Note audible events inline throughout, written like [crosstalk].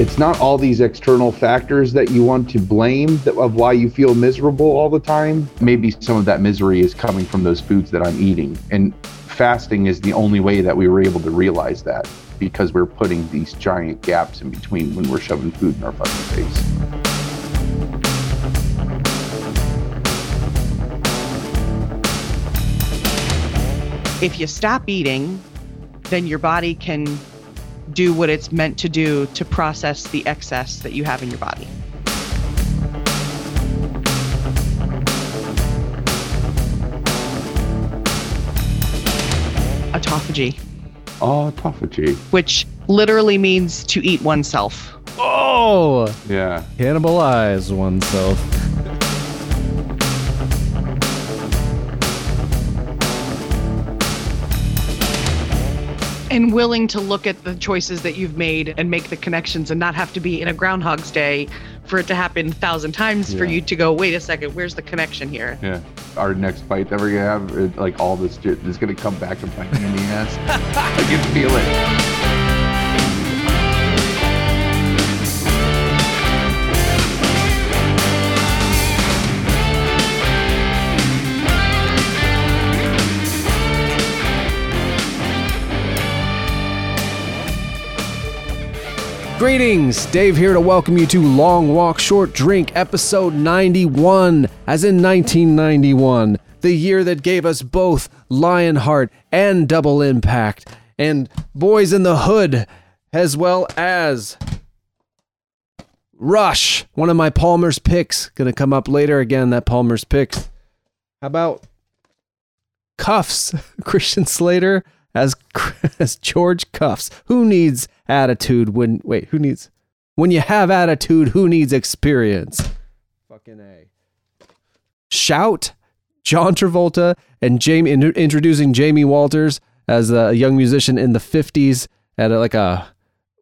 It's not all these external factors that you want to blame that, of why you feel miserable all the time. Maybe some of that misery is coming from those foods that I'm eating. And fasting is the only way that we were able to realize that because we're putting these giant gaps in between when we're shoving food in our fucking face. If you stop eating, then your body can do what it's meant to do to process the excess that you have in your body. Autophagy, Autophagy. which literally means to eat oneself. Oh, Yeah. cannibalize oneself. And willing to look at the choices that you've made and make the connections and not have to be in a groundhog's day for it to happen a thousand times for you to go wait a second where's the connection here Yeah. Our next fight that we're gonna have, it, like all this shit is gonna come back and bite me in the ass. I can feel it. Greetings, Dave here to welcome you to Long Walk Short Drink, episode 91, as in 1991, the year that gave us both Lionheart and Double Impact, and Boyz n the Hood, as well as Rush, one of my Palmer's picks. Gonna come up later again, that Palmer's picks. How about Kuffs, [laughs] Christian Slater as [laughs] as George Kuffs. Who needs attitude when wait, who needs when you have attitude, who needs experience? Fucking A. Shout John Travolta and Jamie in- introducing Jamie Walters as a young musician in the 50s at a, like a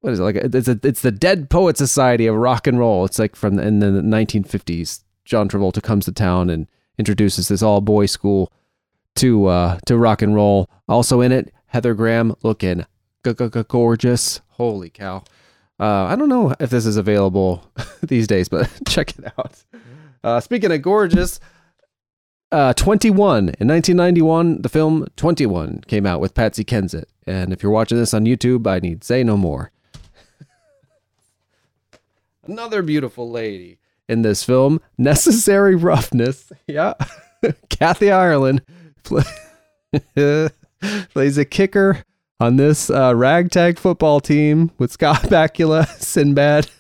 what is it like a, it's a, it's the Dead Poet Society of rock and roll. It's like from the, in the 1950s. John Travolta comes to town and introduces this all boy school to uh to rock and roll. Also in it, Heather Graham looking gorgeous. Holy cow! Uh, I don't know if this is available [laughs] these days, but [laughs] check it out. Uh, speaking of gorgeous, uh, 21 in 1991, the film 21 came out with Patsy Kensit. And if you're watching this on YouTube, I need say no more. [laughs] Another beautiful lady in this film, Necessary Roughness. Yeah, Kathy Ireland [laughs] plays a kicker on this uh, ragtag football team with Scott [laughs] Bakula, Sinbad.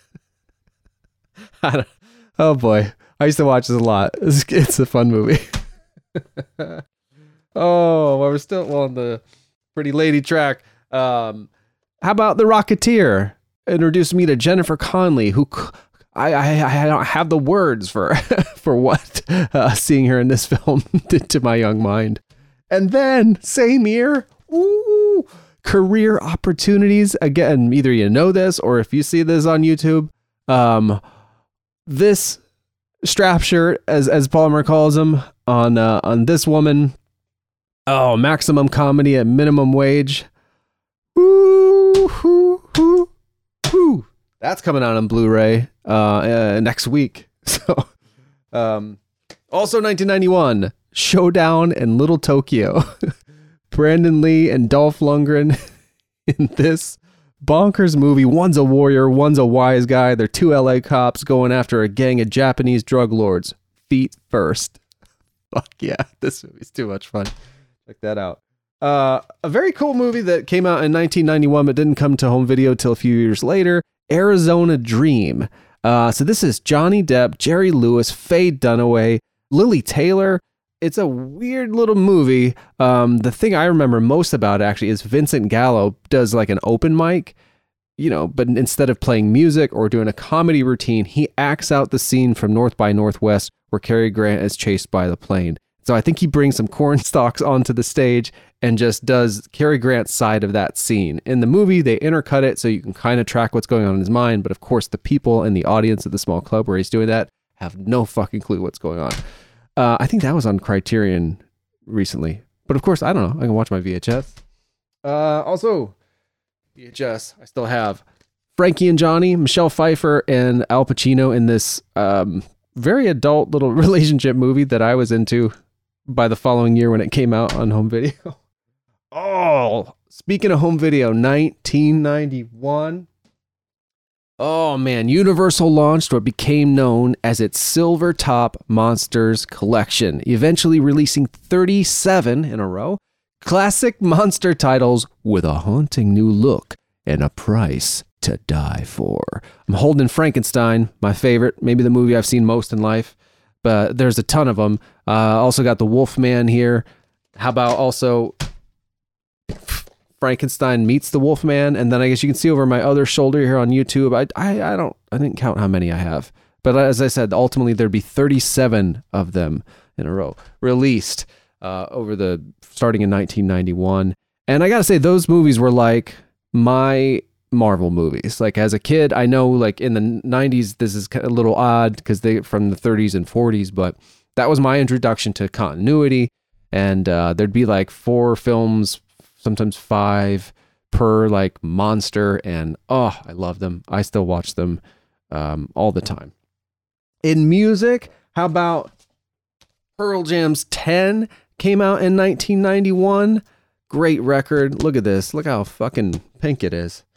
[laughs] I oh boy, I used to watch this a lot. It's, it's a fun movie. oh, well, we're still on the pretty lady track. Um, how about the Rocketeer? Introduced me to Jennifer Connelly, who I I don't have the words for for what uh, seeing her in this film did to my young mind. And then same year, ooh, career opportunities. Again, either you know this or if you see this on YouTube, um, this strap shirt, as as Palmer calls him, on uh, on this woman. Oh, maximum comedy at minimum wage. Ooh, hoo, hoo, hoo. That's coming out on Blu-ray uh, uh, next week. [laughs] So, um, also 1991, Showdown in Little Tokyo. [laughs] Brandon Lee and Dolph Lundgren [laughs] in this bonkers movie. One's a warrior, one's a wise guy. They're two LA cops going after a gang of Japanese drug lords. Feet first. [laughs] Fuck yeah, this movie's too much fun. Check that out. Uh, a very cool movie that came out in 1991 but didn't come to home video till a few years later. Arizona Dream. Uh, so this is Johnny Depp, Jerry Lewis, Faye Dunaway, Lili Taylor. It's a weird little movie. Um, the thing I remember most about it actually is Vincent Gallo does like an open mic, you know, but instead of playing music or doing a comedy routine, he acts out the scene from North by Northwest where Cary Grant is chased by the plane. So I think he brings some corn [laughs] stalks onto the stage and just does Cary Grant's side of that scene. In the movie, they intercut it so you can kind of track what's going on in his mind. But of course, the people in the audience at the small club where he's doing that have no fucking clue what's going on. Uh, I think that was on Criterion recently. But of course, I don't know. I can watch my VHS. Uh, also, VHS, I still have Frankie and Johnny, Michelle Pfeiffer, and Al Pacino in this um, very adult little [laughs] relationship movie that I was into by the following year when it came out on home video. [laughs] oh, speaking of home video, 1991. Oh man, Universal launched what became known as its Silver Top Monsters collection, eventually releasing 37 in a row classic [laughs] monster titles with a haunting new look and a price to die for. I'm holding Frankenstein, my favorite, maybe the movie I've seen most in life, but there's a ton of them. Uh, also got the Wolfman here. How about also Frankenstein meets the Wolfman, and then I guess you can see over my other shoulder here on YouTube. I, I, I don't, I didn't count how many I have, but as I said, ultimately there'd be 37 of them in a row released uh, over the starting in 1991. And I gotta say, those movies were like my Marvel movies. Like as a kid, I know like in the 90s, this is a little odd because they from the 30s and 40s, but that was my introduction to continuity. And uh, there'd be like four films sometimes five per like monster and oh i love them. I still watch them um, all the time. In music how about pearl jam's 10 came out in 1991 great record. Look at this. Look how fucking pink it is. [laughs]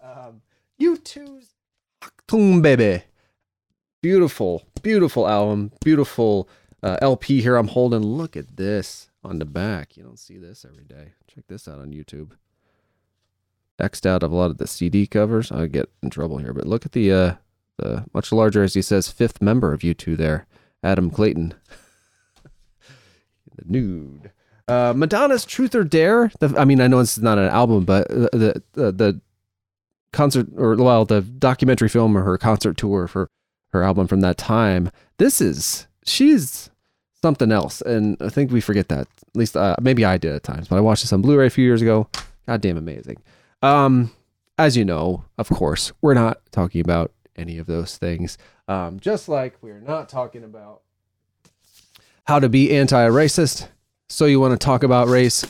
Um, u2's Achtung Baby beautiful beautiful album. Beautiful uh, lp here. I'm holding. Look at this on the back. You don't see this every day. Check this out on YouTube. Xed out of a lot of the CD covers. I get in trouble here, but look at the uh, the much larger, as he says, fifth member of U2 there, Adam Clayton. [laughs] the nude. Uh, Madonna's Truth or Dare. The, I mean, I know this is not an album, but the the, the concert or well, the documentary film or her concert tour for her album from that time. This is she's something else. And I think we forget that. At least uh, maybe I did at times. But I watched this on Blu-ray a few years ago. Goddamn amazing. Um, as you know, of course, we're not talking about any of those things. Um, just like we're not talking about how to be anti-racist. So you want to talk about race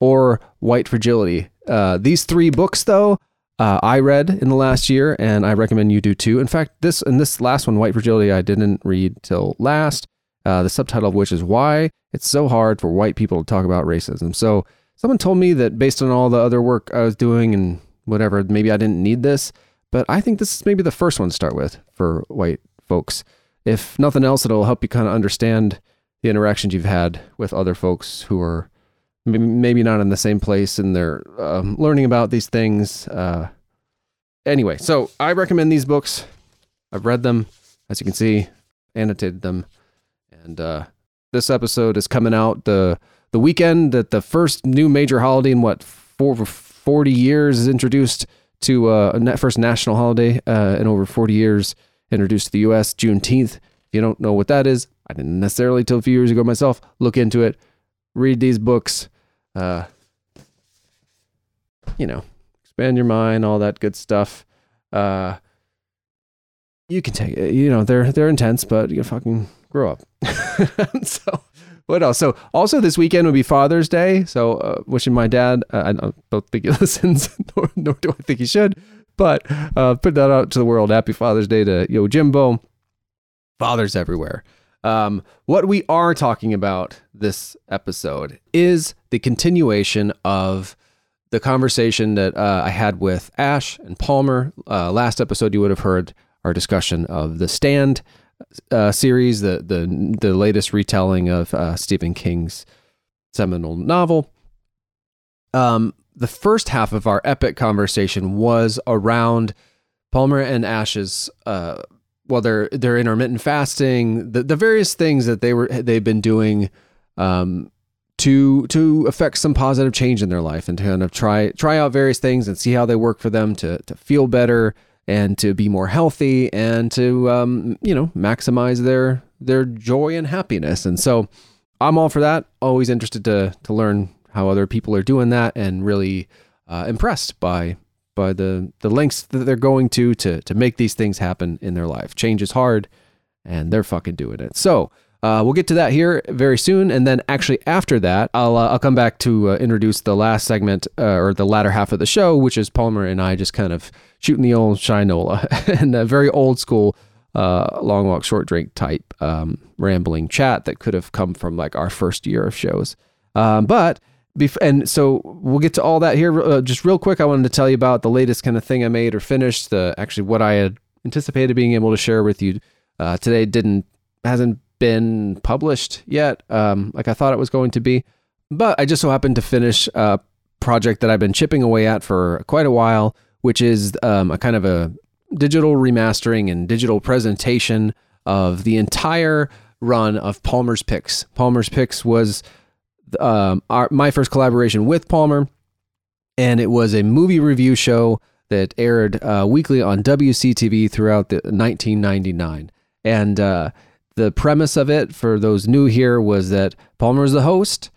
or white fragility. Uh, these three books, though, uh, I read in the last year, and I recommend you do too. In fact, this and this last one, White Fragility, I didn't read till last uh, the subtitle of which is Why It's So Hard for White People to Talk About Racism. So, someone told me that based on all the other work I was doing and whatever, maybe I didn't need this, but I think this is maybe the first one to start with for white folks. If nothing else, it'll help you kind of understand the interactions you've had with other folks who are maybe not in the same place and they're um, learning about these things. Uh, anyway, so I recommend these books. I've read them, as you can see, annotated them. And uh, this episode is coming out the the weekend that the first new major holiday in what for 40 years is introduced to uh, a first national holiday uh, in over 40 years introduced to the U.S. Juneteenth. If you don't know what that is, I didn't necessarily till a few years ago myself. Look into it, read these books. Uh, you know, expand your mind, all that good stuff. Uh, you can take it. You know, they're they're intense, but you're fucking grow up. [laughs] so what else? So also this weekend would be Father's Day. So uh, wishing my dad. Uh, I don't think he [laughs] listens, nor, nor, do I think he should. But uh, put that out to the world. Happy Father's Day to Yo Jimbo. Fathers everywhere. Um, what we are talking about this episode is the continuation of the conversation that uh, I had with Ash and Palmer. Uh, last episode, you would have heard our discussion of the stand uh, series, the the the latest retelling of uh, Stephen King's seminal novel. Um, the first half of our epic conversation was around Palmer and Ash's uh, well, their intermittent fasting, the the various things that they were they've been doing um, to to affect some positive change in their life and to kind of try try out various things and see how they work for them to to feel better and to be more healthy and to um, you know maximize their their joy and happiness. And so I'm all for that. Always interested to to learn how other people are doing that and really uh, impressed by by the the lengths that they're going to to to make these things happen in their life. Change is hard, and they're fucking doing it. So Uh, we'll get to that here very soon, and then actually after that, I'll uh, I'll come back to uh, introduce the last segment uh, or the latter half of the show, which is Palmer and I just kind of shooting the old shinola [laughs] and a very old school uh, long walk short drink type um, rambling chat that could have come from like our first year of shows. Um, but bef- and so we'll get to all that here. Uh, just real quick, I wanted to tell you about the latest kind of thing I made or finished. The actually what I had anticipated being able to share with you today didn't hasn't been published yet, um, like I thought it was going to be. But I just so happened to finish a project that I've been chipping away at for quite a while, which is um, a kind of a digital remastering and digital presentation of the entire run of Palmer's Picks. Palmer's Picks was um, our, my first collaboration with Palmer, and it was a movie review show that aired uh, weekly on WCTV throughout the 1999. And uh, the premise of it for those new here was that Palmer was the host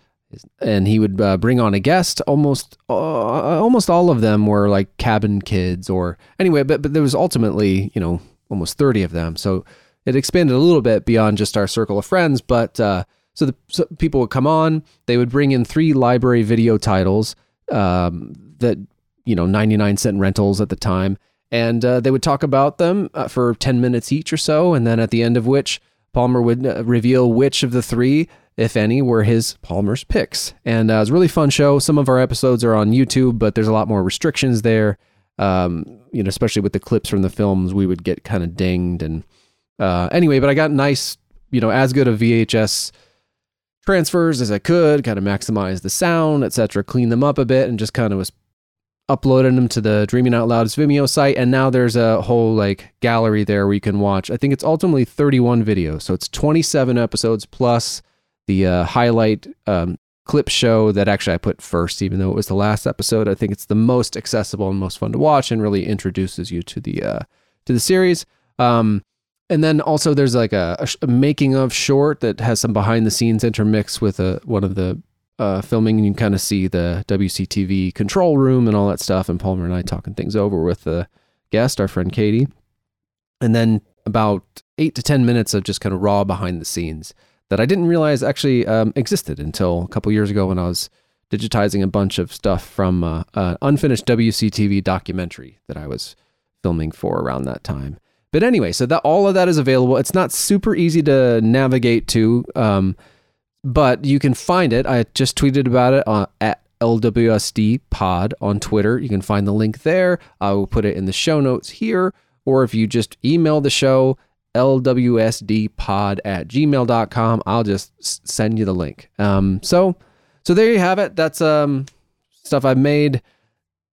and he would uh, bring on a guest. Almost uh, almost all of them were like cabin kids or anyway but but there was ultimately you know almost 30 of them. So it expanded a little bit beyond just our circle of friends but uh, so the so people would come on. They would bring in three library video titles um, that you know 99 cent rentals at the time. And uh, they would talk about them uh, for 10 minutes each or so and then at the end of which Palmer would uh, reveal which of the three, if any, were his Palmer's picks. And uh, it was a really fun show. Some of our episodes are on YouTube, but there's a lot more restrictions there. Um, you know, especially with the clips from the films, we would get kind of dinged. And uh, anyway, but I got nice, you know, as good of VHS transfers as I could, kind of maximize the sound, etc., clean them up a bit, and just kind of was uploaded them to the Dreaming Out Loud's Vimeo site, and now there's a whole like gallery there where you can watch. I think it's ultimately 31 videos, so it's 27 episodes plus the uh, highlight um, clip show that actually I put first, even though it was the last episode. I think it's the most accessible and most fun to watch, and really introduces you to the uh, to the series. Um, and then also there's like a, a, making of short that has some behind the scenes intermixed with a, one of the uh, filming, and you can kind of see the WCTV control room and all that stuff. And Palmer and I talking things over with the guest, our friend Katie. And then about eight to 10 minutes of just kind of raw behind the scenes that I didn't realize actually um, existed until a couple years ago when I was digitizing a bunch of stuff from uh, an unfinished WCTV documentary that I was filming for around that time. But anyway, so that all of that is available. It's not super easy to navigate to. Um, but you can find it. I just tweeted about it on, at LWSD Pod on Twitter. You can find the link there. I will put it in the show notes here. Or if you just email the show, lwsdpod at gmail.com, I'll just send you the link. Um, so, so there you have it. That's um, stuff I've made,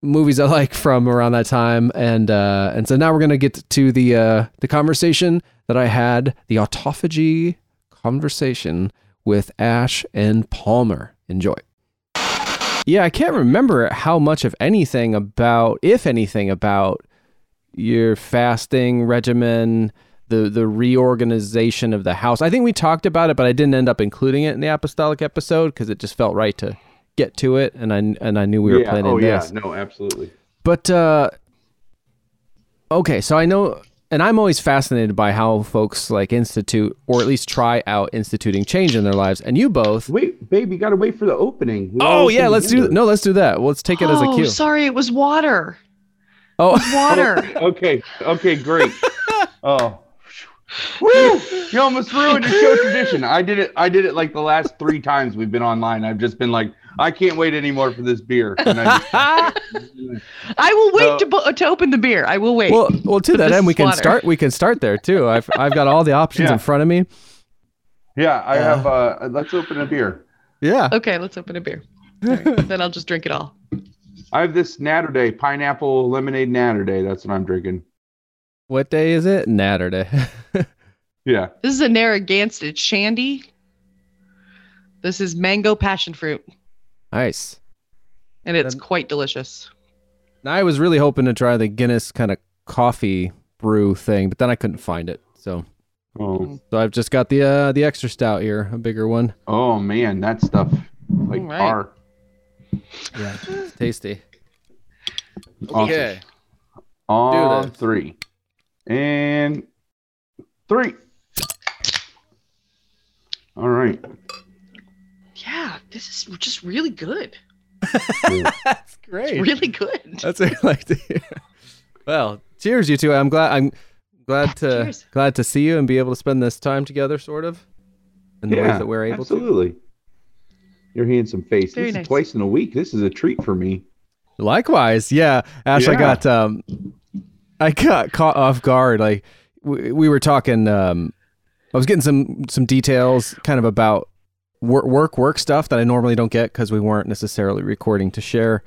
movies I [laughs] like from around that time, and uh, and so now we're gonna get to the uh, the conversation that I had, the autophagy conversation with Ash and Palmer. Enjoy. Yeah, I can't remember how much of anything about, if anything, about your fasting regimen, the the reorganization of the house. I think we talked about it, but I didn't end up including it in the apostolic episode because it just felt right to get to it, and I and I knew we were yeah. planning oh, this. yeah, no, absolutely. But uh, okay, so I know and I'm always fascinated by how folks like institute or at least try out instituting change in their lives. And you both. Wait, babe, you got to wait for the opening. We oh yeah, let's do no, let's do that. Well, let's take it as a oh, cue. sorry, it was water. Oh, Water. [laughs] Oh, okay, okay, great. [laughs] oh, woo! You almost ruined your show tradition. I did it. I did it like the last three times we've been online. I've just been like, I can't wait anymore for this beer. [laughs] I will wait So- to, bu- to open the beer. I will wait. well, well. To that end, we is can start. We can start there too. I've I've got all the options Yeah. in front of me. yeah, I have. Uh, let's open a beer. Yeah. okay, let's open a beer. All right, [laughs] then I'll just drink it all. I have this Naturday pineapple lemonade Naturday. That's what I'm drinking. What day is it? Naturday. [laughs] Yeah. This is a Narragansett Shandy. This is mango passion fruit, nice. and it's Then- quite delicious. Now, I was really hoping to try the Guinness kind of coffee brew thing, but then I couldn't find it. So, Oh, so I've just got the uh, the extra stout here, a bigger one. oh man, that stuff like All right. tar. Yeah, [laughs] it's tasty. Awesome. Okay. On this. three. And three. right. Yeah, this is just really good. [laughs] That's It's great. really good. That's what I like to hear. Well, cheers, you two. I'm glad. I'm glad to Cheers. glad to see you and be able to spend this time together, sort of, in the ways that we're able to. absolutely. Your handsome face. Very this nice. is twice in a week. This is a treat for me. Likewise, yeah. Ash, I got um, I got caught off guard. Like we, we were talking. Um, I was getting some some details, kind of about work work work stuff that I normally don't get because we weren't necessarily recording to share.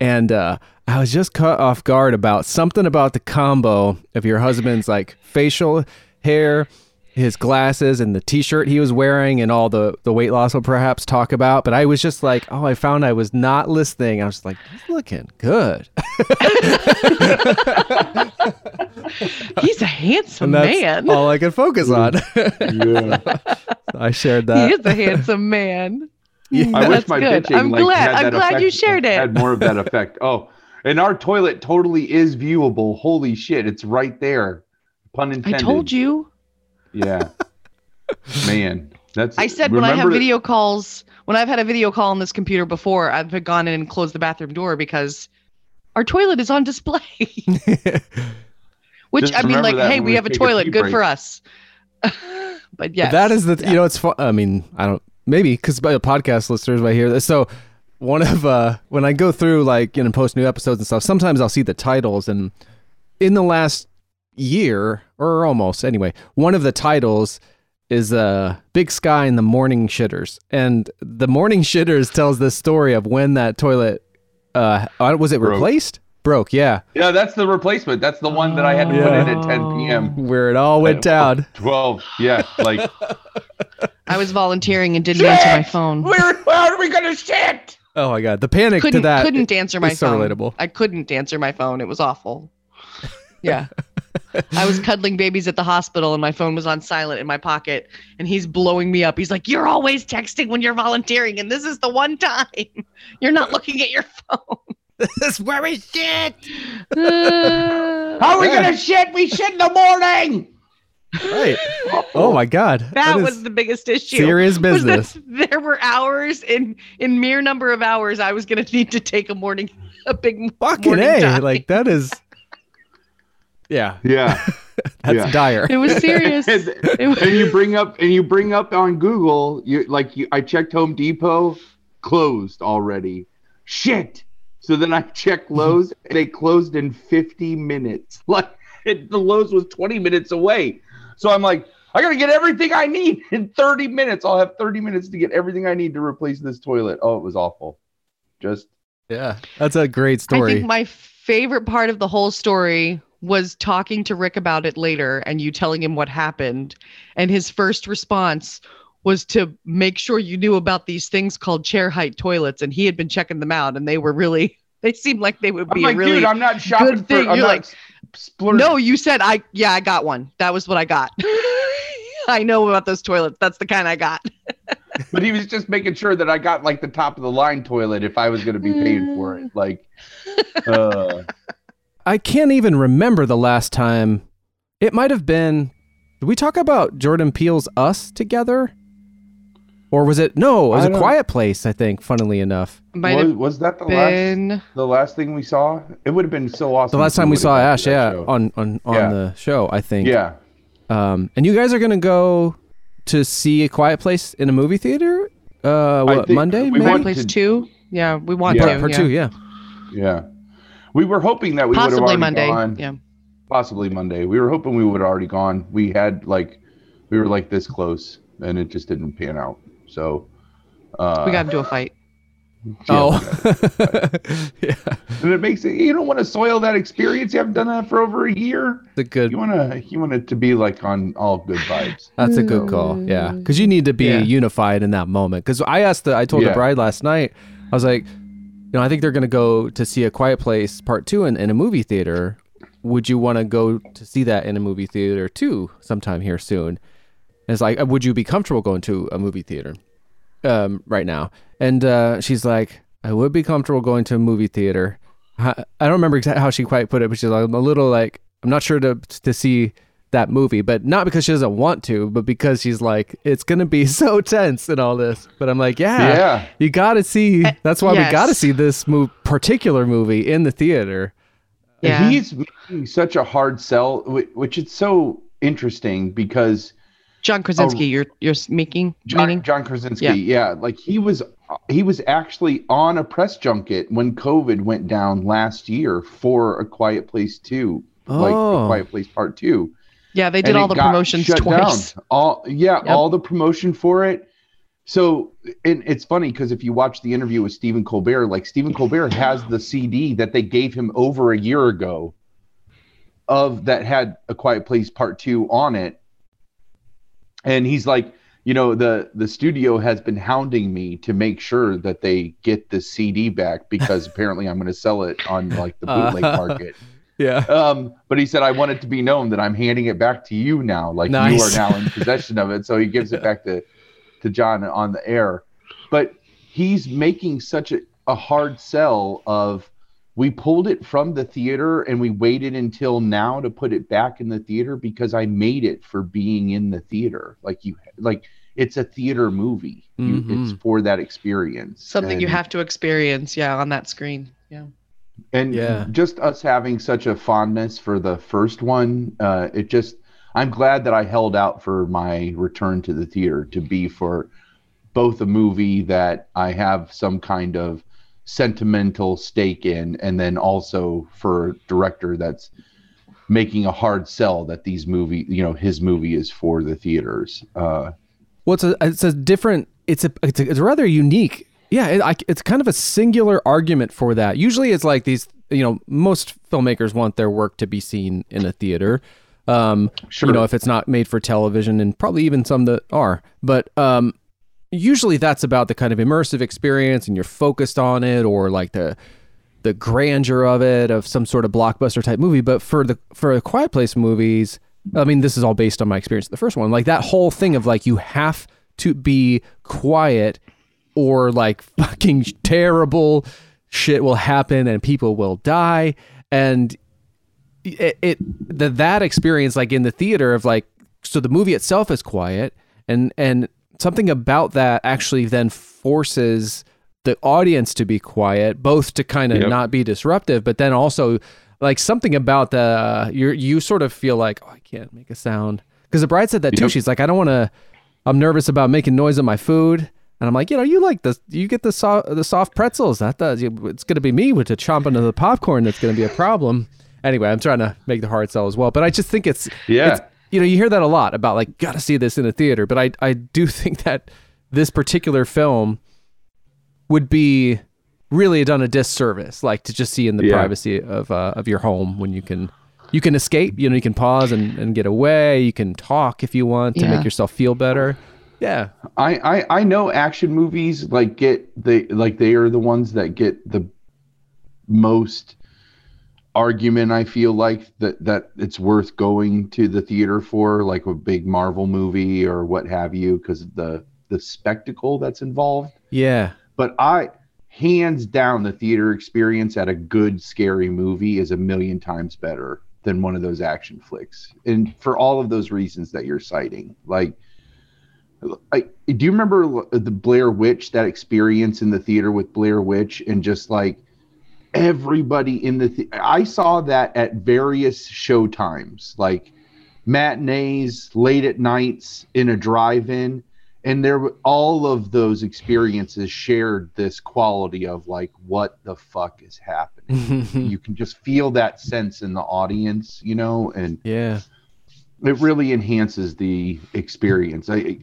And uh, I was just caught off guard about something about the combo of your husband's like facial hair, his glasses, and the T-shirt he was wearing, and all the the weight loss will perhaps talk about. But I was just like, oh, I found I was not listening. I was like, he's looking good. [laughs] He's a handsome And that's man. all I could focus on. Yeah. [laughs] I shared that. he that. is a handsome man. Yeah. I wish That's my good. bitching I'm like, glad- had I'm that glad you effect- shared it. Had more of that effect. [laughs] Oh, and our toilet totally is viewable. Holy shit, it's right there. Pun intended. I told you. Yeah. Man, that's. I said when I have remember- video calls, when I've had a video call on this computer before, I've gone in and closed the bathroom door because our toilet is on display. [laughs] Which Just I mean, like, hey, we we have a take a toilet, good break. for us. [laughs] but yeah, that is the yeah. you know it's fun. I mean I don't maybe because by the podcast listeners might hear this. So one of uh when I go through like you know post new episodes and stuff, sometimes I'll see the titles and in the last year or almost anyway, one of the titles is uh Big Sky and the Morning Shitters, and the Morning [laughs] Shitters tells the story of when that toilet uh uh, was it Broke. replaced? Broke, yeah, Yeah, that's the replacement. That's the one that I had to put in at 10 p.m. where it all went down. 12. Yeah, like. [laughs] I was volunteering and didn't answer my phone. Where, where are we gonna shit? Oh my god, the panic couldn't to that couldn't answer my is so phone. relatable. I couldn't answer my phone. It was awful. Yeah. [laughs] I was cuddling babies at the hospital and my phone was on silent in my pocket and he's blowing me up. He's like, "You're always texting when you're volunteering and this is the one time [laughs] you're not looking at your phone." [laughs] this is where we shit. Uh, [sighs] How are we gonna shit? We shit in the morning. Right. [laughs] Oh my god. That was the biggest issue. serious business. There were hours in in mere number of hours I was going to need to take a morning a big Fucking morning A. time. Like that is Yeah, Yeah. [laughs] that's Yeah. dire. it was serious. [laughs] and, It was- and you bring up and you bring up on Google, you like you I checked Home Depot, closed already. Shit. So then I checked Lowe's, [laughs] they closed in 50 minutes. Like it, the Lowe's was 20 minutes away. So I'm like, I gotta get everything I need in 30 minutes. I'll have 30 minutes to get everything I need to replace this toilet. Oh, it was awful. Just Yeah. That's a great story. I think my favorite part of the whole story was talking to Rick about it later and you telling him what happened. And his first response was to make sure you knew about these things called chair height toilets. And he had been checking them out and they were really, [laughs] they seemed like they would be like, really. dude, I'm not shopping thing. for I'm You're like, splurging. no, you said, I, yeah, I got one. That was what I got. [laughs] I know about those toilets. That's the kind I got. [laughs] But he was just making sure that I got like the top of the line toilet if I was going to be paying for it. Like, uh, I can't even remember the last time. It might have been. Did we talk about Jordan Peele's Us together? Or was it no? It was a don't- Quiet Place. I think. Funnily enough, Might was, have was that the last been. the last thing we saw? It would have been so awesome. the last time we saw Ash, yeah, show. on on on Yeah. the show. I think. yeah. Um, and you guys are gonna go to see a Quiet Place in a movie theater. Uh, what Monday? we maybe? Quiet want Place to- 2? Yeah, we want Yeah. to. Part yeah. two, yeah. Yeah. We were hoping that we would have Possibly already Monday. gone. Yeah. Possibly Monday. We were hoping we would have already gone. We had like, we were like this close, and it just didn't pan out. So, uh, We got into a fight. [laughs] yeah, oh, [laughs] yeah. and it makes it. You don't want to soil that experience. You haven't done that for over a year. The good. You want to. You want it to be like on all good vibes. [laughs] That's a good call. Yeah, because you need to be Yeah. unified in that moment. Because I asked the, I told the bride last night. I was like, you know, I think they're gonna go to see a Quiet Place Part Two in, in a movie theater. Would you want to go to see that in a movie theater too sometime here soon? And it's like, would you be comfortable going to a movie theater um, right now? And uh, she's like, I would be comfortable going to a movie theater. I I don't remember exactly how she quite put it, but she's like, I'm a little like, I'm not sure to to see that movie, but not because she doesn't want to, but because she's like, it's gonna be [laughs] so tense and all this. But I'm like, yeah, Yeah. you got to see. Uh, That's why we yes. got to see this mo- particular movie in the theater. Yeah. He's making such a hard sell, which is so interesting because John Krasinski, you're you're making John, meaning? John Krasinski, Yeah. yeah. like he was he was actually on a press junket when COVID went down last year for A Quiet Place Two, like Oh. A Quiet Place Part Two. Yeah, they did all the promotions twice. Down. All yeah, Yep. all the promotion for it. So and it's funny because if you watch the interview with Stephen Colbert, like Stephen Colbert has the CD that they gave him over a year ago of that had a Quiet Place Part Two on it, and he's like, you know, the the studio has been hounding me to make sure that they get the CD back because [laughs] apparently I'm going to sell it on like the bootleg Uh, [laughs] market. Yeah. Um, but he said, I want it to be known that I'm handing it back to you now. Like Nice. you are now in possession of it. So he gives it back to, to John on the air. But he's making such a, a hard sell of we pulled it from the theater and we waited until now to put it back in the theater because I made it for being in the theater. Like you like it's a theater movie. You, it's Mhm. for that experience. Something you have to experience, yeah, on that screen. Yeah. And Yeah. just us having such a fondness for the first one uh, it just i'm glad that i held out for my return to the theater to be for both a movie that i have some kind of sentimental stake in and then also for a director that's making a hard sell that these movie you know his movie is for the theaters uh, Well, it's a it's a different. It's a it's, a, it's rather unique. Yeah, it, I, it's kind of a singular argument for that. Usually, it's like these. You know, most filmmakers want their work to be seen in a theater. Um, Sure. You know, if it's not made for television, and probably even some that are, but um, usually that's about the kind of immersive experience, and you're focused on it, or like the the grandeur of it of some sort of blockbuster type movie. But for the for a Quiet Place movies, I mean, this is all based on my experience the first one. Like that whole thing of like you have to be quiet, or like [laughs] fucking terrible shit will happen and people will die, and it, it the, that experience like in the theater of like so the movie itself is quiet and and something about that actually then forces the audience to be quiet both to kind of Yep. not be disruptive but then also like something about the you you sort of feel like oh I can't make a sound. Because the bride said that too. She's like I don't want to I'm nervous about making noise on my food and I'm like, you know, you like the you get the soft the soft pretzels. That does. It's going to be me with the chomping of the popcorn. That's going to be a problem. Anyway, I'm trying to make the hard sell as well, but I just think it's Yeah. it's- you know, you hear that a lot about like got to see this in a theater, but I I do [laughs] think that this particular film would be really done a disservice, like to just see in the Yeah. privacy of uh, of your home when you can you can escape. You know, you can pause and, and get away. You can talk if you want to Yeah. make yourself feel better. Yeah, I, I I know action movies like get they like they are the ones that get the most argument I feel like that that it's worth going to the theater for like a big Marvel movie or what have you because of the the spectacle that's involved. Yeah. but I hands down the theater experience at a good scary movie is a million times better than one of those action flicks. And for all of those reasons that you're citing like I, do you remember the Blair Witch that experience in the theater with Blair Witch and just like everybody in the, the I saw that at various show times like matinees late at nights in a drive-in and there were all of those experiences shared this quality of like what the fuck is happening [laughs] you can just feel that sense in the audience you know and yeah. it really enhances the experience I,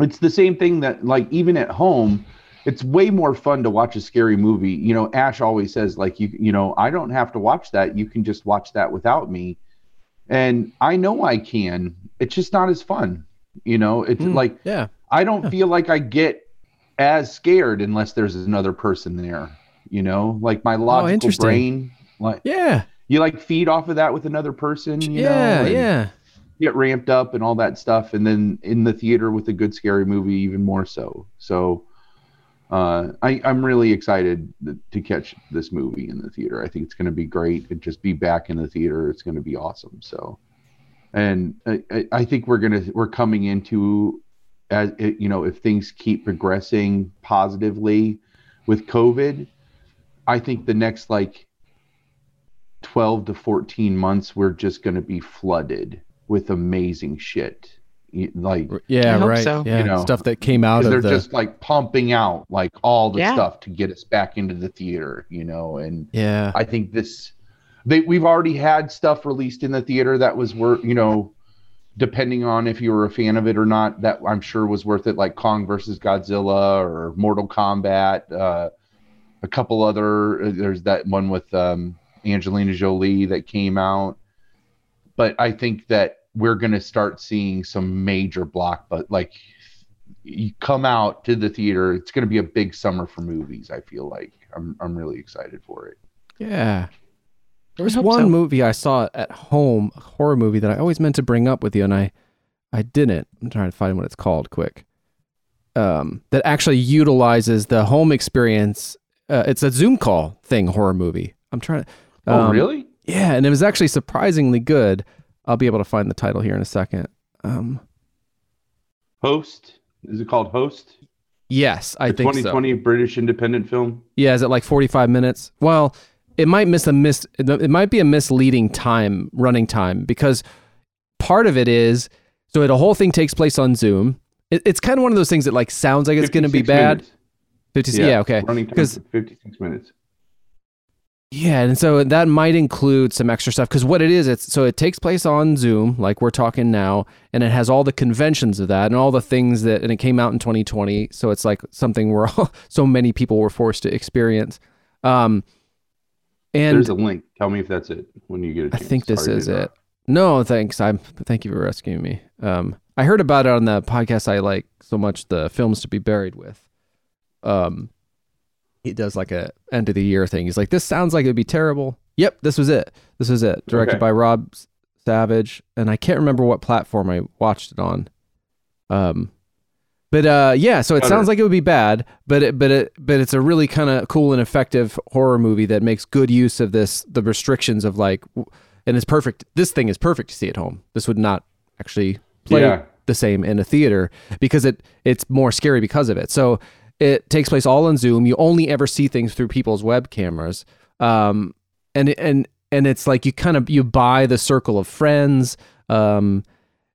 it's the same thing that like even at home it's way more fun to watch a scary movie you know ash always says like you you know i don't have to watch that you can just watch that without me and i know i can it's just not as fun you know it's Mm, like yeah. I don't feel like I get as scared unless there's another person there. You know, like my logical Oh, brain, like Yeah. you like feed off of that with another person. You yeah. know, and yeah. Get ramped up and all that stuff, and then in the theater with a good scary movie, even more so. So, uh, I, I'm really excited to catch this movie in the theater. I think it's going to be great, and just be back in the theater. It's going to be awesome. So, and I, I- think we're gonna we're coming into as you know if things keep progressing positively with COVID, I think the next like twelve to fourteen months we're just gonna be flooded with amazing shit. Like Yeah, I right. so. Yeah, You know, stuff that came out of they're the just like pumping out like all the Yeah. stuff to get us back into the theater, you know, and yeah. I think this they we've already had stuff released in the theater that was worth you know depending on if you were a fan of it or not that I'm sure was worth it like Kong versus Godzilla or Mortal Kombat uh a couple other uh, there's that one with um Angelina Jolie that came out but I think that we're going to start seeing some major block but like you come out to the theater it's going to be a big summer for movies I feel like I'm I'm really excited for it Yeah. There was one so. movie I saw at home, a horror movie that I always meant to bring up with you, and I, I didn't. I'm trying to find what it's called quick. Um, that actually utilizes the home experience. Uh, it's a Zoom call thing, horror movie. I'm trying to. Oh, um, really? Yeah, and it was actually surprisingly good. I'll be able to find the title here in a second. Um, Host? Is it called Host? yes, I the think so. 2020 British independent film. Yeah, is it like 45 minutes? Well, it might miss a miss it might be a misleading time running time because part of it is so the whole thing takes place on Zoom. It, it's kind of one of those things that like sounds like it's going to be bad. minutes. 50 yeah, okay. Running time 'Cause- for 56 minutes. Yeah, and so that might include some extra stuff because what it is, it's so it takes place on Zoom, like we're talking now, and it has all the conventions of that and all the things that, and it came out in 2020, so it's like something where all, [laughs] so many people were forced to experience. Um, and There's a link. Tell me if that's it when you get it. I think this Sorry is it. No, thanks. I'm thank you for rescuing me. Um, I heard about it on the podcast I like so much, the films to be buried with. Um, he does like a end of the year thing. He's like, this sounds like it'd be terrible. Yep, this was it. This was it. Directed Okay. by Rob Savage, and I can't remember what platform I watched it on. Um, but uh, yeah, so it sounds like it would be bad, but it, but it, but it's a really kind of cool and effective horror movie that makes good use of this the restrictions of like, and it's perfect. This thing is perfect to see at home. This would not actually play Yeah. the same in a theater because it it's more scary because of it. So it takes place all on Zoom. You only ever see things through people's web cameras. Um, and and and it's like you kind of you buy the circle of friends. Um,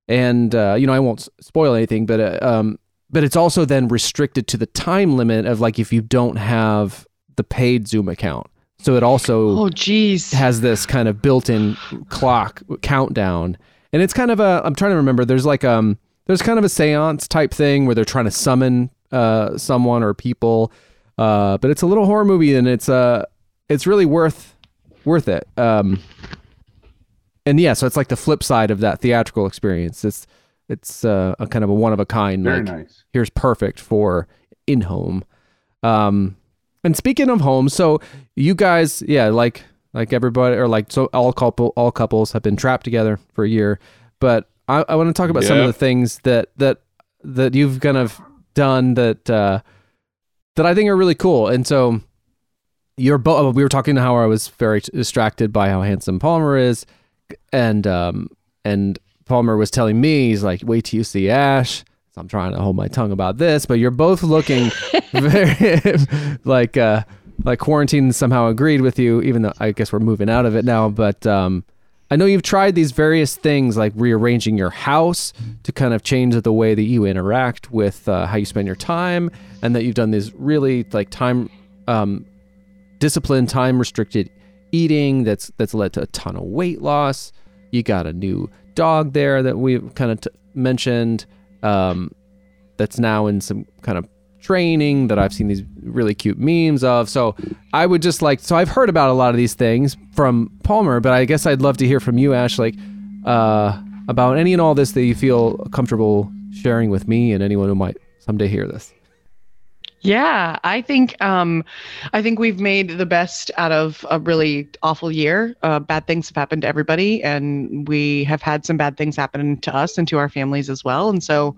and uh, you know I won't spoil anything, but uh, um, but it's also then restricted to the time limit of like if you don't have the paid Zoom account. So it also Oh, geez. has this kind of built-in clock countdown and it's kind of a i'm trying to remember there's like um there's kind of a seance type thing where they're trying to summon uh someone or people uh but it's a little horror movie and it's uh it's really worth worth it um and yeah so it's like the flip side of that theatrical experience it's it's uh, a kind of a one of a kind Very like nice. here's perfect for in home. Um, and speaking of home, so you guys, yeah, like like everybody or like so all couple all couples have been trapped together for a year, but I, I want to talk about some of the things that that that you've kind of done that uh, that I think are really cool. And so you're both. We were talking to how I was very distracted by how handsome Palmer is, and um and Palmer was telling me he's like, wait till you see Ash. So I'm trying to hold my tongue about this, but you're both looking [laughs] very [laughs] like uh like quarantine somehow agreed with you, even though I guess we're moving out of it now. But um I know you've tried these various things like rearranging your house to kind of change the way that you interact with uh, how you spend your time, and that you've done these really like time um, disciplined, time restricted eating that's that's led to a ton of weight loss. You got a new dog there that we've kind of t- mentioned um, that's now in some kind of training that I've seen these really cute memes of. So I would just like so I've heard about a lot of these things from Palmer, but I guess I'd love to hear from you, Ash, like uh, about any and all this that you feel comfortable sharing with me and anyone who might someday hear this. Yeah, I think um, I think we've made the best out of a really awful year. Uh, bad things have happened to everybody, and we have had some bad things happen to us and to our families as well. And so,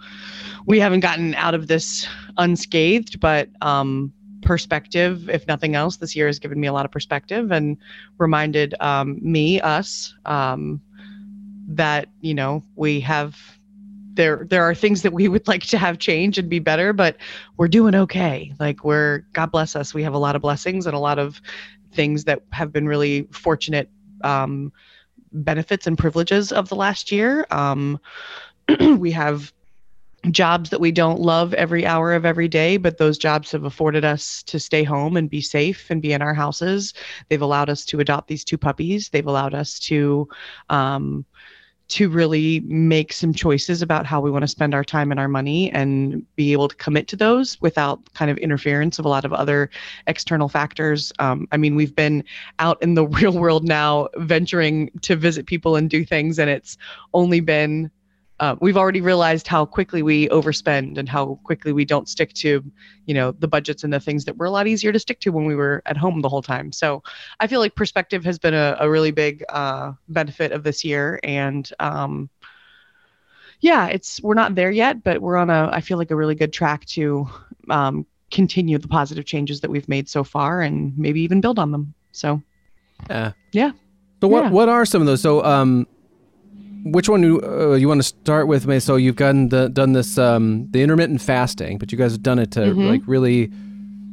we haven't gotten out of this unscathed, but um, perspective, if nothing else, this year has given me a lot of perspective and reminded um, me, us, um, that you know we have there there are things that we would like to have change and be better but we're doing okay like we're god bless us we have a lot of blessings and a lot of things that have been really fortunate um, benefits and privileges of the last year um, [clears throat] we have jobs that we don't love every hour of every day, but those jobs have afforded us to stay home and be safe and be in our houses. They've allowed us to adopt these two puppies. They've allowed us to um, to really make some choices about how we want to spend our time and our money and be able to commit to those without kind of interference of a lot of other external factors. Um, I mean, we've been out in the [laughs] real world now, venturing to visit people and do things, and it's only been uh, we've already realized how quickly we overspend and how quickly we don't stick to you know the budgets and the things that were a lot easier to stick to when we were at home the whole time so i feel like perspective has been a, a really big uh, benefit of this year and um, yeah it's we're not there yet but we're on a i feel like a really good track to um, continue the positive changes that we've made so far and maybe even build on them so Yeah. Yeah. So what Yeah. what are some of those? So um, which one do uh, you want to start with? May so you've done the done this um the intermittent fasting, but you guys have done it to Mhm. like really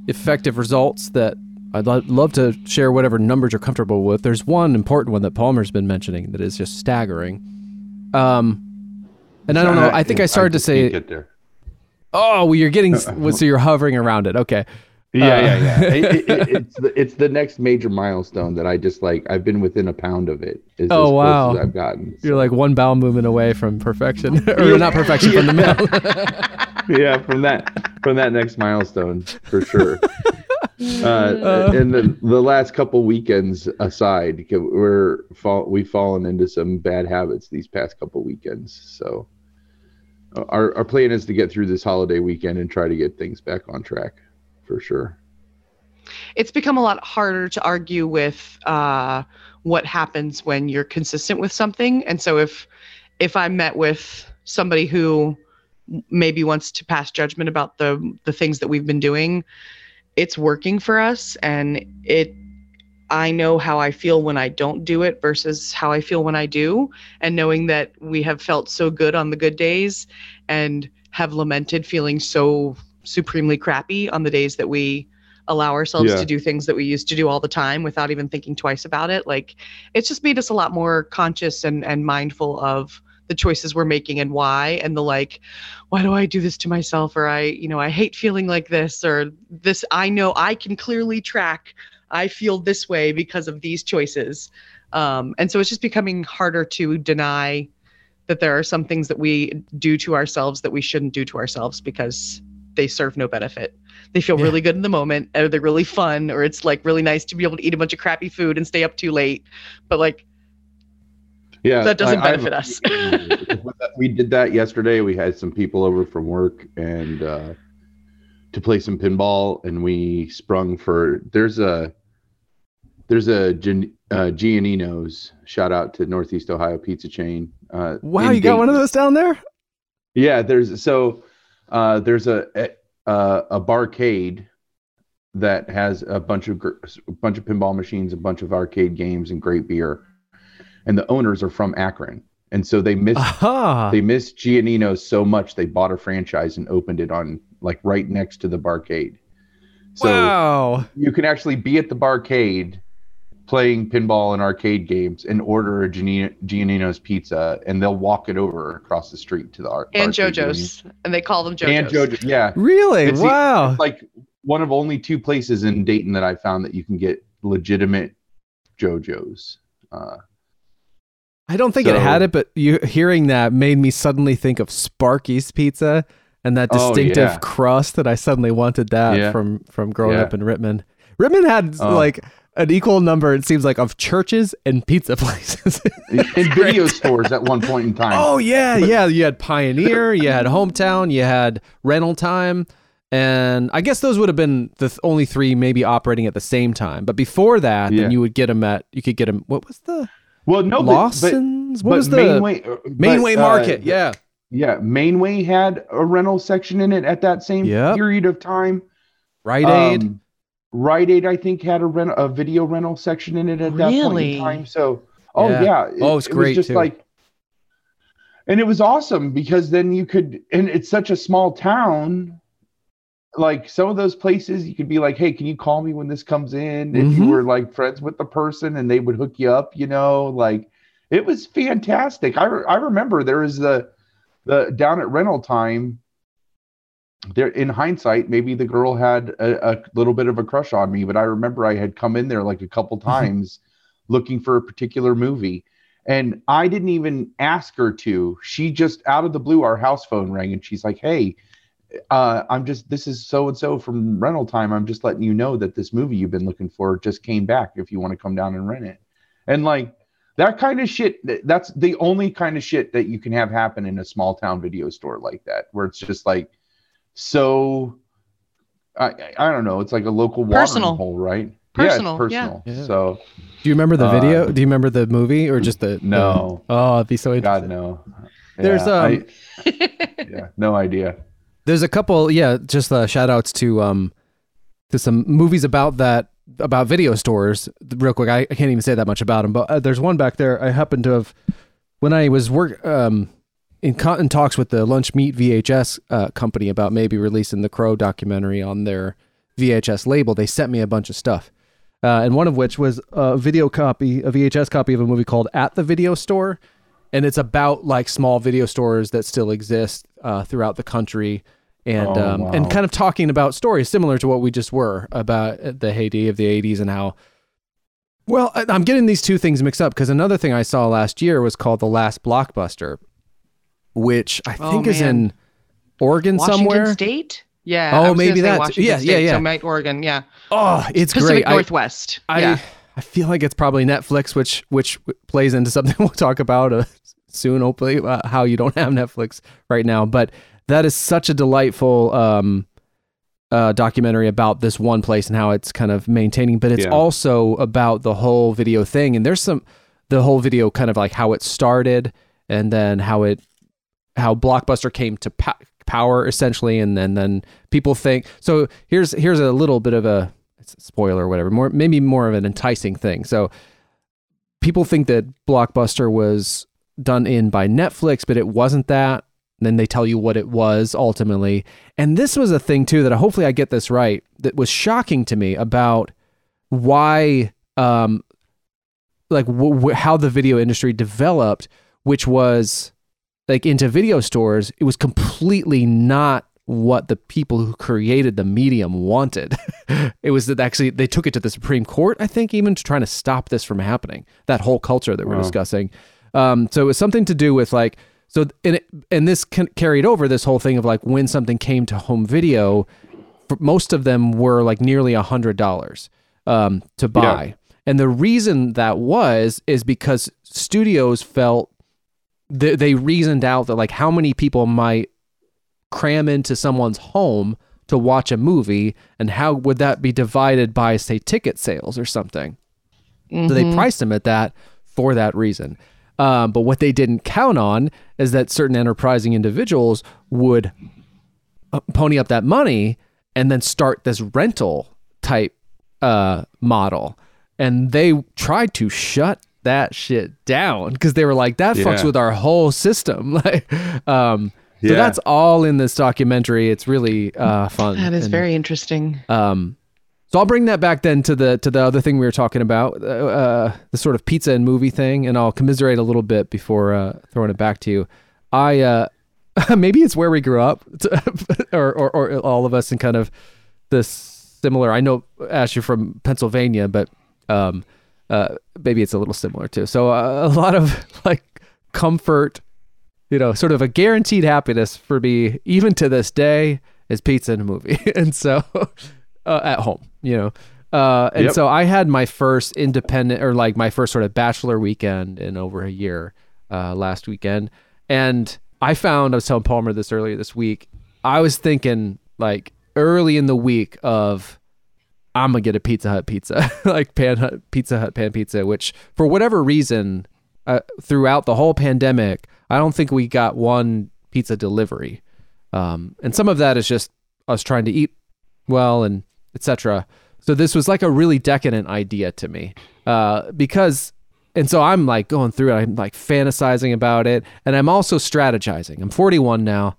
effective results that. I'd lo- love to share whatever numbers you're comfortable with. There's one important one that Palmer's been mentioning that is just staggering. Um, and I don't know. I think I started to say, get there. "Oh, well, you're getting [laughs] so you're hovering around it." Okay. Yeah, Uh, yeah, yeah. It- it- it- it's the it's the next major milestone that I just like. I've been within a pound of it. Is Oh, wow. as I've gotten. You're like one bowel movement away from perfection, [laughs] or not perfection from the middle. [laughs] yeah, from that from that next milestone for sure. [laughs] Uh, Uh. and the the last couple weekends aside, we're fall, we've fallen into some bad habits these past couple weekends. So our our plan is to get through this holiday weekend and try to get things back on track, for sure. it's become a lot harder to argue with uh, what happens when you're consistent with something. And so if if I'm met with somebody who maybe wants to pass judgment about the the things that we've been doing, it's working for us, and it. I know how I feel when I don't do it versus how I feel when I do, and knowing that we have felt so good on the good days, and have lamented feeling so supremely crappy on the days that we allow ourselves Yeah. to do things that we used to do all the time without even thinking twice about it. Like it's just made us a lot more conscious and and mindful of the choices we're making and why and the like why do i do this to myself? Or i you know i hate feeling like this or this i know i can clearly track i feel this way because of these choices. Um, and so it's just becoming harder to deny that there are some things that we do to ourselves that we shouldn't do to ourselves because they serve no benefit they feel Yeah. really good in the moment or they're really fun or it's like really nice to be able to eat a bunch of crappy food and stay up too late but like Yeah, That doesn't I- I benefit a- us. [laughs] we did that yesterday. We had some people over from work and uh, to play some pinball, and we sprung for. There's a there's a uh, Gionino's. Shout out to Northeast Ohio Pizza Chain. Uh, Wow, in you got one of those down there? Yeah, there's so uh, there's a a, a barcade that has a bunch of a bunch of pinball machines, a bunch of arcade games, and great beer. And the owners are from Akron, and so they missed Aha. they missed Gionino so much they bought a franchise and opened it on like right next to the barcade. So wow. you can actually be at the barcade playing pinball and arcade games and order a Gionino's pizza and they'll walk it over across the street to the art and arcade jojo's and they call them jojo's and JoJo's, yeah. Really? It's the- wow. It's like one of only two places in Dayton that I found that you can get legitimate JoJo's. Uh, I don't think it had it, but you hearing that made me suddenly think of Sparky's Pizza and that Oh, distinctive yeah. crust that I suddenly wanted that Yeah. from from growing Yeah. up in Rittman. Rittman had Oh. like an equal number, it seems like, of churches and pizza [laughs] places. in [laughs] video stores at one point in time. oh yeah, yeah. You had Pioneer, you had Hometown, you had Rental Time, and I guess those would have been the th- only three maybe operating at the same time. But before that, Yeah. then you would get them at you could get them. What was the well, no, but, but, Lawson's? what but was the Mainway, uh, Mainway but, uh, Market? yeah. Yeah, Mainway had a rental section in it at that same Yep. period of time. Rite Aid. Um, Rite Aid, I think, had a rent a video rental section in it at that point in time. So, oh Yeah. yeah, it, Oh, it's it great, was just too. like and it was awesome because then you could and it's such a small town like some of those places you could be like hey can you call me when this comes in if you mm-hmm. were like friends with the person and they would hook you up you know like it was fantastic i, re- I remember there was the the down at rental time there in hindsight maybe the girl had a, a little bit of a crush on me but i remember i had come in there like a couple times looking for a particular movie and i didn't even ask her to. She just out of the blue our house phone rang and she's like hey uh, i'm just this is so and so from rental time. I'm just letting you know that this movie you've been looking for just came back if you want to come down and rent it. And like that kind of shit that's the only kind of shit that you can have happen in a small town video store like that where it's just like so i i I don't know it's like a local watering Personal. hole right Personal, yeah, it's personal yeah. Yeah. so Do you remember the Uh, video? Do you remember the movie or just the No. the- oh, it'd be so interesting. god no There's, Yeah, um, I- [laughs] yeah no idea There's a couple, yeah, just uh, shout outs to um to some movies about that about video stores. Real quick, I, I can't even say that much about them, but uh, there's one back there. I happen to have when I was work um in, con- in talks with the Lunch Meat VHS uh, company about maybe releasing the Crow documentary on their VHS label. They sent me a bunch of stuff, uh, and one of which was a video copy, a VHS copy of a movie called At the Video Store, and it's about like small video stores that still exist uh, throughout the country, and Oh, um, wow. and kind of talking about stories similar to what we just were about the heyday of the '80s and how. Well, I'm getting these two things mixed up because another thing I saw last year was called The Last Blockbuster, which I Oh, think is in Oregon Washington somewhere. State? Yeah. Oh, I was maybe say that's- Washington yeah, State, yeah, yeah. So might Oregon, yeah. Oh, it's Pacific great. Northwest. I yeah. I feel like it's probably Netflix, which which plays into something [laughs] we'll talk about uh, soon. Hopefully, uh, how you don't have Netflix right now, but that is such a delightful um, uh, documentary about this one place and how it's kind of maintaining. But it's Yeah. also about the whole video thing, and there's some the whole video kind of like how it started, and then how it how Blockbuster came to po- power essentially, and then then people think so. Here's here's a little bit of a a spoiler or whatever, more maybe more of an enticing thing. So people think that Blockbuster was done in by Netflix, but it wasn't that. Then they tell you what it was ultimately. And this was a thing too that hopefully I get this right that was shocking to me about why um like w- w- how the video industry developed which was like into video stores it was completely not what the people who created the medium wanted. [laughs] It was that actually they took it to the supreme court i think even to trying to stop this from happening that whole culture that we're Wow. discussing. Um, so it was something to do with like so and, it, and this can, carried over this whole thing of like when something came to home video for most of them were like nearly a hundred dollars um, to buy. And the reason that was is because studios felt they, they reasoned out that like how many people might cram into someone's home to watch a movie and how would that be divided by say ticket sales or something? So they Mhm. priced them at that for that reason. Um, but what they didn't count on is that certain enterprising individuals would uh, pony up that money and then start this rental type uh, model. And they tried to shut that shit down because they were like that fucks Yeah. with our whole system [laughs] like um so Yeah. that's all in this documentary it's really uh fun That is and, very interesting. um so I'll bring that back then to the to the other thing we were talking about, uh, uh, the sort of pizza and movie thing, and I'll commiserate a little bit before uh, throwing it back to you. I uh, [laughs] maybe it's where we grew up, [laughs] or, or or all of us in kind of this similar. I know Ash, you're from Pennsylvania, but um, uh, maybe it's a little similar too. So uh, a lot of [laughs] like comfort, you know, sort of a guaranteed happiness for me, even to this day, is pizza and a movie, [laughs] and so [laughs] uh, at home, you know. Uh, and Yep. so I had my first independent or like my first sort of bachelor weekend in over a year uh, last weekend. And I found, I was telling Palmer this earlier this week, I was thinking like early in the week of, I'm gonna get a Pizza Hut pizza, [laughs] like Pan Hut, Pizza Hut pan pizza, which for whatever reason, uh, throughout the whole pandemic, I don't think we got one pizza delivery. Um, and some of that is just us trying to eat well and etc. So this was like a really decadent idea to me uh, because and so I'm like going through it. I'm like fantasizing about it, and I'm also strategizing. I'm 41 now.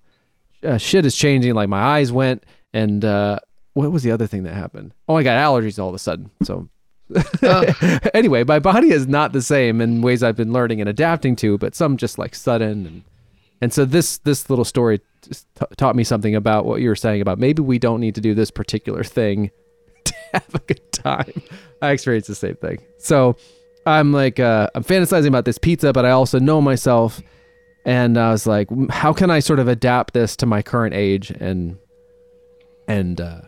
Uh, shit is changing. Like my eyes went, and uh, what was the other thing that happened? Oh, I got allergies all of a sudden. So [laughs] anyway, my body is not the same in ways I've been learning and adapting to, but some just like sudden and and so this this little story t- taught me something about what you were saying about maybe we don't need to do this particular thing [laughs] to have a good time. I experienced the same thing. So I'm like uh, I'm fantasizing about this pizza, but I also know myself, and I was like, how can I sort of adapt this to my current age and and uh,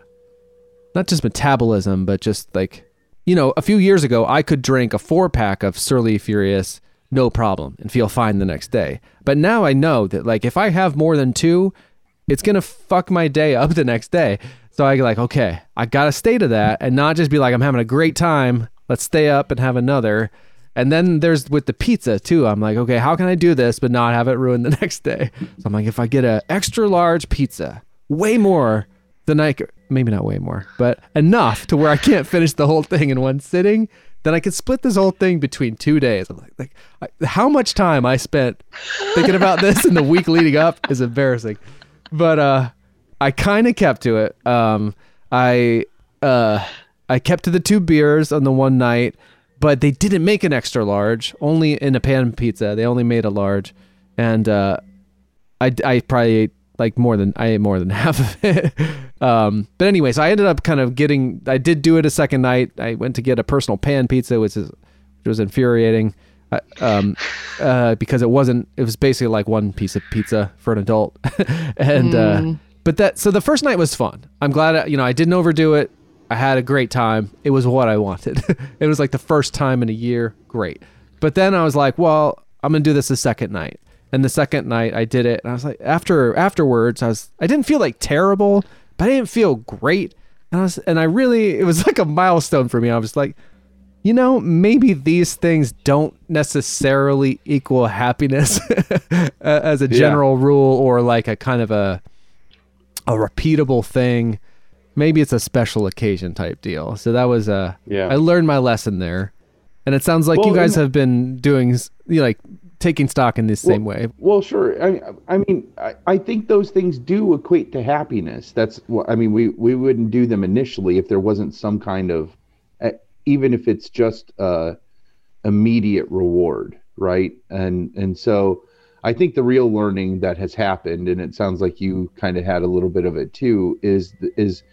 not just metabolism, but just like you know, a few years ago, I could drink a four pack of Surly Furious no problem and feel fine the next day. But now I know that like if I have more than two, it's gonna fuck my day up the next day. So I like, okay, I gotta stay to that and not just be like, I'm having a great time. Let's stay up and have another. And then there's with the pizza too. I'm like, okay, how can I do this but not have it ruin the [laughs] next day? So I'm like, if I get an extra large pizza, way more than I could, maybe not way more, but enough to where I can't finish the whole thing in one sitting, then I could split this whole thing between two days. I'm like, like I, how much time I spent thinking about this in the week leading up is embarrassing, but uh, I kind of kept to it. Um, I uh, I kept to the two beers on the one night, but they didn't make an extra large. Only in a pan pizza, they only made a large, and uh, I I probably ate like more than I ate more than [laughs] half of it. Um, but anyway, so I ended up kind of getting. I did do it a second night. I went to get a personal pan pizza, which is which was infuriating. Uh, um, [laughs] uh, because it wasn't. It was basically like one piece of pizza for an adult, [laughs] and mm. uh, but that. So the first night was fun. I'm glad. I, you know, I didn't overdo it. I had a great time. It was what I wanted. [laughs] it was like the first time in a year. Great. But then I was like, well, I'm gonna do this the second night. And the second night I did it, and I was like, after afterwards, I was I didn't feel like terrible, but I didn't feel great. And I was, and I really, it was [laughs] like a milestone for me. I was like, you know, maybe these things don't necessarily equal happiness [laughs] as a general yeah. rule, or like a kind of a a repeatable thing. Maybe it's a special occasion type deal. So that was a yeah. I learned my lesson there, and it sounds like well, you guys have been doing you know, like taking stock in this well, same way. Well, sure. I, I mean, I, I think those things do equate to happiness. That's what I mean. We we wouldn't do them initially if there wasn't some kind of, even if it's just uh, immediate reward, right? And and so I think the real learning that has happened, and it sounds like you kind of had a little bit of it too, is is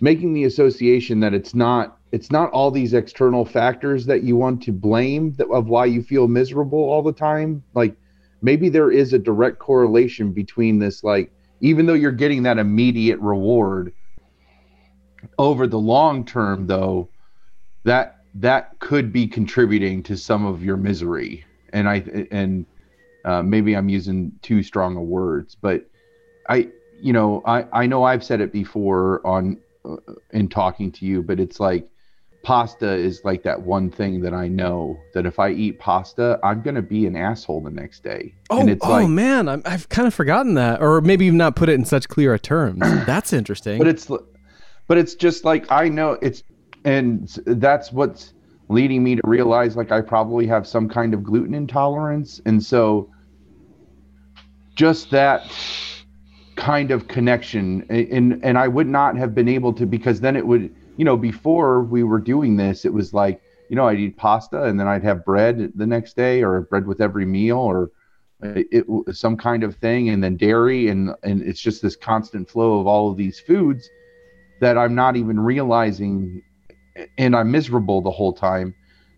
making the association that it's not it's not all these external factors that you want to blame that, of why you feel miserable all the time. Like maybe there is a direct correlation between this like even though you're getting that immediate reward over the long term though that that could be contributing to some of your misery. And i and uh, maybe i'm using too strong a words but i you know i i know i've said it before on uh, in talking to you but it's like pasta is like that one thing that I know that if I eat pasta, I'm gonna be an asshole the next day. Oh, and it's oh like, man, i have kind of forgotten that, or maybe you've not put it in such clear terms. [clears throat] That's interesting. But it's, but it's just like I know it's, and that's what's leading me to realize like I probably have some kind of gluten intolerance, and so just that kind of connection, and and I would not have been able to because then it would you know, before we were doing this, it was like, you know, I'd eat pasta and then I'd have bread the next day or bread with every meal or uh, it, it some kind of thing and then dairy and and it's just this constant flow of all of these foods that I'm not even realizing and I'm miserable the whole time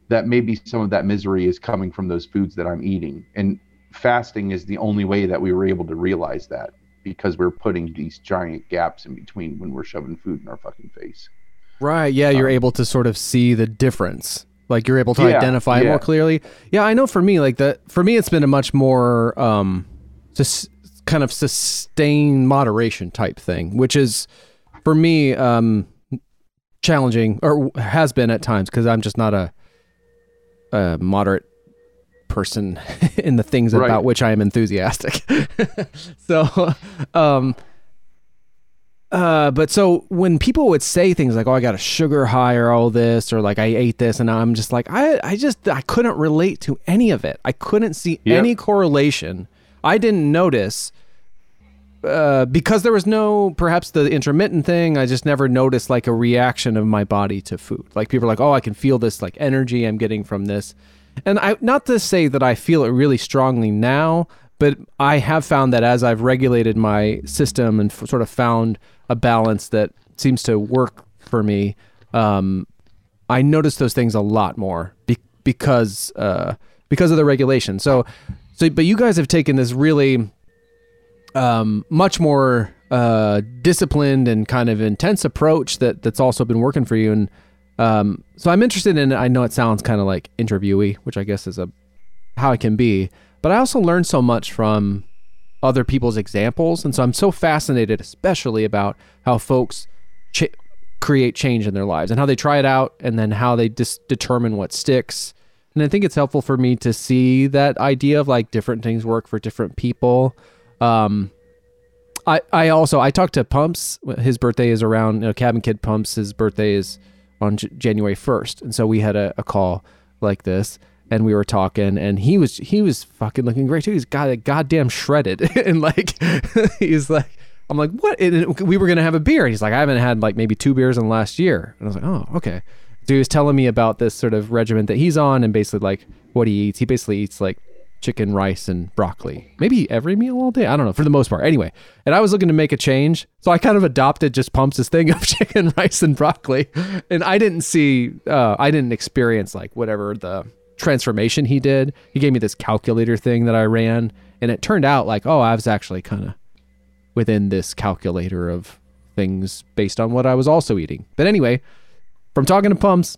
that maybe some of that misery is coming from those foods that I'm eating and fasting is the only way that we were able to realize that because we're putting these giant gaps in between when we're shoving food in our fucking face. Right. Yeah, you're um, able to sort of see the difference. Like you're able to yeah, identify yeah. it more clearly. Yeah, I know for me, like that for me it's been a much more um just kind of sustained moderation type thing, which is for me um challenging or has been at times because I'm just not a a moderate person [laughs] in the things right. about which I am enthusiastic. [laughs] so um uh, but so when people would say things like, "Oh, I got a sugar high or all this," or like I ate this, and I'm just like, I, I just, I couldn't relate to any of it. I couldn't see Yep. any correlation. I didn't notice uh, because there was no, perhaps the intermittent thing. I just never noticed like a reaction of my body to food. Like people are like, "Oh, I can feel this like energy I'm getting from this," and I, not to say that I feel it really strongly now, but I have found that as I've regulated my system and f- sort of found a balance that seems to work for me, um, I notice those things a lot more be- because uh, because of the regulation. So, so but you guys have taken this really um, much more uh, disciplined and kind of intense approach that that's also been working for you. And um, so I'm interested in. I know it sounds kind of like interviewee, which I guess is a how it can be, but I also learned so much from other people's examples, and so I'm so fascinated, especially about how folks ch- create change in their lives and how they try it out, and then how they dis- determine what sticks. And I think it's helpful for me to see that idea of like different things work for different people. Um, I, I also I talked to Pumps. His birthday is around. You know, Cabin Kid Pumps. His birthday is on J- January first, and so we had a, a call like this, and we were talking, and he was he was fucking looking great too. He's got a goddamn shredded, [laughs] and like [laughs] he's like. I'm like, what? And we were gonna have a beer. And he's like, I haven't had like maybe two beers in the last year. And I was like, oh, okay. So he was telling me about this sort of regimen that he's on, and basically like what he eats. He basically eats like chicken, rice, and broccoli. Maybe every meal all day. I don't know. For the most part, anyway. And I was looking to make a change, so I kind of adopted just Pumps' his thing [laughs] of chicken, rice, and broccoli. And I didn't see, uh, I didn't experience like whatever the transformation he did. He gave me this calculator thing that I ran, and it turned out like, oh, I was actually kind of within this calculator of things based on what I was also eating. But anyway, from talking to Pumps,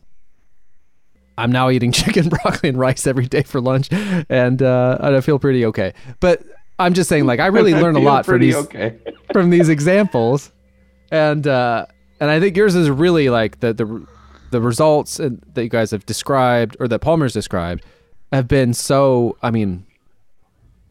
I'm now eating [laughs] chicken, broccoli, and rice every day for lunch, and uh, I feel pretty okay. But I'm just saying, like, I really [laughs] learned a lot from these Okay. from these examples, and uh, and I think yours is really like the the the results that you guys have described or that Palmer's described have been so. I mean,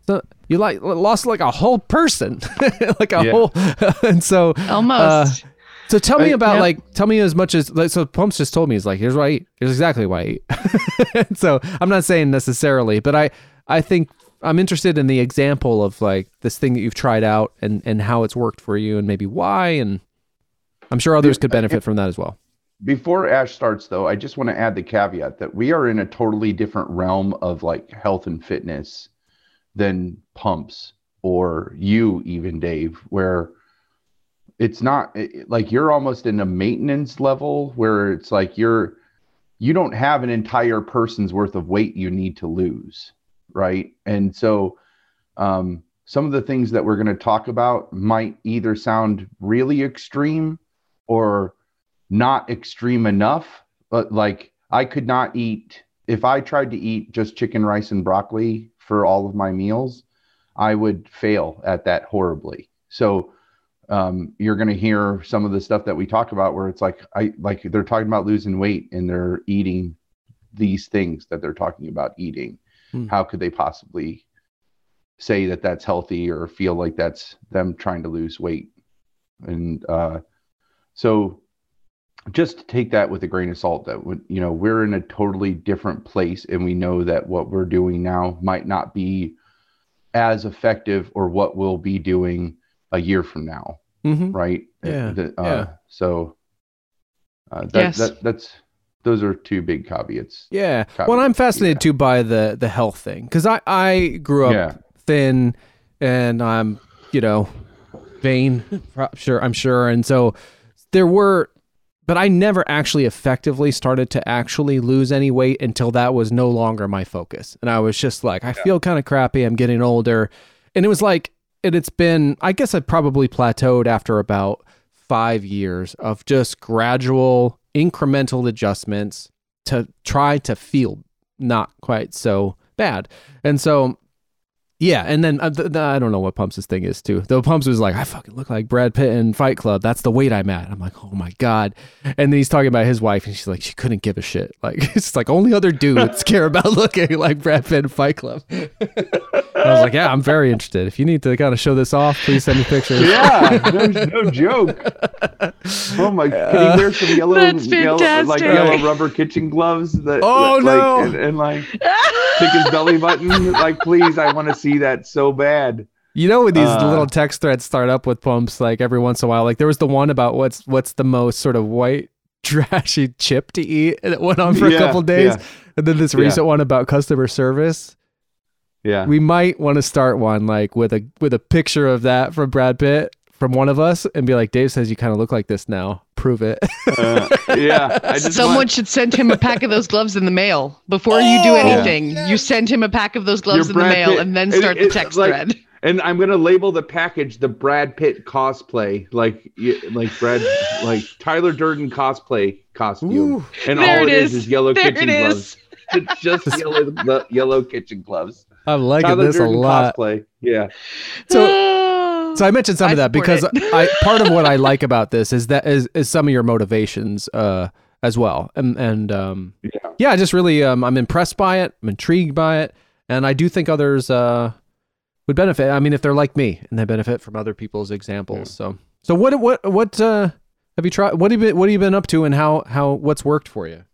so you like lost like a whole person, [laughs] like a Yeah. whole, [laughs] and so Almost. uh, so tell me I- about Yep. like tell me as much as like so Pumps just told me he's like here's what I eat here's exactly why I eat. [laughs] so I'm not saying necessarily, but I I think I'm interested in the example of like this thing that you've tried out and and how it's worked for you and maybe why and I'm sure others could benefit from that as well. Before Ash starts, though, I just want to add the caveat that we are in a totally different realm of like health and fitness than pumps or you, even Dave, where it's not it- like you're almost in a maintenance level where it's like you're you don't have an entire person's worth of weight you need to lose, right? And so, um, some of the things that we're going to talk about might either sound really extreme or not extreme enough but like i could not eat if i tried to eat just chicken rice and broccoli for all of my meals i would fail at that horribly. So um, you're going to hear some of the stuff that we talk about where it's like i like they're talking about losing weight and they're eating these things that they're talking about eating. Hmm. how could they possibly say that that's healthy or feel like that's them trying to lose weight? And uh, so just take that with a grain of salt that would you know we're in a totally different place and we know that what we're doing now might not be as effective or what we'll be doing a year from now Mm-hmm. right Yeah, The- uh, yeah. so uh, that, Yes. that that's those are two big caveats Yeah. Copy. Well, I'm fascinated Yeah. too by the the health thing because I I grew up Yeah. thin and I'm you know vain. [laughs] pro- Sure, I'm sure, and so there were, but I never actually effectively started to actually lose any weight until that was no longer my focus, and I was just like, I feel kind of crappy. I'm getting older, and it was like, and it's been, I guess I probably plateaued after about five years of just gradual incremental adjustments to try to feel not quite so bad. And so Yeah, and then uh, th- th- I don't know what Pumps' thing is too. Though Pumps was like, I fucking look like Brad Pitt in Fight Club. That's the weight I'm at. I'm like, oh my god. And then he's talking about his wife, and she's like, she couldn't give a shit. Like [laughs] it's like only other dudes [laughs] care about looking like Brad Pitt in Fight Club. [laughs] I was like, yeah, I'm very interested. If you need to kind of show this off, please send me pictures. Yeah, no, no joke. Oh my! Can he wear some yellow, yellow like yellow rubber kitchen gloves? That, Oh, that, like, no. And, and like stick his belly button. Like, please, I want to see that so bad. You know, when these Uh, little text threads start up with pumps, like every once in a while, like there was the one about what's what's the most sort of white [laughs] trashy chip to eat, [laughs] and it went on for a Yeah, couple days. yeah. And then this Yeah. recent one about customer service. Yeah. We might want to start one like with a with a picture of that from Brad Pitt from one of us, and be like, Dave says you kind of look like this now. Prove it. Uh, yeah. I [laughs] just Someone want, should send him a pack of those gloves in the mail before you do Oh, anything. yes. You send him a pack of those gloves Your in the mail Pitt- and then it- start the text like- thread. and I'm gonna label the package the Brad Pitt cosplay, like like Brad, like Tyler Durden cosplay costume, Ooh. and There all it it is is. is yellow There kitchen it gloves. is. [laughs] It's just yellow, yellow kitchen gloves. I'm liking Tyler this a Durden lot. cosplay. Yeah. So- [sighs] So I mentioned some I of that because. I part of what I [laughs] like about this is that is, is some of your motivations uh, as well, and and um, Yeah. yeah, I just really um, I'm impressed by it. I'm intrigued by it, and I do think others uh, would benefit. I mean, if they're like me and they benefit from other people's examples. So so what what what uh, have you tried? What have you been, what have you been up to, and how how what's worked for you?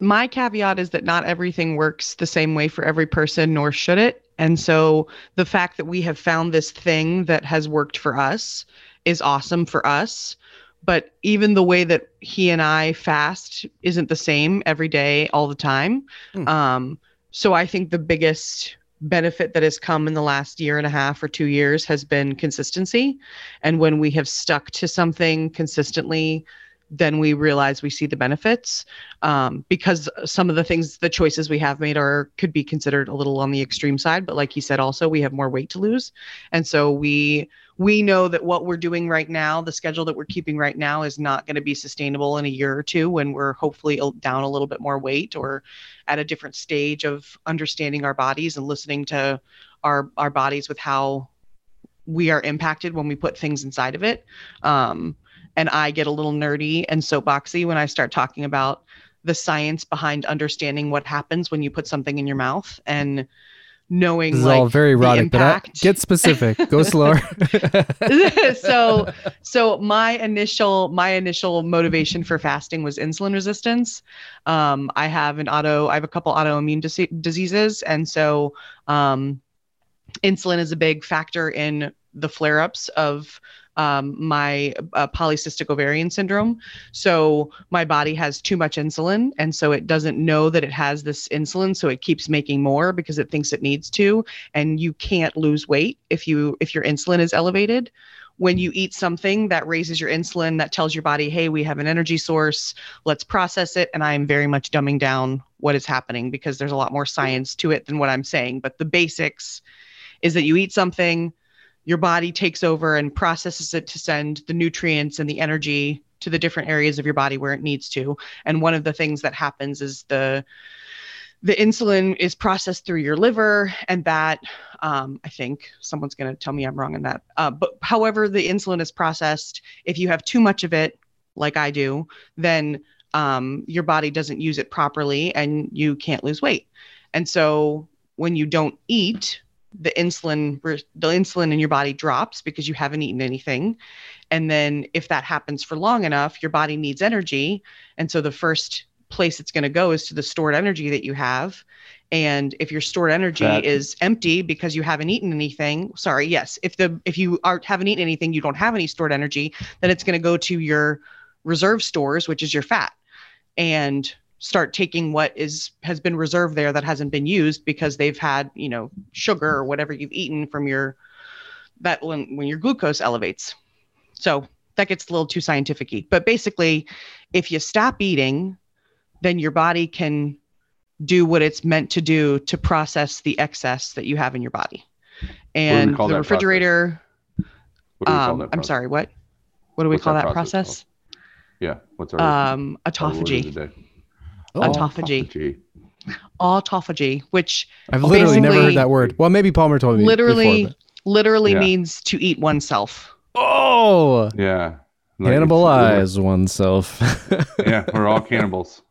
My caveat is that not everything works the same way for every person, nor should it. And so the fact that we have found this thing that has worked for us is awesome for us. But even the way that he and I fast isn't the same every day, all the time. Hmm. Um, so I think the biggest benefit that has come in the last year and a half or two years has been consistency. And when we have stuck to something consistently, then we realize we see the benefits um, because some of the things the choices we have made are could be considered a little on the extreme side but like you said also we have more weight to lose. And so we we know that what we're doing right now the schedule that we're keeping right now is not going to be sustainable in a year or two when we're hopefully down a little bit more weight or at a different stage of understanding our bodies and listening to our our bodies with how we are impacted when we put things inside of it. Um, and I get a little nerdy and soapboxy when I start talking about the science behind understanding what happens when you put something in your mouth and knowing This is like all very erotic, but I, get specific. Go [laughs] slower. [laughs] so so my initial my initial motivation for fasting was insulin resistance um, i have an auto i have a couple autoimmune dise- diseases and so um, insulin is a big factor in the flare-ups of um, my uh, polycystic ovarian syndrome. So my body has too much insulin and so it doesn't know that it has this insulin so it keeps making more because it thinks it needs to and you can't lose weight if you if your insulin is elevated. When you eat something that raises your insulin that tells your body hey we have an energy source let's process it and i'm very much dumbing down what is happening because there's a lot more science to it than what i'm saying but the basics is that you eat something your body takes over and processes it to send the nutrients and the energy to the different areas of your body where it needs to. And one of the things that happens is the the insulin is processed through your liver and that um, i think someone's going to tell me i'm wrong in that. Uh, but however the insulin is processed if you have too much of it like i do then um, your body doesn't use it properly and you can't lose weight. And so when you don't eat the insulin the insulin in your body drops because you haven't eaten anything. And then if that happens for long enough your body needs energy. And so the first place it's going to go is to the stored energy that you have. And if your stored energy That- is empty because you haven't eaten anything sorry yes if the if you aren't haven't eaten anything you don't have any stored energy then it's going to go to your reserve stores which is your fat. And start taking what is has been reserved there that hasn't been used because they've had you know sugar or whatever you've eaten from your that when when your glucose elevates. So that gets a little too scientific but basically if you stop eating then your body can do what it's meant to do to process the excess that you have in your body. And the refrigerator What do we call um, i'm sorry what? What do we What's call that process process, Yeah. What's our um our word of autophagy? Oh, autophagy Autophagy. autophagy, which I've literally never heard that word. Well, maybe Palmer told me. literally before, literally Yeah. means to eat oneself. Oh, Yeah. Like, cannibalize oneself. it's- [laughs] Yeah, we're all cannibals.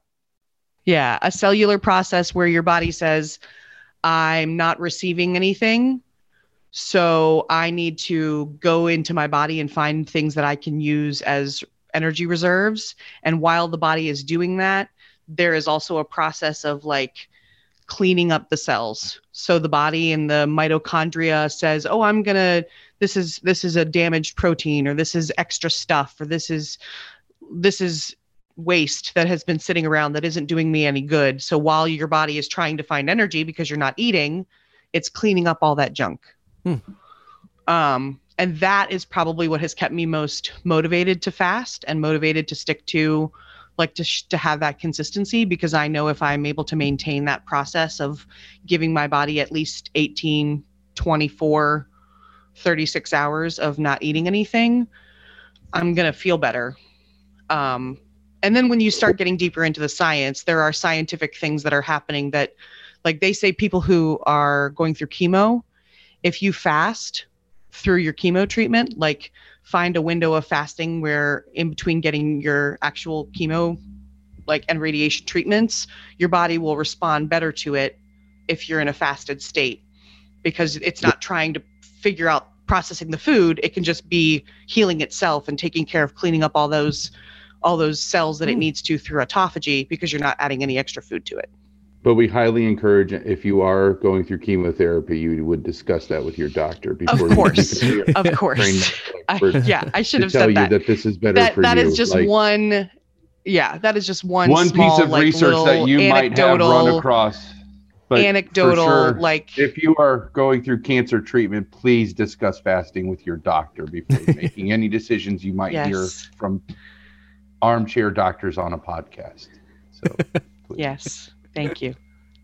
Yeah, a cellular process where your body says, I'm not receiving anything. So I need to go into my body and find things that I can use as energy reserves. And while the body is doing that, there is also a process of like cleaning up the cells. So the body and the mitochondria says, "Oh, I'm going to this is this is a damaged protein or this is extra stuff or this is this is waste that has been sitting around that isn't doing me any good. So while your body is trying to find energy because you're not eating, it's cleaning up all that junk. Hmm. Um, and that is probably what has kept me most motivated to fast and motivated to stick to like to, sh- to have that consistency because I know if I'm able to maintain that process of giving my body at least 18, 24, 36 hours of not eating anything, I'm going to feel better. Um, and then when you start getting deeper into the science, there are scientific things that are happening that, like they say, people who are going through chemo, if you fast through your chemo treatment, like find a window of fasting where in between getting your actual chemo, like and radiation treatments, your body will respond better to it if you're in a fasted state because it's not trying to figure out processing the food it can just be healing itself and taking care of cleaning up all those all those cells that it Hmm. needs to through autophagy because you're not adding any extra food to it But we highly encourage if you are going through chemotherapy, you would discuss that with your doctor before you course. [laughs] you of course I, yeah i should have tell said you that that. this is better that for that you. is just Like, one yeah that is just one one small, piece of like, research that you might have run across. But anecdotal sure, like if you are going through cancer treatment, please discuss fasting with your doctor before [laughs] making any decisions you might hear from armchair doctors on a podcast. So, [laughs] please. yes thank you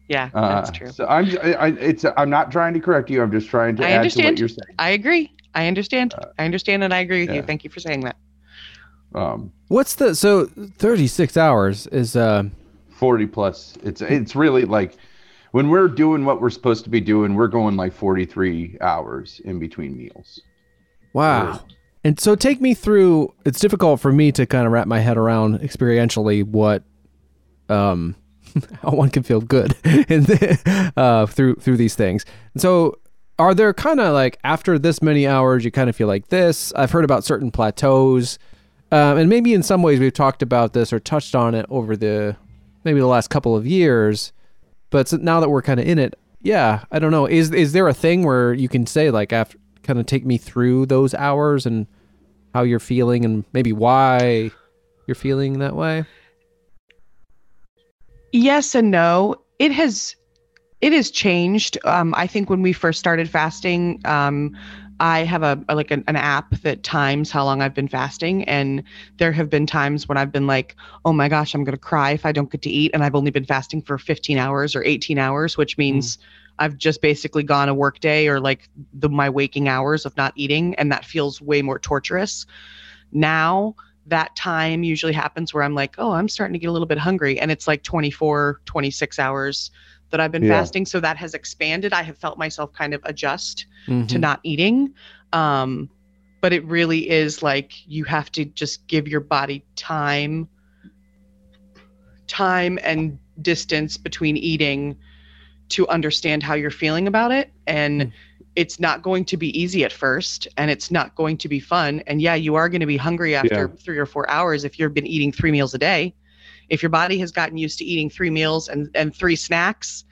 yeah Uh, that's true So I'm, I, I- it's, I'm not trying to correct you. I'm just trying to I add to understand. what you're saying. i agree i understand i understand and i agree with you thank you for saying that Um, What's the so 36 hours is uh 40 plus. It's, it's really like when we're doing what we're supposed to be doing, we're going like 43 hours in between meals. wow. And so take me through it's difficult for me to kind of wrap my head around experientially what um [laughs] how one can feel good [laughs] uh through through these things. And so are there kind of like after this many hours you kind of feel like this? I've heard about certain plateaus. Um, and maybe in some ways we've talked about this or touched on it over the maybe the last couple of years. But now that we're kind of in it, yeah, I don't know. Is is there a thing where you can say like after kind of take me through those hours and how you're feeling and maybe why you're feeling that way? Yes and no. It has it has changed. Um, i think when we first started fasting um, i have a, a- like an, an app that times how long i've been fasting. And there have been times when i've been like oh my gosh i'm going to cry if i don't get to eat. And i've only been fasting for 15 hours or 18 hours which means i've just basically gone a work day or like the my waking hours of not eating. And that feels way more torturous. Now that time usually happens where I'm like, oh, I'm starting to get a little bit hungry. And it's like 24, 26 hours that I've been Yeah. fasting. So that has expanded. I have felt myself kind of adjust to Mhm. not eating. Um, but it really is like you have to just give your body time, time and distance between eating to understand how you're feeling about it. And Mm. It's not going to be easy at first and it's not going to be fun. And yeah, you are going to be hungry after three or four hours if you've been eating three meals a day. If your body has gotten used to eating three meals and, and three snacks,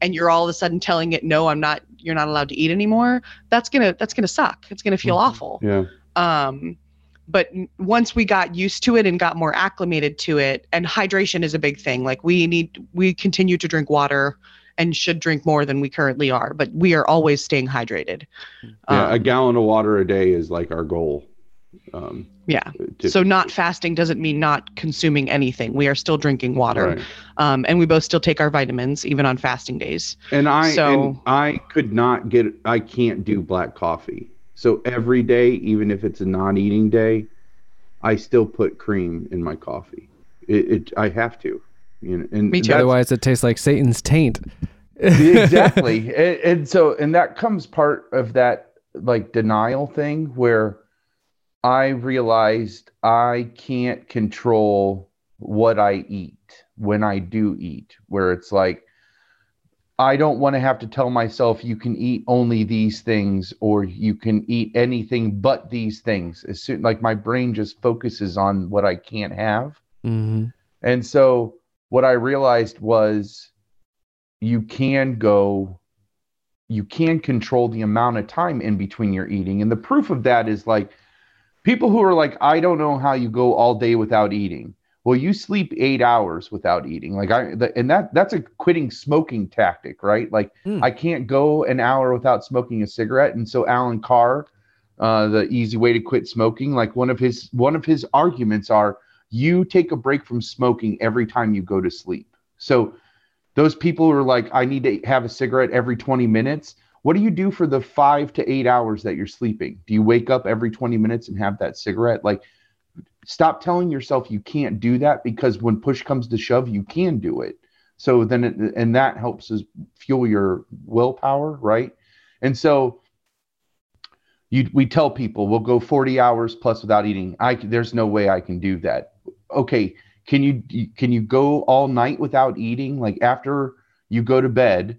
and you're all of a sudden telling it, no, I'm not, you're not allowed to eat anymore, that's gonna that's gonna suck. It's gonna feel Mhm. awful Yeah. um but once we got used to it and got more acclimated to it and hydration is a big thing like we need we continue to drink water and should drink more than we currently are but we are always staying hydrated Yeah. a Um, gallon of water a day is like our goal. Um, yeah to- so not fasting doesn't mean not consuming anything we are still drinking water Right. um, and we both still take our vitamins even on fasting days And I So- and I could not get I can't do black coffee. So every day, even if it's a non-eating day, I still put cream in my coffee. It, it I have to. You know, and Me too. Otherwise, it tastes like Satan's taint. [laughs] exactly. And, and so and that comes part of that like denial thing where i realized i can't control what i eat when i do eat where it's like i don't want to have to tell myself you can eat only these things or you can eat anything but these things. As soon like my brain just focuses on what i can't have. Hmm and so what I realized was you can go, you can control the amount of time in between your eating. And the proof of that is like people who are like, I don't know how you go all day without eating. Well, you sleep eight hours without eating. Like I, the, and that that's a quitting smoking tactic, right? Like Hmm. I can't go an hour without smoking a cigarette. And so Allen Carr, uh, the easy way to quit smoking, like one of his one of his arguments are you take a break from smoking every time you go to sleep. So those people who are like, I need to have a cigarette every 20 minutes. What do you do for the five to eight hours that you're sleeping? Do you wake up every 20 minutes and have that cigarette? Like, stop telling yourself you can't do that because when push comes to shove, you can do it. So then, it, and that helps us fuel your willpower, right? And so, you we tell people we'll go 40 hours plus without eating. I there's no way I can do that. Okay, can you can you go all night without eating? Like after you go to bed,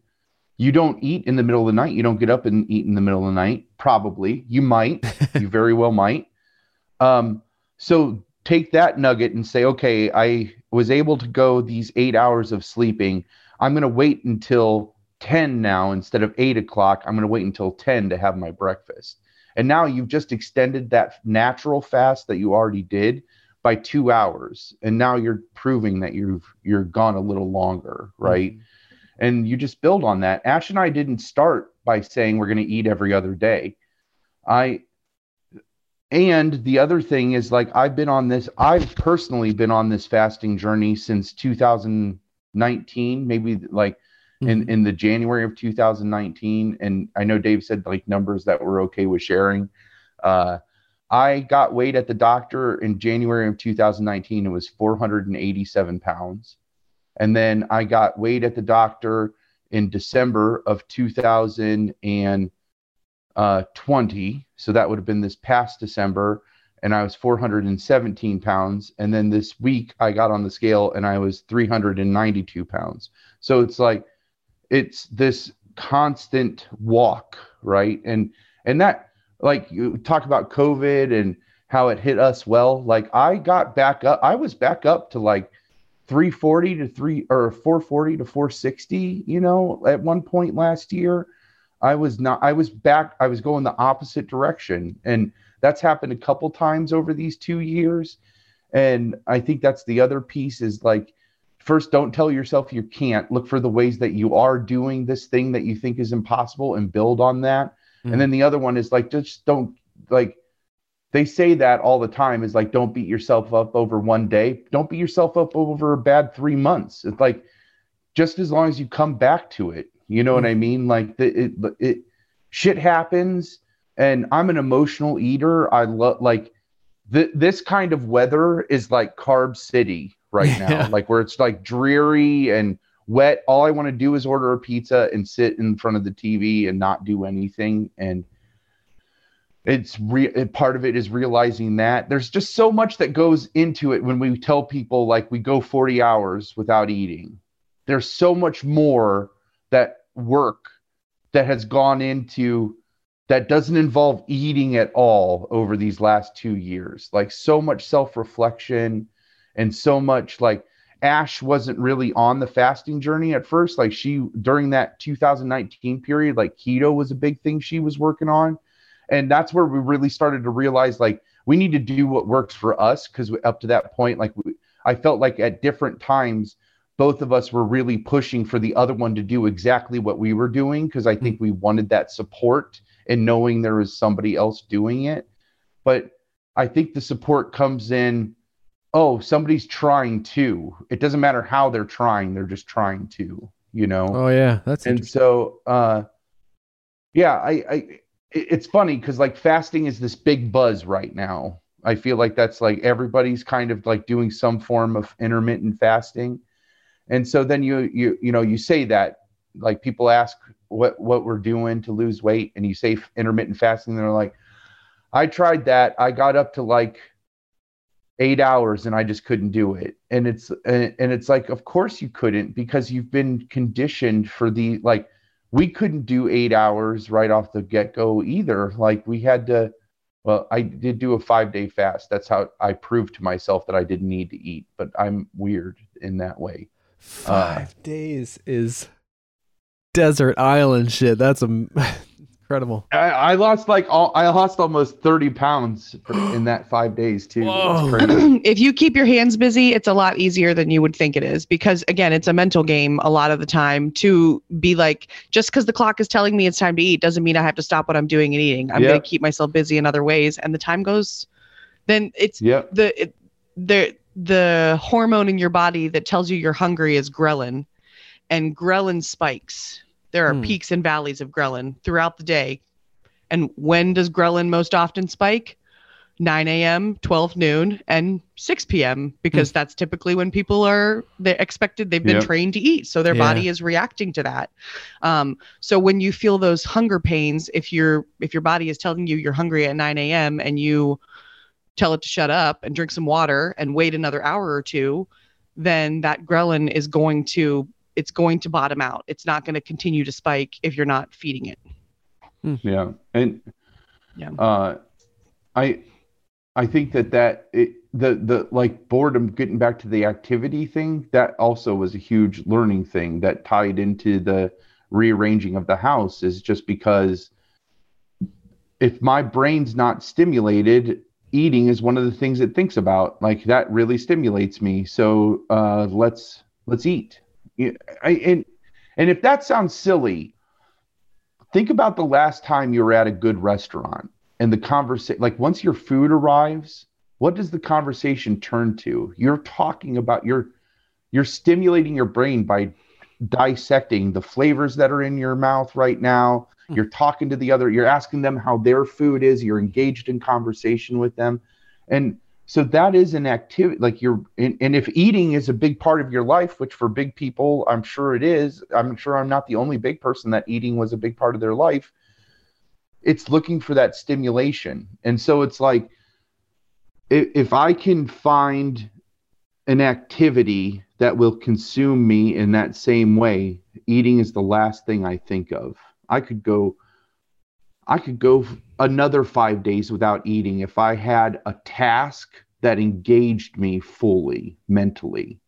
you don't eat in the middle of the night. You don't get up and eat in the middle of the night. Probably you might. [laughs] you very well might. Um, so take that nugget and say, okay, I was able to go these eight hours of sleeping. I'm going to wait until 10 now instead of eight o'clock. I'm going to wait until 10 to have my breakfast. And now you've just extended that natural fast that you already did by two hours. And now you're proving that you've you're gone a little longer, right? And you just build on that. Ash and I didn't start by saying we're going to eat every other day. I and the other thing is like I've been on this, I've personally been on this fasting journey since 2019, maybe like in in the January of 2019. And I know Dave said like numbers that we're okay with sharing. Uh, I got weighed at the doctor in January of 2019. It was 487 pounds, and then I got weighed at the doctor in December of 2020. So that would have been this past December, and I was 417 pounds. And then this week I got on the scale and I was 392 pounds. So it's like it's this constant walk right and and that like you talk about covid and how it hit us well like i got back up i was back up to like 340 to 3 or 440 to 460 you know at one point last year. I was not i was back i was going the opposite direction and that's happened a couple times over these 2 years. And i think that's the other piece is like first don't tell yourself you can't. Look for the ways that you are doing this thing that you think is impossible and build on that Mhm. and then the other one is like just don't like they say that all the time is like don't beat yourself up over one day. Don't beat yourself up over a bad three months. It's like just as long as you come back to it. You know what i mean? Like the, it, it shit happens and i'm an emotional eater. I love like th- this kind of weather is like carb city right [laughs] now Yeah. like where it's like dreary and wet all i want to do is order a pizza and sit in front of the tv and not do anything and it's re- part of it is realizing that there's just so much that goes into it when we tell people like we go 40 hours without eating. There's so much more that work that has gone into that doesn't involve eating at all over these last two years. Like so much self-reflection and so much like ash wasn't really on the fasting journey at first. Like she during that 2019 period like keto was a big thing she was working on. And that's where we really started to realize like we need to do what works for us because up to that point like we, i felt like at different times both of us were really pushing for the other one to do exactly what we were doing because i think mm. we wanted that support and knowing there was somebody else doing it. But i think the support comes in oh somebody's trying to. It doesn't matter how they're trying they're just trying to you know? Oh yeah, that's and so uh yeah i i it's funny because like fasting is this big buzz right now. I feel like that's like everybody's kind of like doing some form of intermittent fasting. And so then you you you know you say that like people ask what what we're doing to lose weight and you say intermittent fasting And they're like i tried that. I got up to like eight hours and i just couldn't do it. And it's and it's like of course you couldn't because you've been conditioned for the like we couldn't do eight hours right off the get-go either. Like we had to well i did do a five day fast. That's how i proved to myself that i didn't need to eat but i'm weird in that way. Five uh, days is desert island shit. That's a [laughs] incredible. I, I, lost like all I lost almost 30 pounds [gasps] in that five days too. [clears throat] if you keep your hands busy, it's a lot easier than you would think it is because again, it's a mental game a lot of the time to be like, just because the clock is telling me it's time to eat doesn't mean I have to stop what I'm doing and eating. I'm yep. gonna keep myself busy in other ways, and the time goes. Then it's yep. the it, the the hormone in your body that tells you you're hungry is ghrelin, and ghrelin spikes there are hmm. peaks and valleys of ghrelin throughout the day. And when does ghrelin most often spike? 9 a.m., 12 noon, and 6 p.m. because hmm. that's typically when people are they expected. They've been yep. trained to eat, so their yeah. body is reacting to that. Um, so when you feel those hunger pains, if you're if your body is telling you you're hungry at 9 a.m. and you tell it to shut up and drink some water and wait another hour or two, then that ghrelin is going to it's going to bottom out. It's not going to continue to spike if you're not feeding it. Hmm. Yeah, and yeah, uh, I I think that that it, the the like boredom getting back to the activity thing that also was a huge learning thing that tied into the rearranging of the house is just because if my brain's not stimulated eating is one of the things it thinks about like that really stimulates me so uh let's let's eat I, and and if that sounds silly, think about the last time you were at a good restaurant and the conversation. Like once your food arrives, what does the conversation turn to? You're talking about you're you're stimulating your brain by dissecting the flavors that are in your mouth right now. Hmm. You're talking to the other. You're asking them how their food is. You're engaged in conversation with them, and so that is an activity like you're and, and, if eating is a big part of your life which for big people i'm sure it is i'm sure i'm not the only big person that eating was a big part of their life it's looking for that stimulation. And so it's like if, if i can find an activity that will consume me in that same way eating is the last thing i think of. I could go I could go another five days without eating if I had a task that engaged me fully mentally.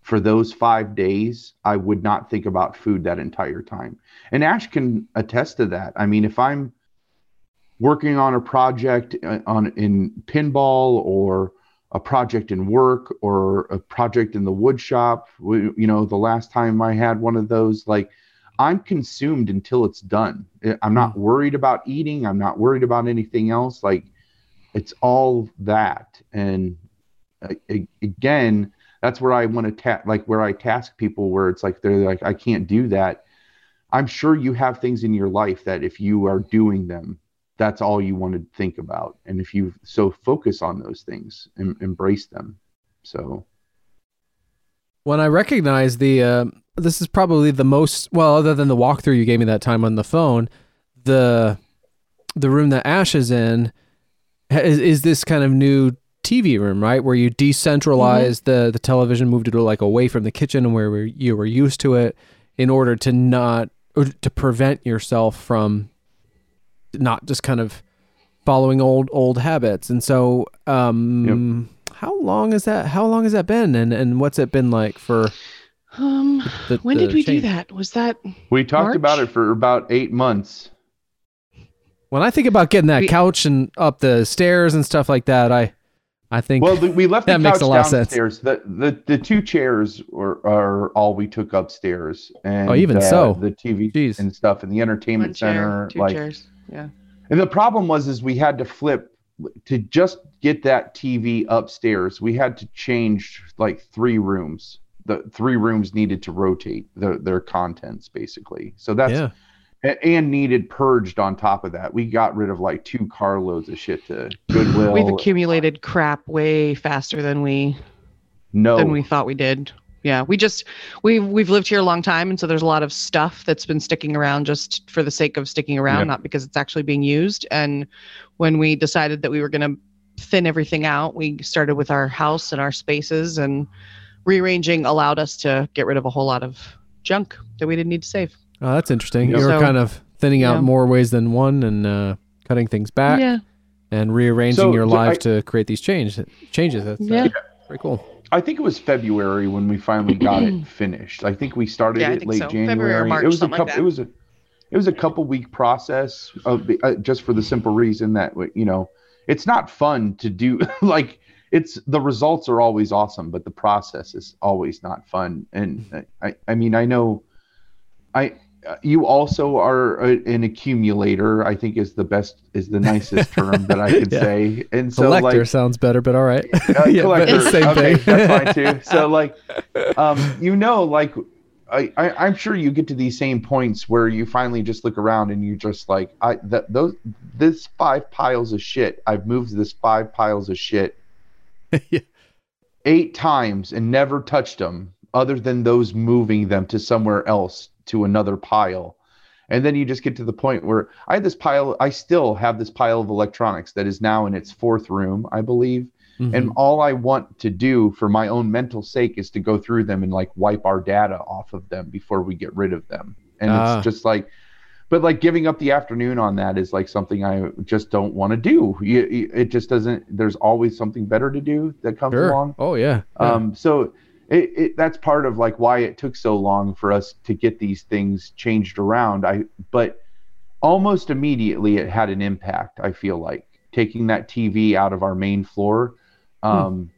For those five days, I would not think about food that entire time. And Ash can attest to that. I mean, if I'm working on a project uh, on in pinball or a project in work or a project in the wood shop, you know, the last time I had one of those, like I'm consumed until it's done. I'm not hmm. worried about eating. I'm not worried about anything else. Like it's all that. And uh, again, that's where I want to ta- like where I task people where it's like they're like I can't do that. I'm sure you have things in your life that if you are doing them, that's all you want to think about. And if you so focus on those things and embrace them. So when I recognize the uh, this is probably the most well, other than the walkthrough you gave me that time on the phone, the the room that Ash is in is, is this kind of new TV room, right? Where you decentralize mm-hmm. the the television, moved it like away from the kitchen and where you were used to it, in order to not or to prevent yourself from not just kind of following old old habits. And so, um, yep. How long is that? How long has that been? And and what's it been like for? Um, the, when did we change. do that? Was that we talked March? about it for about eight months. When I think about getting that we, couch and up the stairs and stuff like that, I, I think well, the, we left that the makes a lot downstairs. Of sense. The, the the two chairs were are all we took upstairs, and oh, even uh, so, the TV Jeez. and stuff, and the entertainment chair, center, two like, chairs, yeah. And the problem was, is we had to flip to just get that TV upstairs. We had to change like three rooms the three rooms needed to rotate the, their contents basically. So that's yeah. and needed purged on top of that. We got rid of like two carloads of shit to Goodwill. We've accumulated crap way faster than we no than we thought we did. Yeah, we just we we've lived here a long time, and so there's a lot of stuff that's been sticking around just for the sake of sticking around, Yeah. not because it's actually being used. And when we decided that we were going to thin everything out, we started with our house and our spaces, and rearranging allowed us to get rid of a whole lot of junk that we didn't need to save. Oh, that's interesting. Yeah. You were So- kind of thinning out yeah. more ways than one and uh, cutting things back Yeah, and rearranging So, your d- life I- to create these change, changes. That's uh, Yeah. very cool. I think it was February when we finally got it [clears throat] finished. I think we started Yeah, it late so. January. February or March, it was a something like couple. it was a it was a couple week process of the, uh, just for the simple reason that you know it's not fun to do [laughs] like it's the results are always awesome, but the process is always not fun. And uh, I I mean I know I you also are a, an accumulator. I think is the best is the nicest [laughs] term that I could Yeah. say. And so Collector like sounds better, but all right. uh, Yeah, [laughs] collector. same okay, thing. that's fine too. [laughs] So like, um, you know, like, I, I I'm sure you get to these same points where you finally just look around and you just like, I that those this five piles of shit. I've moved this five piles of shit Yeah. eight times and never touched them, other than those moving them to somewhere else to another pile. And then you just get to the point where I had this pile, I still have this pile of electronics that is now in its fourth room, I believe. Mhm. And all I want to do for my own mental sake is to go through them and like wipe our data off of them before we get rid of them. And Ah. it's just like, but like giving up the afternoon on that is like something I just don't want to do. You- it just doesn't, there's always something better to do that comes sure. along. Oh yeah. Yeah. Um, so it, it, that's part of like why it took so long for us to get these things changed around. I, but almost immediately it had an impact. I feel like taking that TV out of our main floor. Um,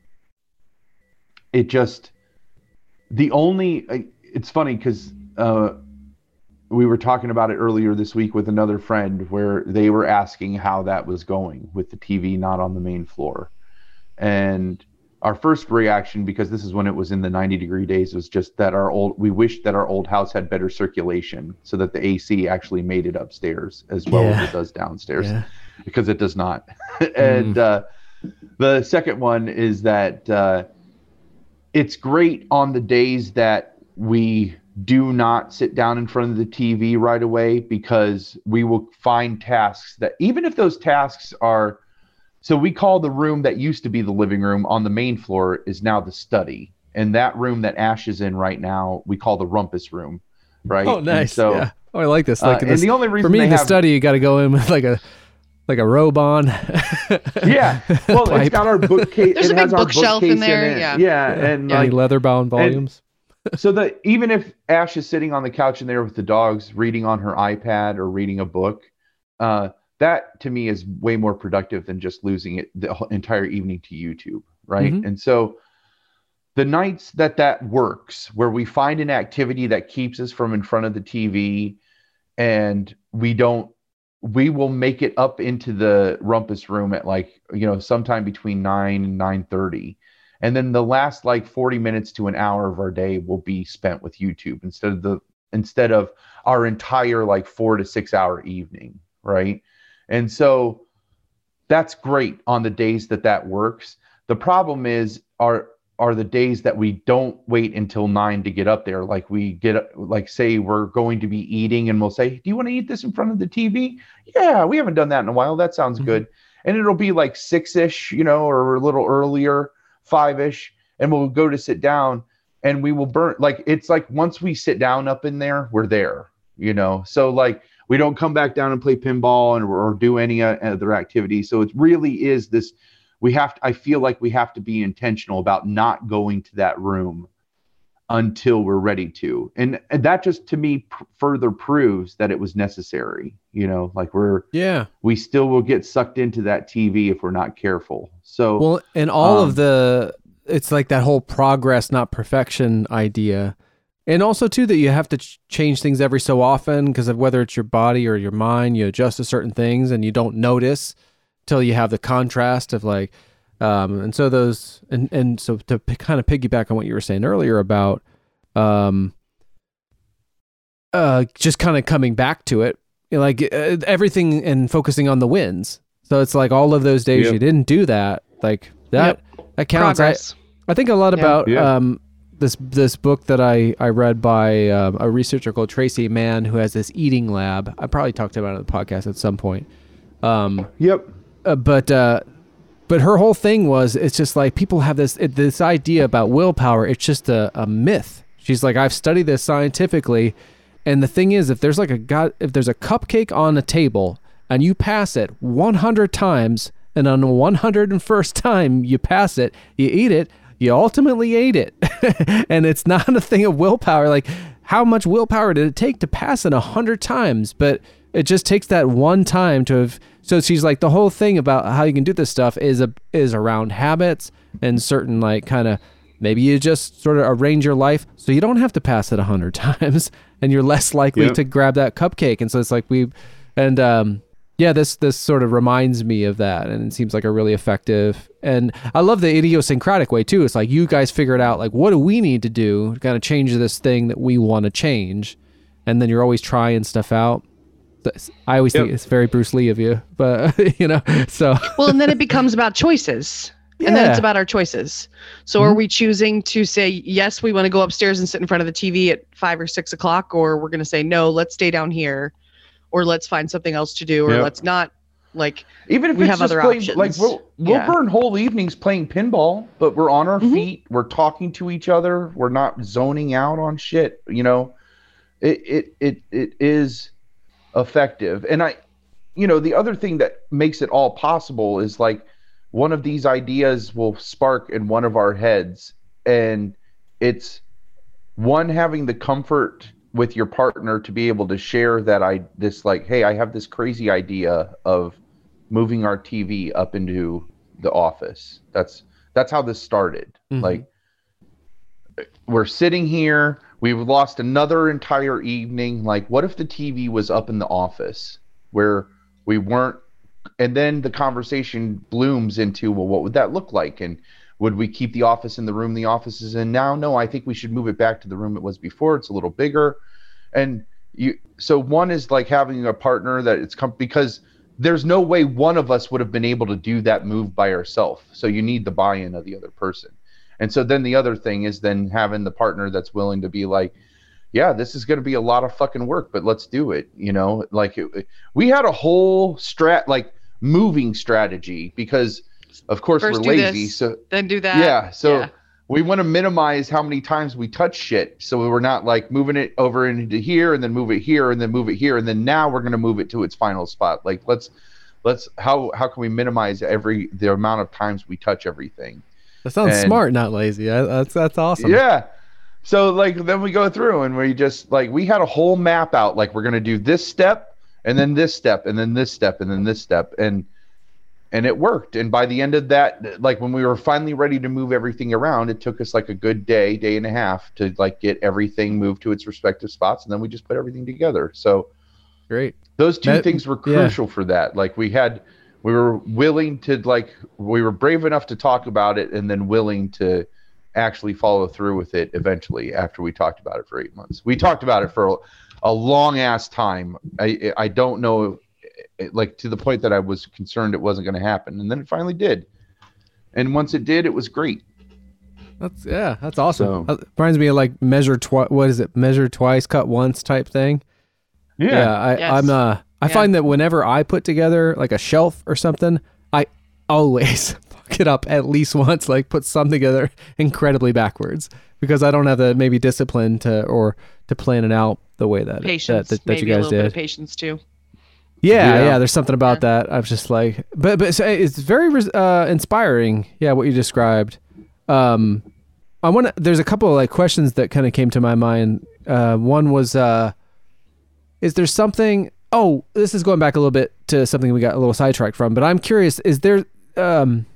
It just the only. It's funny because uh, we were talking about it earlier this week with another friend where they were asking how that was going with the TV not on the main floor, and our first reaction because this is when it was in the 90 degree days was just that our old we wished that our old house had better circulation so that the AC actually made it upstairs as well Yeah. as it does downstairs yeah. because it does not. [laughs] and uh, the second one is that uh, it's great on the days that we do not sit down in front of the TV right away because we will find tasks that, even if those tasks are, so we call the room that used to be the living room on the main floor is now the study. And that room that Ash is in right now, we call the rumpus room. Right. Oh And nice. so, yeah. Oh, I like this. uh, Like and the only reason for me, they the have, study, you got to go in with like a like a robe on. [laughs] Yeah. Well, Pipe. it's got our bookcase. There's it a big has our bookshelf in bookcase there, it. yeah. Yeah. And Any like, leather bound volumes. so that even if Ash is sitting on the couch in there with the dogs, reading on her iPad or reading a book, uh, that to me is way more productive than just losing it the entire evening to YouTube, right? Mhm. And so the nights that that works, where we find an activity that keeps us from in front of the TV, and we don't, we will make it up into the rumpus room at like you know sometime between nine and nine thirty and then the last like 40 minutes to an hour of our day will be spent with youtube instead of the instead of our entire like four to six hour evening right and so that's great on the days that that works. The problem is are are the days that we don't wait until nine to get up there. Like we get like say we're going to be eating and we'll say do you want to eat this in front of the tv yeah we haven't done that in a while. That sounds Mhm. good. And it'll be like six-ish you know or a little earlier five-ish and we'll go to sit down and we will burn like it's like once we sit down up in there we're there you know? So like we don't come back down and play pinball and or do any uh, other activity so it really is this we have to, i feel like we have to be intentional about not going to that room until we're ready to and, and that just to me pr- further proves that it was necessary you know like we're Yeah. we still will get sucked into that tv if we're not careful so Well, and all Um, of the it's like that whole progress, not perfection idea. And also too that you have to ch- change things every so often because of whether it's your body or your mind, you adjust to certain things and you don't notice till you have the contrast of like um and so those and and so to p- kind of piggyback on what you were saying earlier about um uh just kind of coming back to it you know, like uh, everything and focusing on the wins so it's like all of those days Yep. you didn't do that like that that counts I, Progress. I think a lot Yeah. about Yeah. um this this book that I I read by um, a researcher called Traci Mann who has this eating lab. I probably talked about it on the podcast at some point. Um, Yep. uh, but uh, but her whole thing was it's just like people have this it, this idea about willpower. It's just a, a myth. She's like I've studied this scientifically, and the thing is, if there's like a god, if there's a cupcake on a table and you pass it 100 times, and on the 101st [laughs] time you pass it, you eat it, you ultimately ate it, [laughs] and it's not a thing of willpower. Like how much willpower did it take to pass it a hundred times? But it just takes that one time to have so she's like the whole thing about how you can do this stuff is a is around habits and certain like kind of maybe you just sort of arrange your life so you don't have to pass it a hundred [laughs] times and you're less likely Yep. to grab that cupcake and so it's like we and um yeah this this sort of reminds me of that and it seems like a really effective and i love the idiosyncratic way too. It's like you guys figured out like what do we need to do to kind of change this thing that we want to change? And then you're always trying stuff out. I always think it's very bruce lee of you but [laughs] you know so. Well, and then it becomes about choices. And then it's about our choices. So are mm-hmm. we choosing to say, yes, we want to go upstairs and sit in front of the TV at five or six o'clock, or we're going to say, no, let's stay down here, or let's find something else to do, or Yeah. let's not like, Even if We have other playing, options. like we'll, we'll Yeah. burn whole evenings playing pinball, but we're on our Mhm. feet. We're talking to each other. We're not zoning out on shit. You know, it it it it is effective. And I, you know, the other thing that makes it all possible is like one of these ideas will spark in one of our heads, and it's one having the comfort with your partner to be able to share that I this like, hey, I have this crazy idea of moving our TV up into the office. That's that's how this started. Mhm. Like we're sitting here, we've lost another entire evening. Like what if the TV was up in the office where we weren't and then the conversation blooms into well what would that look like and would we keep the office in the room the office is in now? No i think we should move it back to the room it was before. It's a little bigger. And you so one is like having a partner that it's come because there's no way one of us would have been able to do that move by ourselves so you need the buy-in of the other person. And so then the other thing is then having the partner that's willing to be like yeah this is going to be a lot of fucking work but let's do it you know? Like it, we had a whole strat like moving strategy because of course First we're lazy this, so then do that. yeah so yeah. we want to minimize how many times we touch shit so we're not like moving it over into here and then move it here and then move it here and then now we're going to move it to its final spot like let's let's how how can we minimize every the amount of times we touch everything that sounds and- smart not lazy I, that's that's awesome yeah. So like then we go through and we just like we had a whole map out like we're gonna do this step and then this step and then this step and then this step and and it worked. And by the end of that, like when we were finally ready to move everything around, it took us like a good day, day and a half to like get everything moved to its respective spots, and then we just put everything together. So great those two That- things were yeah. crucial for that. Like we had, we were willing to like, we were brave enough to talk about it, and then willing to actually follow through with it eventually after we talked about it for eight months. We talked about it for a, a long ass time. I I don't know, like to the point that I was concerned it wasn't going to happen, and then it finally did. And once it did, it was great. That's yeah, that's awesome. So- That reminds me of like measure twice. What is it? Measure twice, cut once type thing. Yeah, I, Yes. I'm. Uh, I Yeah. find that whenever I put together like a shelf or something, I always [laughs] fuck it up at least once. Like put some together incredibly backwards because I don't have the maybe discipline to or to plan it out the way that Patience. that, that, that maybe you a guys little bit of did. patience too. Yeah, Yeah. yeah, There's something about that. I'm just like, but but so it's very uh, inspiring. Yeah, what you described. Um, I want to. There's a couple of like questions that kind of came to my mind. Uh, one was, uh, is there something? Oh, this is going back a little bit to something we got a little sidetracked from. But I'm curious. Is there um,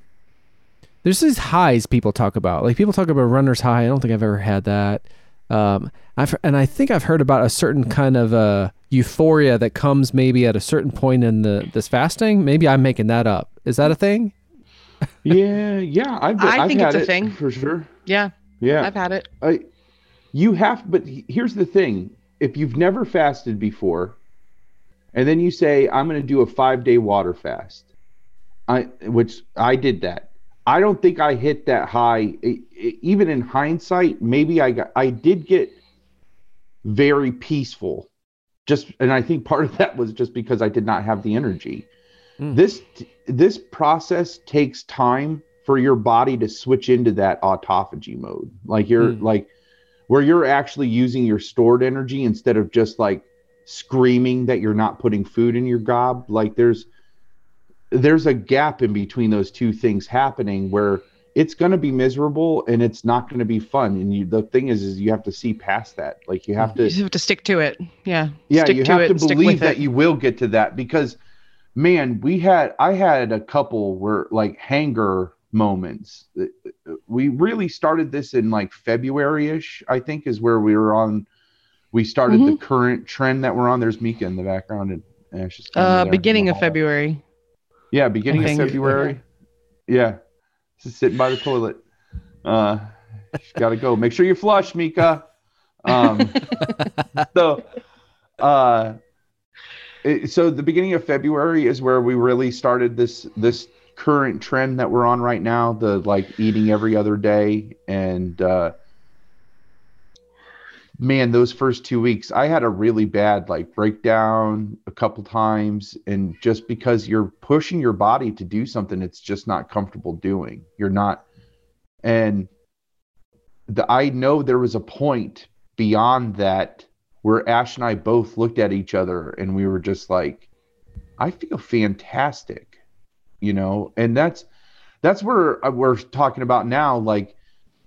there's these highs people talk about. Like people talk about runner's high. I don't think I've ever had that. Um, I've and I think I've heard about a certain kind of uh euphoria that comes maybe at a certain point in the this fasting. Maybe I'm making that up. Is that a thing? [laughs] Yeah, yeah. I've I I've think had it's a it thing. for sure. Yeah, Yeah, I've had it. I, you have, but here's the thing: if you've never fasted before, and then you say, "I'm going to do a five day water fast," I which I did that. I don't think I hit that high. E- e- even in hindsight, maybe I got, I did get very peaceful. Just, and I think part of that was just because I did not have the energy. Mm. This, this process takes time for your body to switch into that autophagy mode. Like you're Mm. like, where you're actually using your stored energy instead of just like screaming that you're not putting food in your gob. Like there's, there's a gap in between those two things happening where it's going to be miserable and it's not going to be fun and you the thing is is you have to see past that like you have You to just have to stick to it. Yeah. yeah stick you to have it to and believe that it. you will get to that because man we had i had a couple where like hanger moments we really started this in like february-ish i think is where we were on we started Mm-hmm. the current trend that we're on there's mika in the background and Ash is Uh, beginning of. February. Yeah, beginning of. February. Yeah. Just sitting by the toilet. Uh gotta go. Make sure you flush, Mika. Um [laughs] so uh it- so the beginning of February is where we really started this this current trend that we're on right now, the like eating every other day and uh man those first two weeks i had a really bad like breakdown a couple times and just because you're pushing your body to do something it's just not comfortable doing. You're not and the i know there was a point beyond that where ash and i both looked at each other and we were just like i feel fantastic you know? And that's that's where uh, we're talking about now like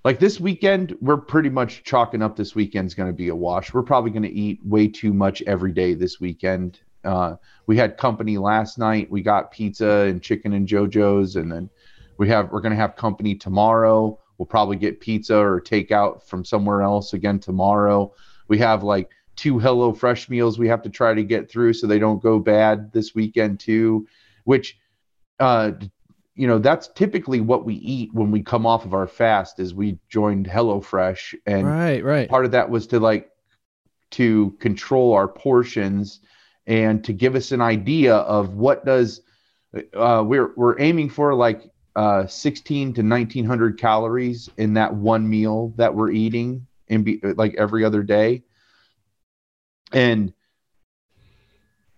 like this weekend, we're pretty much chalking up this weekend's going to be a wash. We're probably going to eat way too much every day this weekend. Uh, we had company last night. We got pizza and chicken and JoJo's, and then we have we're going to have company tomorrow. We'll probably get pizza or takeout from somewhere else again tomorrow. We have like two Hello Fresh meals we have to try to get through so they don't go bad this weekend too, which uh, you know that's typically what we eat when we come off of our fast is we joined HelloFresh and right, right. part of that was to like to control our portions and to give us an idea of what does uh, we're we're aiming for like uh, 16 to 1900 calories in that one meal that we're eating in be, like every other day and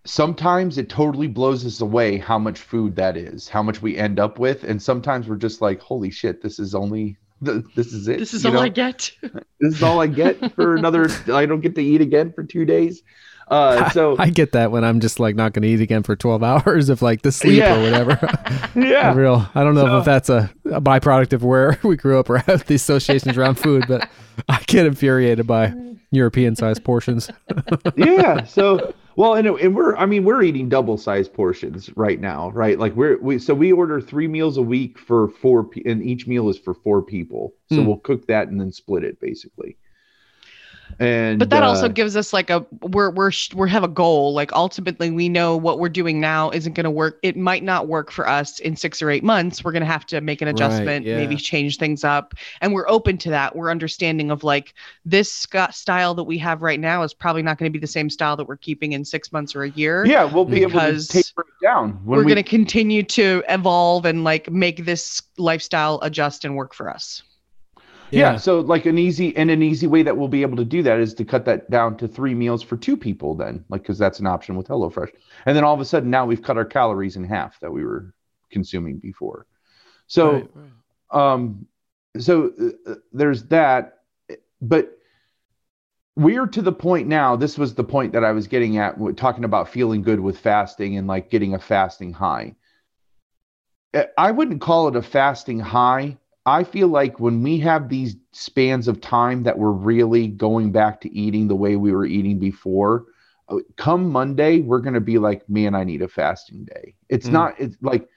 sometimes it totally blows us away how much food that is how much we end up with and sometimes we're just like holy shit this is only [laughs] this is it This is all know? I get. [laughs] this is all I get for [laughs] another. I don't get to eat again for two days. Uh, so I get that when I'm just like not going to eat again for 12 hours of like the sleep Yeah. or whatever. yeah, Real. I don't know So- if that's a, a byproduct of where we grew up or have these associations around food, but I get infuriated by European sized portions. yeah. So well, and, and we're I mean we're eating double sized portions right now, right? Like we're we so we order three meals a week for four, and each meal is for four people. So Hmm. we'll cook that and then split it basically. And but that uh, also gives us like a we're we're we have a goal. Like ultimately we know what we're doing now isn't going to work. It might not work for us in six or eight months. We're going to have to make an Right, adjustment yeah. maybe change things up. And we're open to that. We're understanding of like this sc- style that we have right now is probably not going to be the same style that we're keeping in six months or a year yeah, we'll be able to taper it down. We're we, going to continue to evolve and like make this lifestyle adjust and work for us yeah. so like an easy and an easy way that we'll be able to do that is to cut that down to three meals for two people then like because that's an option with HelloFresh and then all of a sudden now we've cut our calories in half that we were consuming before so Right, right. um so uh, there's that but we're to the point now this was the point that i was getting at talking about feeling good with fasting and like getting a fasting high Uh, i wouldn't call it a fasting high i feel like when we have these spans of time that we're really going back to eating the way we were eating before uh, come monday we're going to be like man i need a fasting day it's Mm. not it's like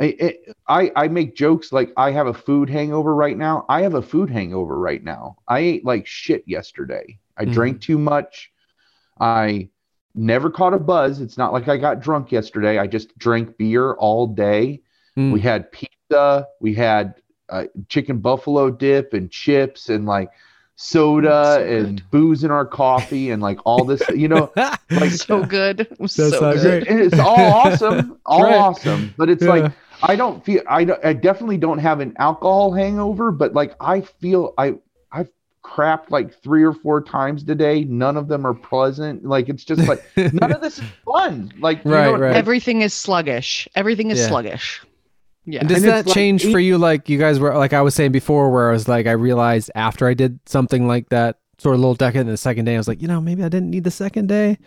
I, I I make jokes like I have a food hangover right now. I have a food hangover right now. I ate like shit yesterday. I Mhm. drank too much. I never caught a buzz. It's not like I got drunk yesterday. I just drank beer all day. Mm. We had pizza. We had uh, chicken buffalo dip and chips and like soda So and good. booze in our coffee and like all this. You know, [laughs] like so good. It was so good. great. it's all [laughs] awesome, all Right. awesome. But it's Yeah. like I don't feel I, don't- I definitely don't have an alcohol hangover, but like I feel I I've crapped like three or four times today. None of them are pleasant. Like it's just like none of this is [laughs] fun. Like you know, right. Everything is sluggish. Everything is Yeah. sluggish. Yeah. And does And that it's like change for you? Like you guys were, like I was saying before, where I was like, I realized after I did something like that, sort of little decade, and the second day, I was like, you know, maybe I didn't need the second day.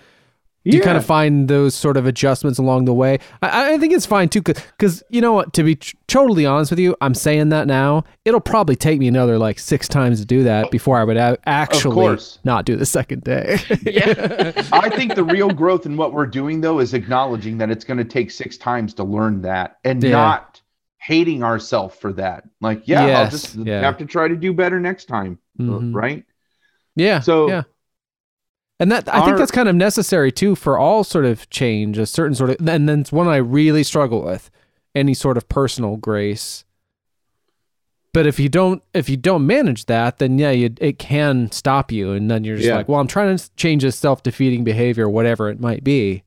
Do you kind of find those sort of adjustments along the way? I, I think it's fine too, because you know what? To be tr- totally honest with you, I'm saying that now. It'll probably take me another like six times to do that before I would a- actually not do the second day. [laughs] yeah. I think the real growth in what we're doing though is acknowledging that it's going to take six times to learn that and Yeah. not hating ourselves for that. Like, yeah, I'll just yeah. have to try to do better next time. Mhm. Right. Yeah. So- yeah. And that I think that's kind of necessary too for all sort of change, a certain sort of and then it's one I really struggle with. Any sort of personal grace. But if you don't if you don't manage that, then yeah, you, it can stop you and then you're just Yeah. like, well, I'm trying to change this self-defeating behavior whatever it might be.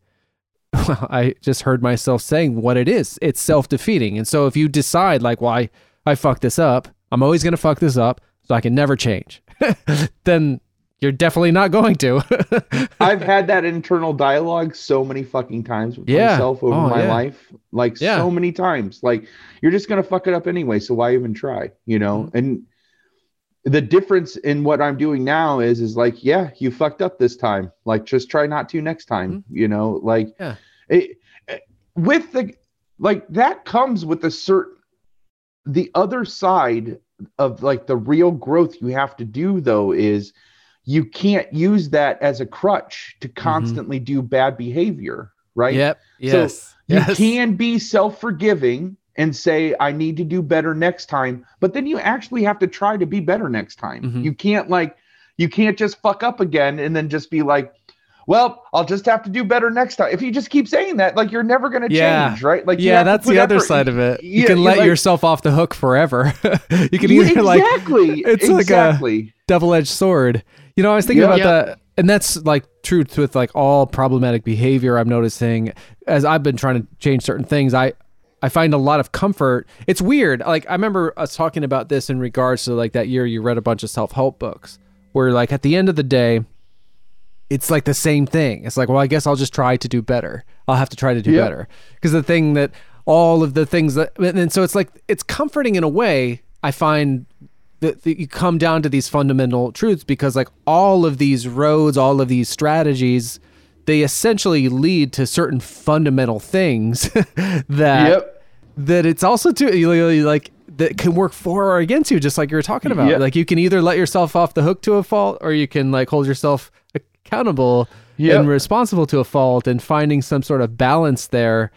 [laughs] Well, I just heard myself saying what it is. It's self-defeating. And so if you decide like, well, I, I fucked this up, I'm always going to fuck this up, so I can never change. [laughs] then you're definitely not going to. [laughs] I've had that internal dialogue so many fucking times with Yeah. myself over Oh, my yeah. life. Like Yeah. so many times. Like you're just gonna fuck it up anyway, so why even try? You know? Mm-hmm. And the difference in what I'm doing now is is like, yeah, you fucked up this time. Like just try not to next time. You know, like Mm-hmm. Yeah. it, it- with the like that comes with a certain the other side of like the real growth you have to do though is you can't use that as a crutch to constantly do bad behavior right Mm-hmm. Yep. Yes. you yes. can be self-forgiving and say i need to do better next time but then you actually have to try to be better next time Mhm. you can't like you can't just fuck up again and then just be like well i'll just have to do better next time if you just keep saying that like you're never going to Yeah. change right like yeah, that's the other effort- side of it. You Yeah, can let like- yourself off the hook forever. [laughs] you can Yeah, either like exactly [laughs] it's like a- exactly double-edged sword. You know, I was thinking Yeah. about Yeah. that, and that's like truth with like all problematic behavior. I'm noticing as I've been trying to change certain things. I I find a lot of comfort. It's weird. Like I remember us talking about this in regards to like that year you read a bunch of self-help books, where like at the end of the day, it's like the same thing. It's like, well, I guess I'll just try to do better. I'll have to try to do better because the thing that all of the things that, and so it's like it's comforting in a way. I find that, that you come down to these fundamental truths because like all of these roads, all of these strategies, they essentially lead to certain fundamental things [laughs] that yep that it's also too like that can work for or against you just like you were talking about Yeah. like you can either let yourself off the hook to a fault or you can like hold yourself accountable Yep. and responsible to a fault and finding some sort of balance there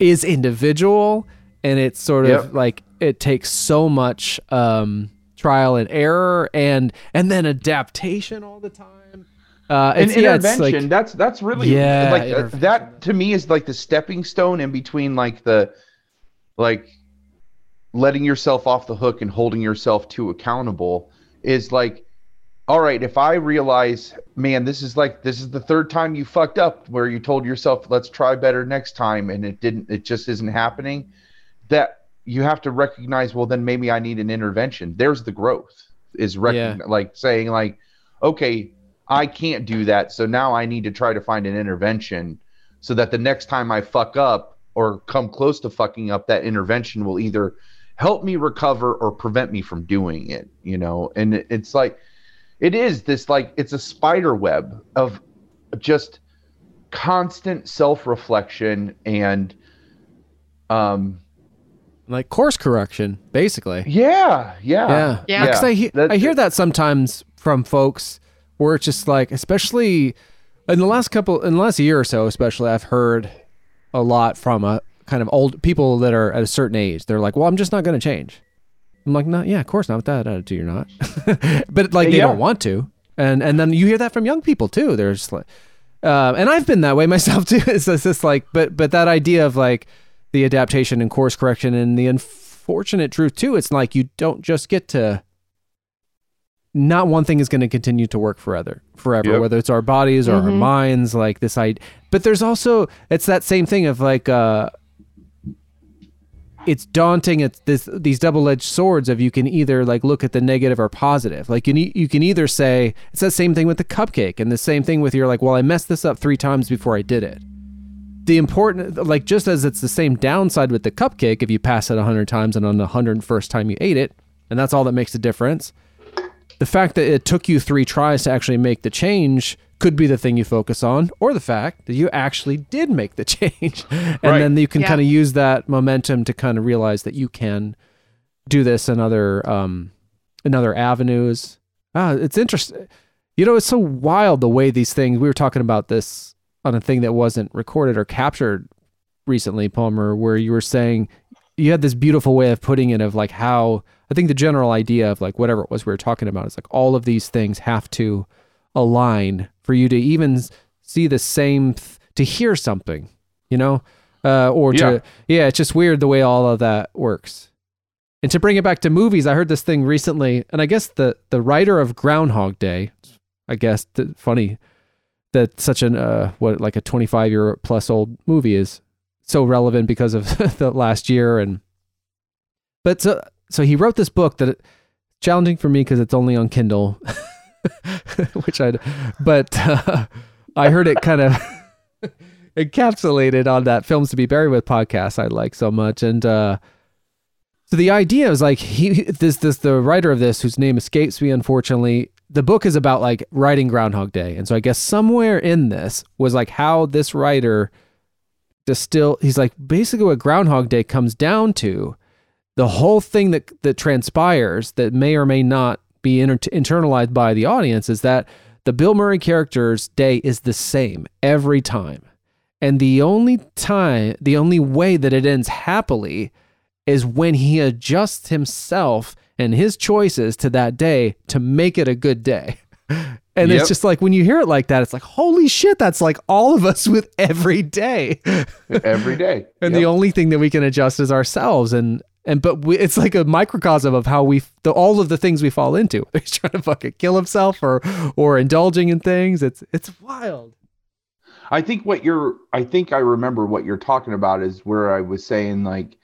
is individual and it's sort of like it takes so much um trial and error and and then adaptation all the time uh and yeah, it's intervention like that's that's really Yeah, like uh, that to me is like the stepping stone in between like the like letting yourself off the hook and holding yourself to accountable is like all right if i realize man this is like this is the third time you fucked up where you told yourself let's try better next time and it didn't it just isn't happening that you have to recognize well then maybe i need an intervention there's the growth is rec- Yeah. like saying like okay i can't do that so now i need to try to find an intervention so that the next time i fuck up or come close to fucking up that intervention will either help me recover or prevent me from doing it you know? And it's like it is this like it's a spider web of just constant self-reflection and um like course correction basically. Yeah yeah. Yeah, Yeah. Because I, he- I hear that sometimes from folks where it's just like, especially in the last couple, in the last year or so, especially, I've heard a lot from a kind of old people that are at a certain age. They're like, "Well, I'm just not going to change." I'm like, "No, yeah, of course not. With that attitude, you're not." [laughs] but like, they Yeah. don't want to, and and then you hear that from young people too. They're just like, uh, and I've been that way [laughs] myself too. It's just, like, but but that idea of like the adaptation and course correction and the unfortunate truth too. It's like you don't just get to. Not one thing is going to continue to work forever, forever. Yep. Whether it's our bodies or our Mhm. minds, like this idea. But there's also it's that same thing of like uh, it's daunting it's this these double-edged swords of you can either like look at the negative or positive like you need you can either say it's the same thing with the cupcake and the same thing with you're like well i messed this up three times before i did it the important like just as it's the same downside with the cupcake if you pass it 100 times and on the 101st time you ate it and that's all that makes a difference the fact that it took you three tries to actually make the change could be the thing you focus on, or the fact that you actually did make the [laughs] change. and Right. then you can Yeah. kind of use that momentum to kind of realize that you can do this in other um in other avenues. Ah, it's interesting. You know, it's so wild the way these things we were talking about this on a thing that wasn't recorded or captured recently, Palmer, where you were saying you had this beautiful way of putting it of like how I think the general idea of like whatever it was we were talking about is like all of these things have to align for you to even see the same th- to hear something, you know, uh, or Yeah. to yeah, it's just weird the way all of that works. And to bring it back to movies, I heard this thing recently, and I guess the the writer of Groundhog Day, I guess th- funny that such an uh what like a 25 year plus old movie is so relevant because of [laughs] the last year and but so so he wrote this book that challenging for me because it's only on Kindle [laughs] which I but uh, I heard it kind of [laughs] encapsulated on that films to be buried with podcast I like so much. And uh so the idea is like he this this the writer of this whose name escapes me unfortunately the book is about like writing groundhog day. And so i guess somewhere in this was like how this writer distill he's like basically what groundhog day comes down to the whole thing that that transpires that may or may not be inter- internalized by the audience is that the bill murray character's day is the same every time and the only time the only way that it ends happily is when he adjusts himself and his choices to that day to make it a good day. [laughs] And Yep. it's just like when you hear it like that, it's like, holy shit, that's like all of us [laughs] with every day. every day. [laughs] and the only thing that we can adjust is ourselves. And and but we, it's like a microcosm of how we the, all of the things we fall into. [laughs] He's trying to fucking kill himself or or indulging in things. It's it's wild. I think what you're I think I remember what you're talking about is where I was saying like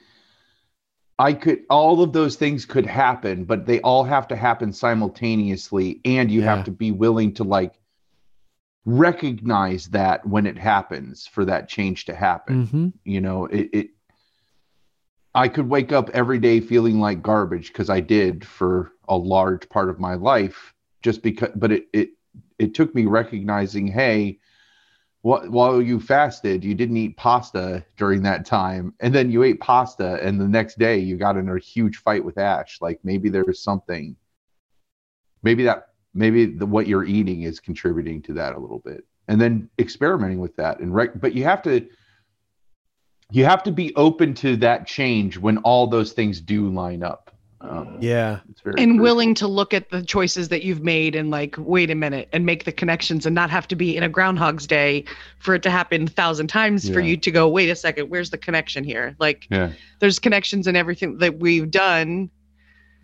I could all of those things could happen, but they all have to happen simultaneously and you Yeah. have to be willing to like recognize that when it happens for that change to happen. Mm-hmm. You know, it, it I could wake up every day feeling like garbage because I did for a large part of my life just because but it it it took me recognizing, hey, while you fasted, you didn't eat pasta during that time, and then you ate pasta, and the next day you got in a huge fight with Ash. Like maybe there's something, maybe that maybe the, what you're eating is contributing to that a little bit, and then experimenting with that and rec- but you have to you have to be open to that change when all those things do line up. Um, Yeah. it's very and crucial. willing to look at the choices that you've made and like wait a minute and make the connections and not have to be in a groundhog's day for it to happen a thousand times for you to go wait a second where's the connection here like Yeah, there's connections in everything that we've done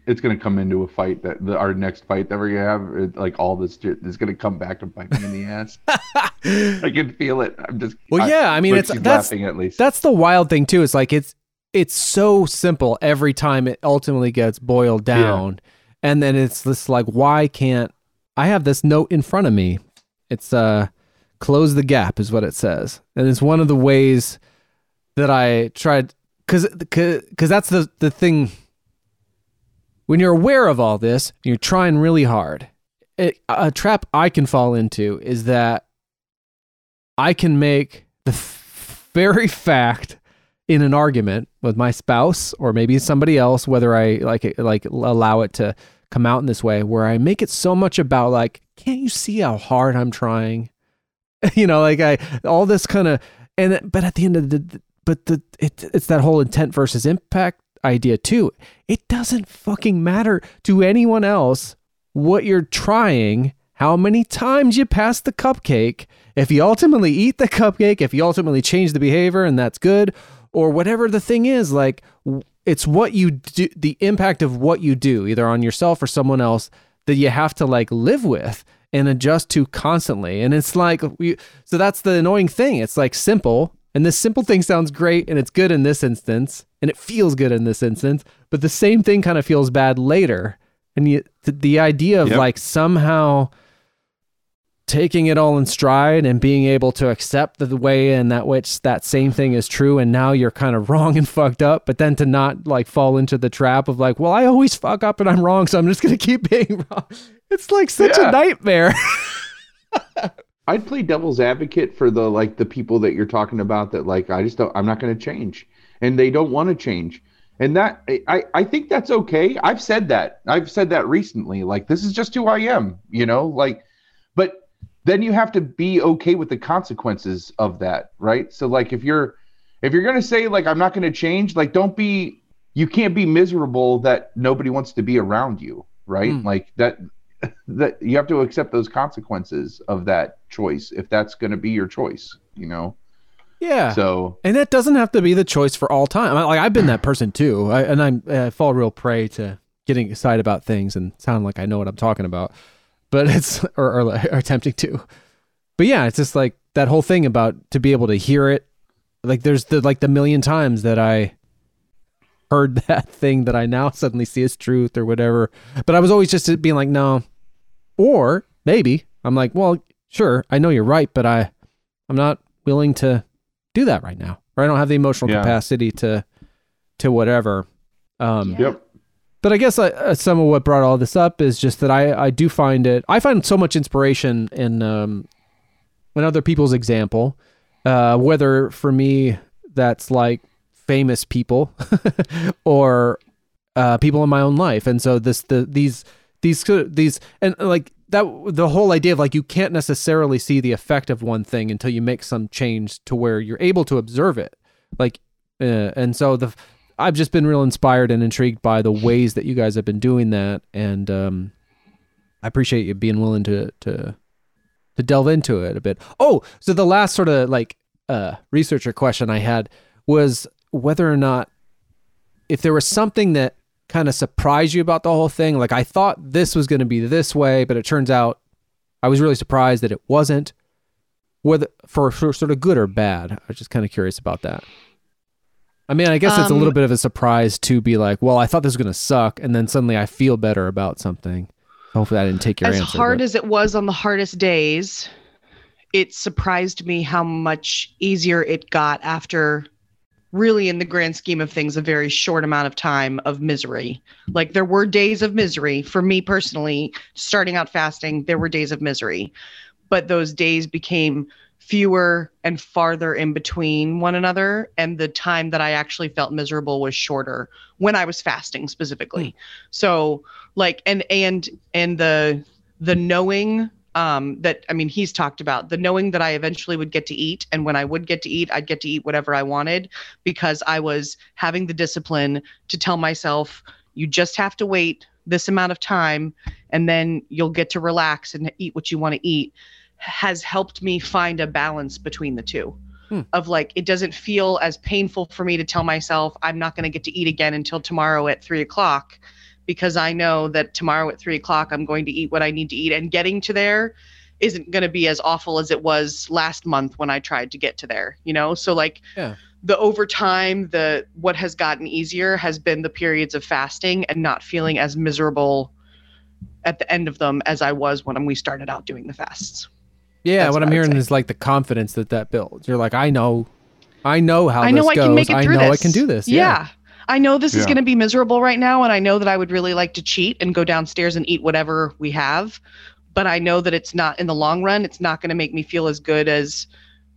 it's gonna come into a fight that the, our next fight that we're gonna have. It, like all this shit is gonna come back to bite me in the ass. [laughs] I can feel it. I'm just. Well, yeah, I mean, it's- she's that's- laughing at least. That's the wild thing too. It's like it's it's so simple every time it ultimately gets boiled down. And then it's this like why can't I have this note in front of me? It's uh close the gap is what it says. And it's one of the ways that I tried cuz cuz that's the the thing when you're aware of all this, you're trying really hard. It, a trap I can fall into is that I can make the f- very fact in an argument with my spouse or maybe somebody else, whether I like like allow it to come out in this way, where I make it so much about like, can't you see how hard I'm trying? [laughs] you know, like I all this kind of and but at the end of the but the it, it's that whole intent versus impact idea too. It doesn't fucking matter to anyone else what you're trying, how many times you pass the cupcake, if you ultimately eat the cupcake, if you ultimately change the behavior and that's good, or whatever the thing is, like it's what you do, the impact of what you do, either on yourself or someone else, that you have to like live with and adjust to constantly. And it's like, we, so that's the annoying thing. It's like simple, and this simple thing sounds great and it's good in this instance and it feels good in this instance, but the same thing kind of feels bad later. And you, the, the idea of Yep. like somehow taking it all in stride and being able to accept the way in that which that same thing is true and now you're kind of [laughs] wrong and fucked up but then to not like fall into the trap of like well i always fuck up and i'm wrong so i'm just going [laughs] to keep being wrong it's like such Yeah. a nightmare [laughs] I'd play devil's advocate for the like the people that you're talking about that like I just don't I'm not going to change and they don't want to change. And that I I think that's okay. I've said that. I've said that recently like this is just who I am, you know? Like then you have to be okay with the consequences of that, right? So like if you're if you're going to say like I'm not going to change, like don't be you can't be miserable that nobody wants to be around you, right? Mm. Like that [laughs] that you have to accept those consequences of that choice if that's going to be your choice you know yeah so and that doesn't have to be the choice for all time like i've been that [clears throat] person too I, and i'm I fall real prey to getting excited about things and sound like i know what i'm talking about but it's [laughs] or, or, or attempting to. But yeah it's just like that whole thing about to be able to hear it. Like there's the like the million times that i heard [laughs] that thing that i now suddenly see as truth or whatever. But i was always just being like no. Or maybe i'm like well sure i know you're right but i i'm not willing to do that right now or i don't have the emotional Yeah. capacity to to whatever. Um yep but I guess uh, some of what brought all this up is just that I, I do find it I find so much inspiration in um in other people's example, uh, whether for me that's like famous people [laughs] or uh, people in my own life, and so this the these these these and like that the whole idea of like you can't necessarily see the effect of one thing until you make some change to where you're able to observe it, like uh, and so the I've just been real inspired and intrigued by the ways that you guys have been doing that, and um, I appreciate you being willing to to to delve into it a bit. Oh, so the last sort of like uh, researcher question I had was whether or not if there was something that kind of surprised you about the whole thing. Like I thought this was going to be this way, but it turns out I was really surprised that it wasn't. Whether for, for sort of good or bad, I was just kind of curious about that. I mean, I guess it's a Um, little bit of a surprise to be like, well, I thought this was going to suck, and then suddenly I feel better about something. Hopefully, I didn't take your as answer. As hard but- as it was on the hardest days, it surprised me how much easier it got after really in the grand scheme of things a very short amount of time of misery. Like there were days of misery for me personally starting out fasting, there were days of misery. But those days became fewer and farther in between one another and the time that I actually felt miserable was shorter when I was fasting specifically. So like and and and the the knowing um that i mean he's talked about the knowing that i eventually would get to eat and when i would get to eat i'd get to eat whatever i wanted because i was having the discipline to tell myself you just have to wait this amount of time and then you'll get to relax and eat what you want to eat has helped me find a balance between the two Hmm. of like it doesn't feel as painful for me to tell myself i'm not going to get to eat again until tomorrow at three o'clock because I know that tomorrow at three o'clock I'm going to eat what I need to eat, and getting to there isn't going to be as awful as it was last month when I tried to get to there. You know, so like Yeah. the over time, the what has gotten easier has been the periods of fasting and not feeling as miserable at the end of them as I was when we started out doing the fasts. Yeah, That's what what I'm I hearing say. is like the confidence that that builds. You're like, I know, I know how I know this I goes. can make it I through know this. I can do this. Yeah. I know this is going to be miserable right now, and I know that I would really like to cheat and go downstairs and eat whatever we have. But I know that it's not in the long run, it's not going to make me feel as good as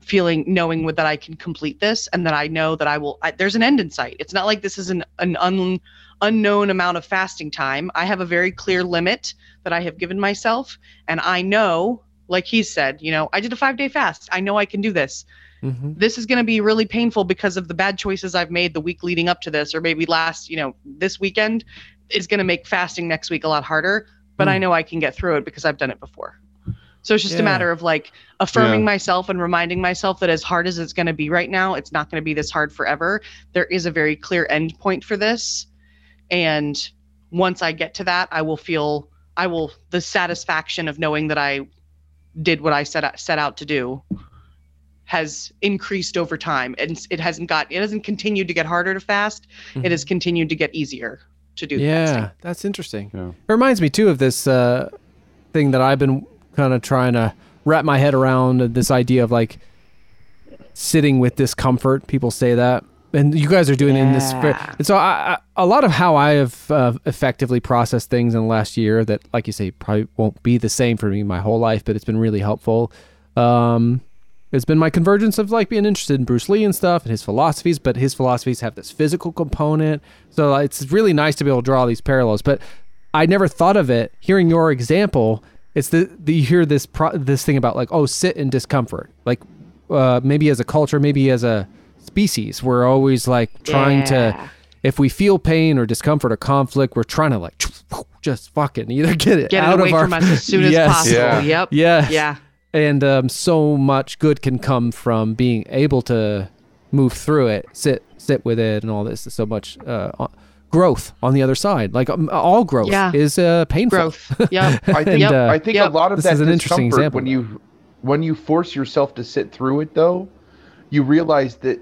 feeling knowing that I can complete this and that I know that I will. I, there's an end in sight. It's not like this is an, an un, unknown amount of fasting time. I have a very clear limit that I have given myself, and I know, like he said, you know, I did a five day fast. I know I can do this hmm this is going to be really painful because of the bad choices I've made the week leading up to this, or maybe last, you know, this weekend is going to make fasting next week a lot harder. But I Hmm. know I can get through it because I've done it before. So it's just Yeah. a matter of like affirming Yeah. myself and reminding myself that as hard as it's going to be right now, it's not going to be this hard forever. There is a very clear end point for this. And once I get to that, I will feel, I will, the satisfaction of knowing that I did what I set out, set out to do has increased over time and it hasn't got it hasn't continued to get harder to fast it has continued to get easier to do Mm-hmm. yeah, fasting. that's interesting. Yeah. It reminds me too of this uh, thing that I've been kind of trying to wrap my head around uh, this idea of like sitting with discomfort. People say that, and you guys are doing it in this. Yeah. And so, I, I, a lot of how I have uh, effectively processed things in the last year that, like you say, probably won't be the same for me my whole life, but it's been really helpful. Um, it's been my convergence of like being interested in Bruce Lee and stuff and his philosophies, but his philosophies have this physical component. So uh, it's really nice to be able to draw these parallels. But I never thought of it. Hearing your example, it's the, the you hear this pro, this thing about like oh sit in discomfort, like uh, maybe as a culture, maybe as a species, we're always like trying to if we feel pain or discomfort or conflict, we're trying to like [laughs] just fucking either get it get out it away of our from us as soon as [laughs] Yes. possible Yeah. yep Yes. yeah and um, so much good can come from being able to move through it, sit sit with it, and all this. So much uh, growth on the other side. Like um, all growth Yeah. is uh, painful. growth yep [laughs] I think And, uh, I think Yep. a lot of This that is an interesting discomfort example when you when you force yourself to sit through it though, you realize that it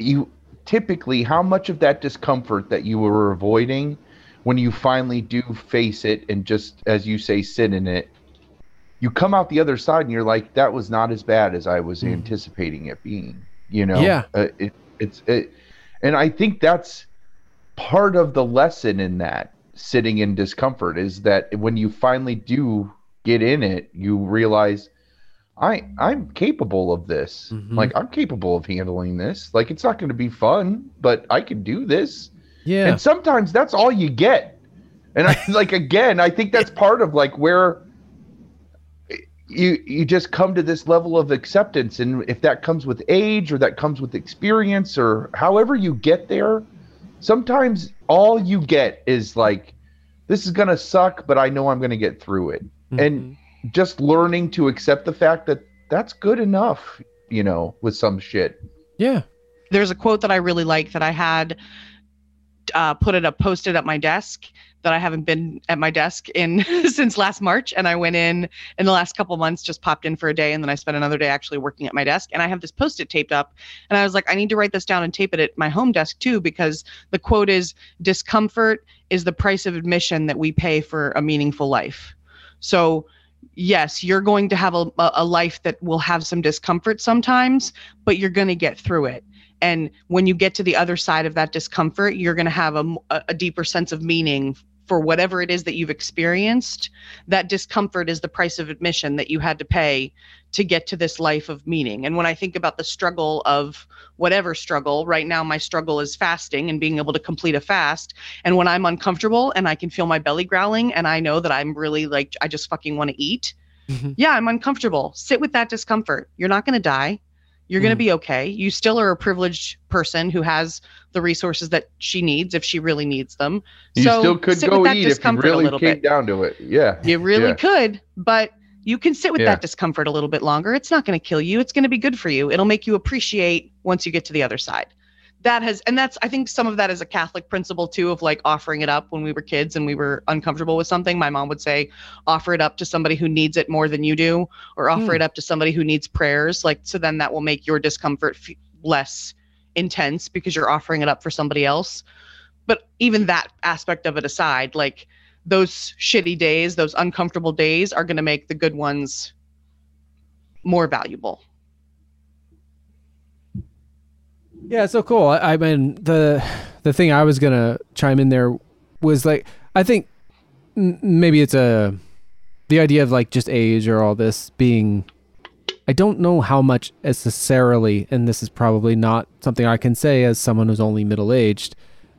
you typically how much of that discomfort that you were avoiding when you finally do face it and just as you say sit in it you come out the other side and you're like that was not as bad as I was anticipating it being you know Yeah. uh, it, it's it and I think that's part of the lesson in that sitting in discomfort is that when you finally do get in it, you realize I I'm capable of this. Mhm. Like I'm capable of handling this. Like it's not going to be fun, but I can do this. Yeah. And sometimes that's all you get. And I [laughs] like again, I think that's part of like where you you just come to this level of acceptance and if that comes with age or that comes with experience or however you get there, sometimes all you get is like this is going to suck, but I know I'm going to get through it. And just learning to accept the fact that that's good enough, you know, with some shit. yeah. there's a quote that I really like that I had uh, put it up, posted at my desk that I haven't been at my desk in [laughs] since last March. And I went in in the last couple months, just popped in for a day, and then I spent another day actually working at my desk. And I have this post-it taped up, and I was like, I need to write this down and tape it at my home desk too, because the quote is, "Discomfort is the price of admission that we pay for a meaningful life." So. Yes, you're going to have a, a life that will have some discomfort sometimes, but you're going to get through it. And when you get to the other side of that discomfort you're going to have a, a deeper sense of meaning for whatever it is that you've experienced that discomfort is the price of admission that you had to pay to get to this life of meaning. And when i think about the struggle of whatever struggle right now my struggle is fasting and being able to complete a fast. And when i'm uncomfortable and i can feel my belly growling and i know that i'm really like i just fucking want to eat Mhm. yeah i'm uncomfortable. Sit with that discomfort. You're not going to die you're going to Mhm. be okay. You still are a privileged person who has the resources that she needs if she really needs them. You so still could go eat if you really came bit. down to it. Yeah. You really Yeah. could, but you can sit with Yeah. that discomfort a little bit longer. It's not going to kill you. It's going to be good for you. It'll make you appreciate once you get to the other side. That has, and that's, I think some of that is a Catholic principle too of like offering it up when we were kids and we were uncomfortable with something. My mom would say, offer it up to somebody who needs it more than you do, or offer Hmm. it up to somebody who needs prayers. Like, so then that will make your discomfort f- less intense because you're offering it up for somebody else. But even that aspect of it aside, like those shitty days, those uncomfortable days are going to make the good ones more valuable. Yeah, so cool. I, I mean, the the thing I was gonna chime in there was like, I think maybe it's a the idea of like just age or all this being. I don't know how much necessarily, and this is probably not something I can say as someone who's only middle aged.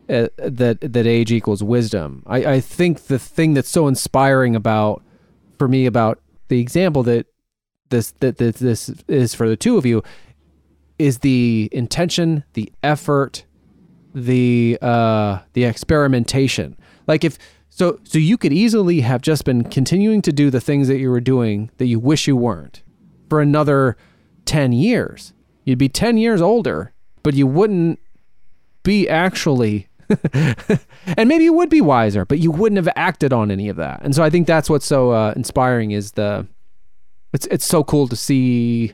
Uh, that that age equals wisdom. I, I think the thing that's so inspiring about for me about the example that this that, that this is for the two of you is the intention, the effort, the uh the experimentation. Like if so so you could easily have just been continuing to do the things that you were doing that you wish you weren't for another 10 years. You'd be 10 years older, but you wouldn't be actually [laughs] and maybe you would be wiser, but you wouldn't have acted on any of that. And so I think that's what's so uh, inspiring is the it's it's so cool to see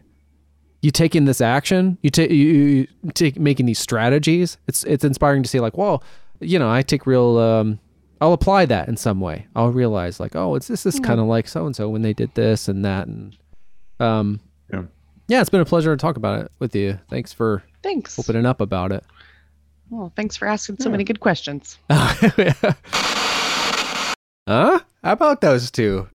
you taking this action, you take you, you take making these strategies. It's it's inspiring to see like, well, you know, I take real. Um, I'll apply that in some way. I'll realize like, oh, it's this is kind of like so and so when they did this and that, and um, Yeah. yeah, it's been a pleasure to talk about it with you. Thanks for Thanks. opening up about it. Well, thanks for asking so Yeah. many good questions. [laughs] huh? How about those two?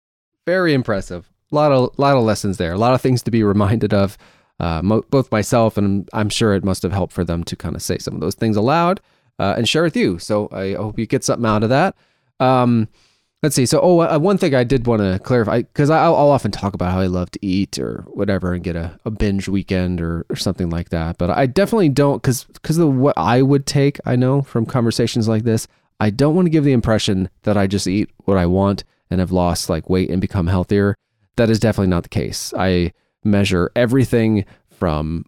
Very impressive. A lot of lot of lessons there. A lot of things to be reminded of. Uh, mo- both myself and I'm sure it must have helped for them to kind of say some of those things aloud uh, and share with you. So I hope you get something out of that. Um, let's see. So, oh, uh, one thing I did want to clarify because I'll, I'll often talk about how I love to eat or whatever and get a, a binge weekend or, or something like that. But I definitely don't because because of what I would take. I know from conversations like this, I don't want to give the impression that I just eat what I want and have lost like weight and become healthier. That is definitely not the case. I measure everything from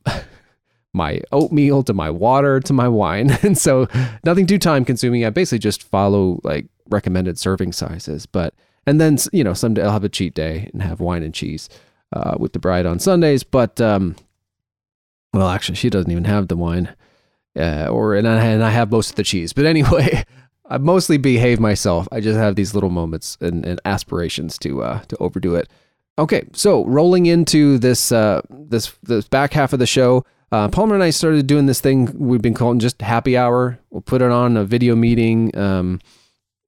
[laughs] my oatmeal to my water to my wine. [laughs] And so nothing too time consuming. I basically just follow like recommended serving sizes. But, and then, you know, someday I'll have a cheat day and have wine and cheese uh, with the bride on Sundays. But, um, well, actually, she doesn't even have the wine. Uh, or, and I, and I have most of the cheese. But anyway, [laughs] I mostly behave myself. I just have these little moments and, and aspirations to, uh, to overdo it. Okay, so rolling into this uh, this this back half of the show, uh, Palmer and I started doing this thing we've been calling just happy hour. We'll put it on a video meeting um,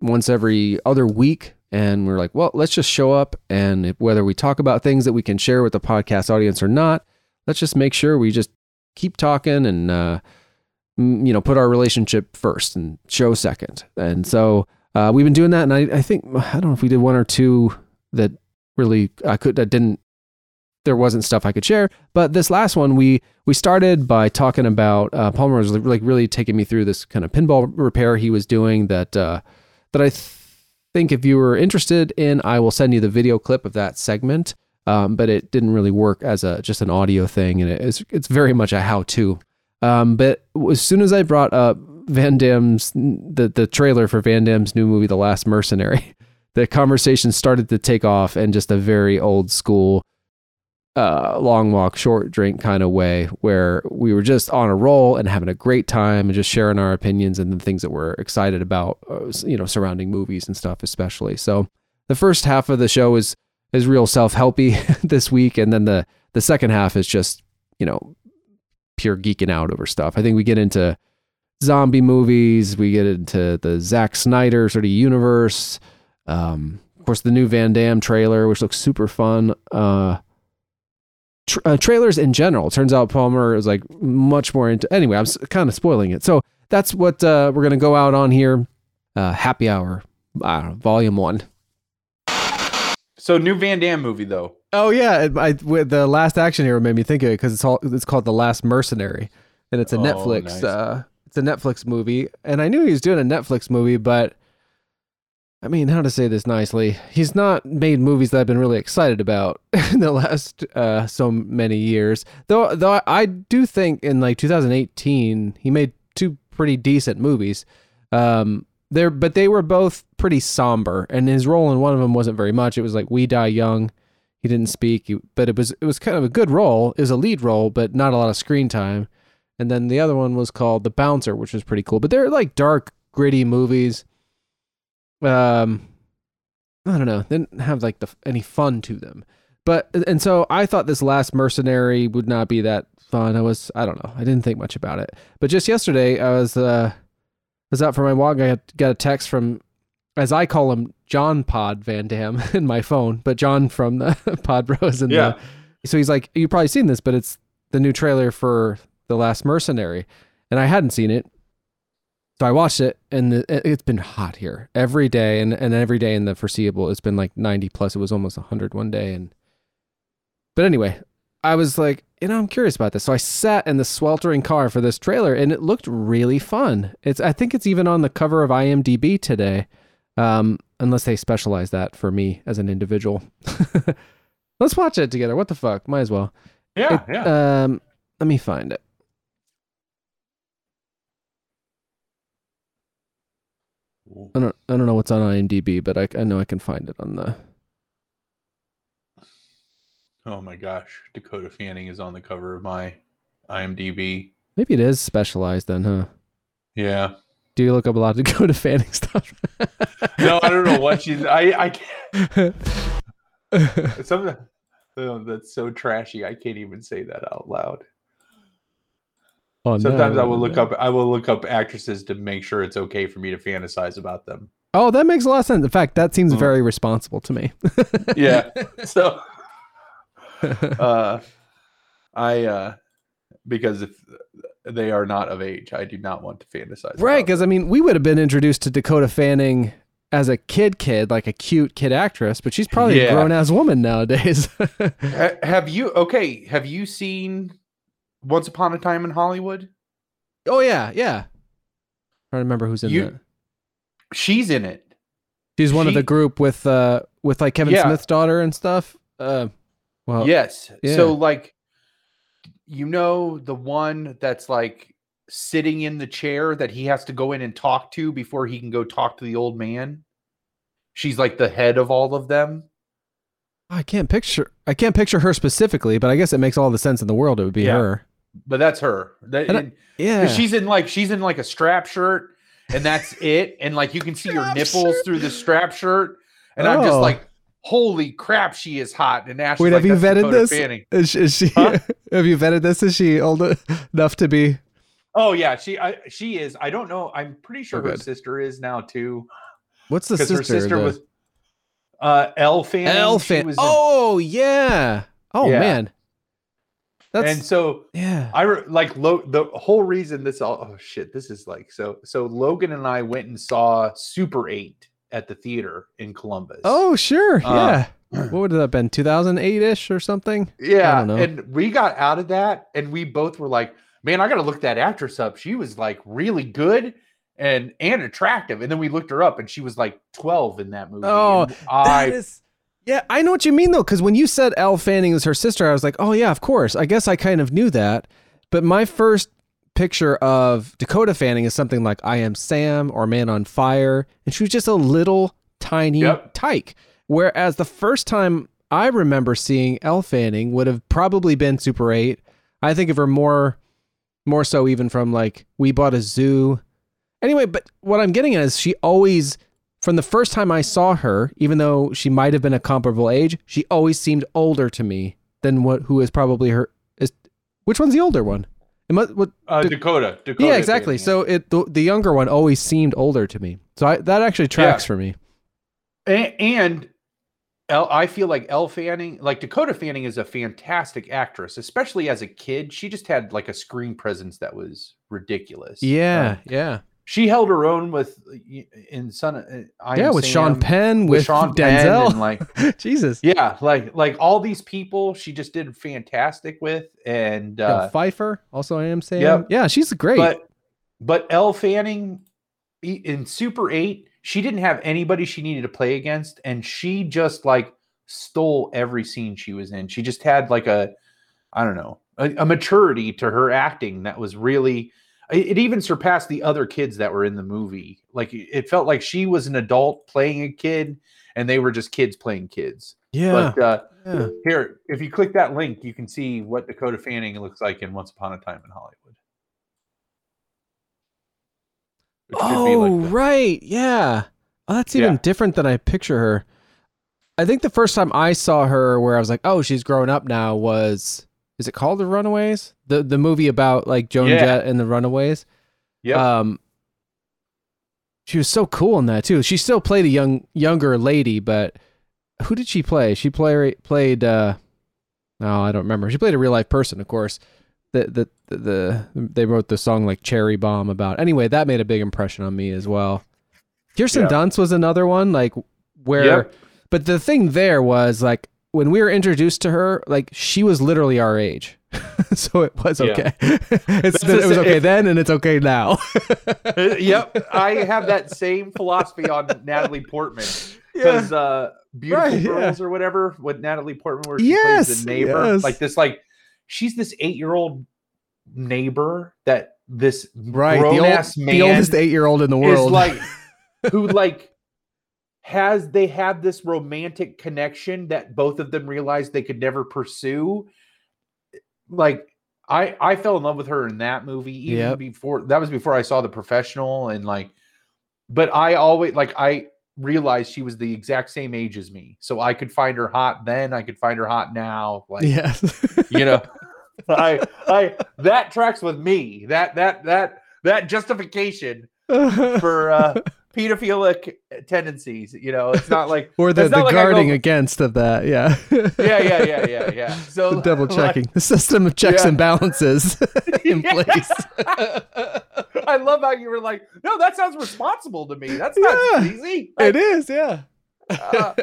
once every other week, and we're like, well, let's just show up, and if, whether we talk about things that we can share with the podcast audience or not, let's just make sure we just keep talking and uh, you know put our relationship first and show second. And so uh, we've been doing that, and I, I think I don't know if we did one or two that really I could that didn't there wasn't stuff I could share. But this last one we we started by talking about uh, Palmer was like really taking me through this kind of pinball repair he was doing that uh, that I th- think if you were interested in, I will send you the video clip of that segment. Um, but it didn't really work as a just an audio thing, and it's it's very much a how to. Um, but as soon as I brought up Van Damme's the the trailer for Van Damme's new movie, The Last Mercenary, [laughs] the conversation started to take off in just a very old school uh, long walk, short drink kind of way, where we were just on a roll and having a great time and just sharing our opinions and the things that we're excited about, uh, you know, surrounding movies and stuff, especially. So the first half of the show is is real self helpy [laughs] this week, and then the the second half is just you know pure geeking out over stuff. I think we get into zombie movies, we get into the Zack Snyder sort of universe. Um, of course, the new Van Damme trailer, which looks super fun. Uh, tr- uh, trailers in general. Turns out Palmer is like much more into. Anyway, I'm s- kind of spoiling it. So that's what uh, we're gonna go out on here. Uh, happy hour, I don't know, volume one. So new Van Damme movie though. Oh yeah, it, I, with the last action hero made me think of it because it's all it's called the Last Mercenary, and it's a Oh, Netflix. nice. Uh, it's a Netflix movie, and I knew he was doing a Netflix movie, but I mean, how to say this nicely? He's not made movies that I've been really excited about [laughs] in the last uh, so many years. Though, though I, do think in like 2018 he made two pretty decent movies. Um, there, but they were both pretty somber, and his role in one of them wasn't very much. It was like We Die Young. He didn't speak, but it was it was kind of a good role. It was a lead role, but not a lot of screen time. And then the other one was called The Bouncer, which was pretty cool. But they're like dark, gritty movies. Um, I don't know. They didn't have like the any fun to them. But and so I thought this last mercenary would not be that fun. I was I don't know. I didn't think much about it. But just yesterday I was uh was out for my walk. I got- got a text from as I call him John Pod Van Dam [laughs] in my phone, but John from the [laughs] Pod Bros and Yeah. the so he's like, You've probably seen this, but it's the new trailer for The Last Mercenary. And I hadn't seen it. So I watched it and the, it- it's been hot here every day and, and every day in the foreseeable. It's been like 90 plus. It was almost 100 one day. And, but anyway, I was like, you know, I'm curious about this. So I sat in the sweltering car for this trailer and it looked really fun. It's, I think it's even on the cover of IMDb today. Um, unless they specialize that for me as an individual. [laughs] Let's watch it together. What the fuck? Might as well. Yeah, It- yeah. Um, let me find it. I don't. I don't know what's on IMDb, but I, I know I can find it on the. Oh my gosh, Dakota Fanning is on the cover of my IMDb. Maybe it is specialized then, huh? Yeah. Do you look up a lot of [laughs] Dakota Fanning stuff? No, I don't know what she's. I I can't. [laughs] Some oh, that's so trashy. I can't even say that out loud. Oh, Sometimes no, I will look no. up. I will look up actresses to make sure it's okay for me to fantasize about them. Oh, that makes a lot of sense. In fact, that seems Mhm. very responsible to me. [laughs] Yeah. So, [laughs] uh, I uh, because if they are not of age, I do not want to fantasize. right, because I mean, we would have been introduced to Dakota Fanning as a kid, kid, like a cute kid actress, but she's probably a grown ass woman nowadays. [laughs] have you okay? Have you seen Once Upon a Time in Hollywood? oh yeah, yeah. trying to remember who's in You- that. She's in it. She's one of the group with uh with like Kevin Yeah. Smith's daughter and stuff. Uh, well, yes. yeah. So like, you know the one that's like sitting in the chair that he has to go in and talk to before he can go talk to the old man. She's like the head of all of them. I can't picture. I can't picture her specifically, but I guess it makes all the sense in the world. It would be Yeah. her. But that's her. That, And Yeah. she's in like she's in like a strap shirt, and that's [laughs] it. And like you can see her nipples shirt. through the strap shirt, and I'm just Oh. like, holy crap, she is hot. And Ash, Wait, is have you vetted Dakota this? Fanning." Is, is she? Huh? [laughs] have you vetted this? Is she old enough to be? Oh yeah, she I, she is. I don't know. I'm pretty sure Oh, her good. sister is now too. What's the sister? her sister the- was uh Elle Fanning. she Elfin. was in- Oh yeah. Oh Yeah. man. That's and so yeah. I re- like Lo- the whole reason this all oh shit this is like so so Logan and I went and saw Super 8 at the theater in Columbus. Oh sure. Uh, yeah. [clears throat] What would that have been? 2008 ish or something? yeah, and we got out of that and we both were like, man, I got to look that actress up. She was like really good and and attractive. And then we looked her up and she was like 12 in that movie. Oh, and I That is- yeah, I know what you mean though, because when you said Elle Fanning was her sister, I was like, oh yeah, of course. I guess I kind of knew that. But my first picture of Dakota Fanning is something like I Am Sam or Man on Fire, and she was just a little tiny Yep. tyke. Whereas the first time I remember seeing Elle Fanning would have probably been Super 8. I think of her more more so even from like We Bought a Zoo. Anyway, but what I'm getting at is she always from the first time I saw her, even though she might have been a comparable age, she always seemed older to me than what who is probably her is which one's the older one? It must, what, uh, Dakota, Dakota. yeah, exactly. So it the, the younger one always seemed older to me. So I, that actually tracks for me. and, and Elle, I feel like Elle Fanning, like Dakota Fanning, is a fantastic actress, especially as a kid. She just had like a screen presence that was ridiculous. Yeah, Um, yeah, she held her own with in Son. uh, I yeah. With Sean Penn, with, Sean Penn, Denzel. and like [laughs] Jesus, yeah, like like all these people, she just did fantastic with, and uh, Pfeiffer. Also, I am Sam. Yep. Yeah, she's great. but but Elle Fanning in Super Eight, she didn't have anybody she needed to play against, and she just like stole every scene she was in. She just had like a, I don't know, a, a maturity to her acting that was really. It even surpassed the other kids that were in the movie. Like it felt like she was an adult playing a kid, and they were just kids playing kids. yeah, But uh, yeah. here, if you click that link, you can see what Dakota Fanning looks like in Once Upon a Time in Hollywood. Oh, like right. Yeah. Oh, that's even Yeah. different than I picture her. I think the first time I saw her where I was like, oh, she's grown up now was is it called The Runaways? The the movie about like Joan Yeah. Jett and the Runaways. Yeah. Um she was so cool in that too. She still played a young younger lady, but who did she play? She play, played uh no, I don't remember. She played a real life person, of course. The, the the the they wrote the song like Cherry Bomb about. Anyway, that made a big impression on me as well. Kirsten Yeah. Dunst was another one, like where Yep. but the thing there was like when we were introduced to her, like she was literally our age. [laughs] so it was Yeah. okay. [laughs] it's That's been, the it was okay if- then and it's okay now. [laughs] Uh, yep. I have that same philosophy on Natalie Portman. Because uh Beautiful Right, yeah. Girls or whatever with Natalie Portman where she Yes, plays the neighbor. yes. Like this like she's this eight year old neighbor that this right. grown The, old, ass man the oldest eight year old in the world is world. like who like has they had this romantic connection that both of them realized they could never pursue. Like I I fell in love with her in that movie even Yep. before that was before I saw the professional and like but I always like I realized she was the exact same age as me. So I could find her hot then, I could find her hot now. Like Yeah. you know [laughs] I I that tracks with me. That that that that justification [laughs] for uh pedophilic tendencies. You know, it's not like [laughs] or the, the like go- guarding against of that. Yeah. yeah, yeah, yeah, yeah, [laughs] yeah. So the double [laughs] like, checking. the system of checks Yeah. and balances in place. I love how you were like, no, that sounds responsible to me. That's not Yeah. easy. it is, yeah. Uh,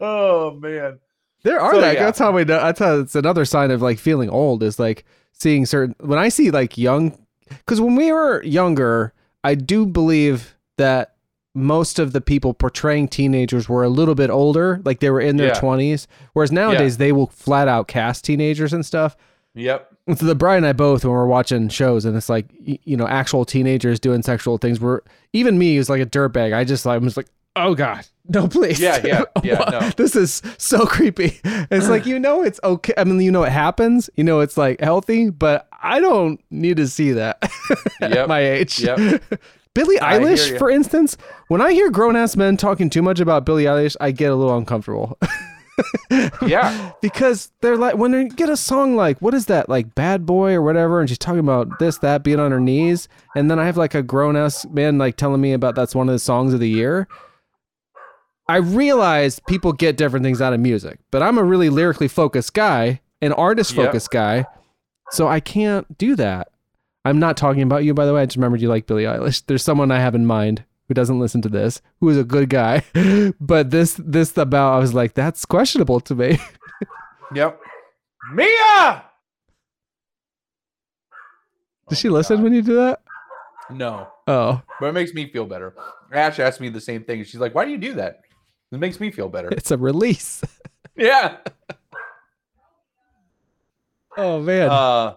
oh man. There are So, that. yeah. That's how we know. That's how it's another sign of like feeling old is like seeing certain. When I see like young, because when we were younger, I do believe that most of the people portraying teenagers were a little bit older, like they were in their Yeah. twenties. Whereas nowadays they will flat out cast teenagers and stuff. Yep. So the Brian and I both when we're watching shows and it's like you know actual teenagers doing sexual things. We're even me who's like a dirtbag. I just I'm just like oh god no please Yeah, yeah, [laughs] yeah, no. [laughs] this is so creepy. It's like you know it's okay. I mean you know it happens. You know it's like healthy, but I don't need to see that [laughs] at my age. yep. Billie I Eilish, for instance, when I hear grown ass men talking too much about Billie Eilish, I get a little uncomfortable. [laughs] Yeah. because they're like when they get a song like what is that like bad boy or whatever and she's talking about this that being on her knees and then i have like a grown-ass man like telling me about that's one of the songs of the year i realize people get different things out of music but i'm a really lyrically focused guy an artist focused guy so i can't do that i'm not talking about you by the way i just remembered you like billie eilish there's someone i have in mind who doesn't listen to this who is a good guy [laughs] but this this about i was like that's questionable to me [laughs] Yep. Mia. Does she listen when you do that? No, Oh, but it makes me feel better. Ash asked me the same thing. She's like, "Why do you do that?" It makes me feel better. it's a release. [laughs] yeah. Oh man, Uh.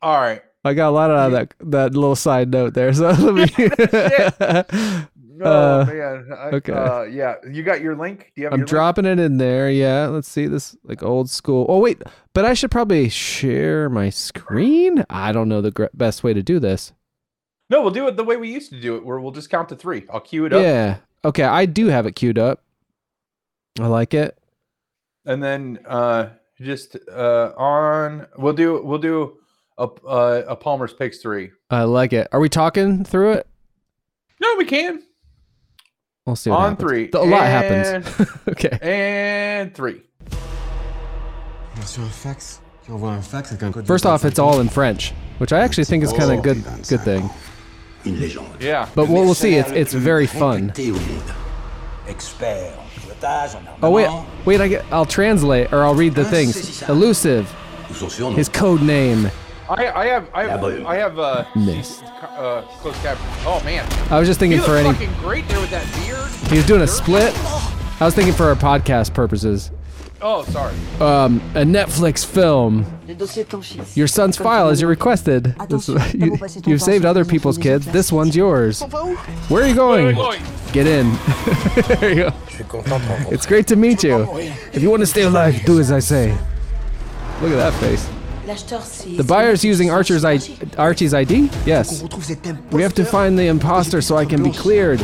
All right. I got a lot out of that that little side note there. So [laughs] let me. [laughs] [laughs] Oh Uh, man. I- okay. Uh, yeah. You got your link? Do you have I'm your link? dropping it in there. Yeah, let's see this like old school. Oh wait, but I should probably share my screen. I don't know the gr- best way to do this. No, we'll do it the way we used to do it, where we'll just count to three. I'll cue it up, Yeah. Okay, I do have it queued up. I like it. and then uh, just uh, on. We'll do. We'll do a uh, a Palmer's picks three. I like it. Are we talking through it? No, we can. We'll see. What On happens. three. A lot And- happens. [laughs] okay. And three. Sur un fax Tu envoies un fax avec un code First off, it's all in French, which I actually think is kind of Oh. good. Good thing. Yeah. But what we'll see, it's it's very fun. Té au monde. Expert en pilotage, en Oh wait, wait! I get. I'll translate or I'll read the things. Elusive. Ou son surnom. His code name. I, I have. I have. Yeah, I have. Uh, Missed. uh, close caption. Oh man. I was just thinking for any. fucking great there with that beard. He was doing a split. I was thinking for our podcast purposes. Oh, sorry. Um, a Netflix film. Le dossier est tanché. Your son's file is requested. This- you, you've saved other people's kids. This one's yours. On va où Where are you going? Going. Get in. [laughs] there you go. Je suis content de te rencontrer. It's great to meet you. If you want to stay alive, do as I say. Look at that face. L'acheteur, c'est. The buyer's using Archer's I- Archie's ID? Yes. On retrouve cet We have to find the imposter so I can be cleared.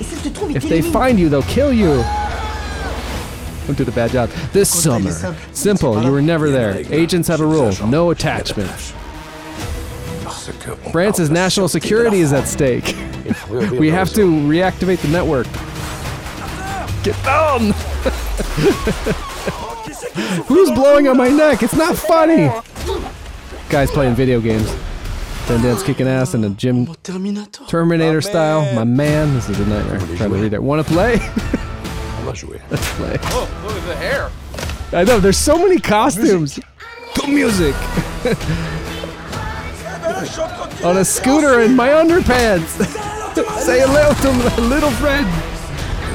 Et s'il te trouve, il If they find you, they'll kill you. Don't do the bad job. This summer. Simple, you were never there. Agents have a rule no attachment. Parce que on France's national security is at stake. Il faut ouvrir We have to reactivate the network. Get down! [laughs] Who's blowing on my neck? It's not funny! Guy's playing video games. Van Damme's kicking ass in a gym Terminator. Terminator style. My man, this is a nightmare. Trying to read it. Want to play? [laughs] On va jouer. Let's play. Oh, look at the hair. I know, there's so many costumes. To music. [laughs] On a scooter in my underpants. [laughs] Say hello to my little friend.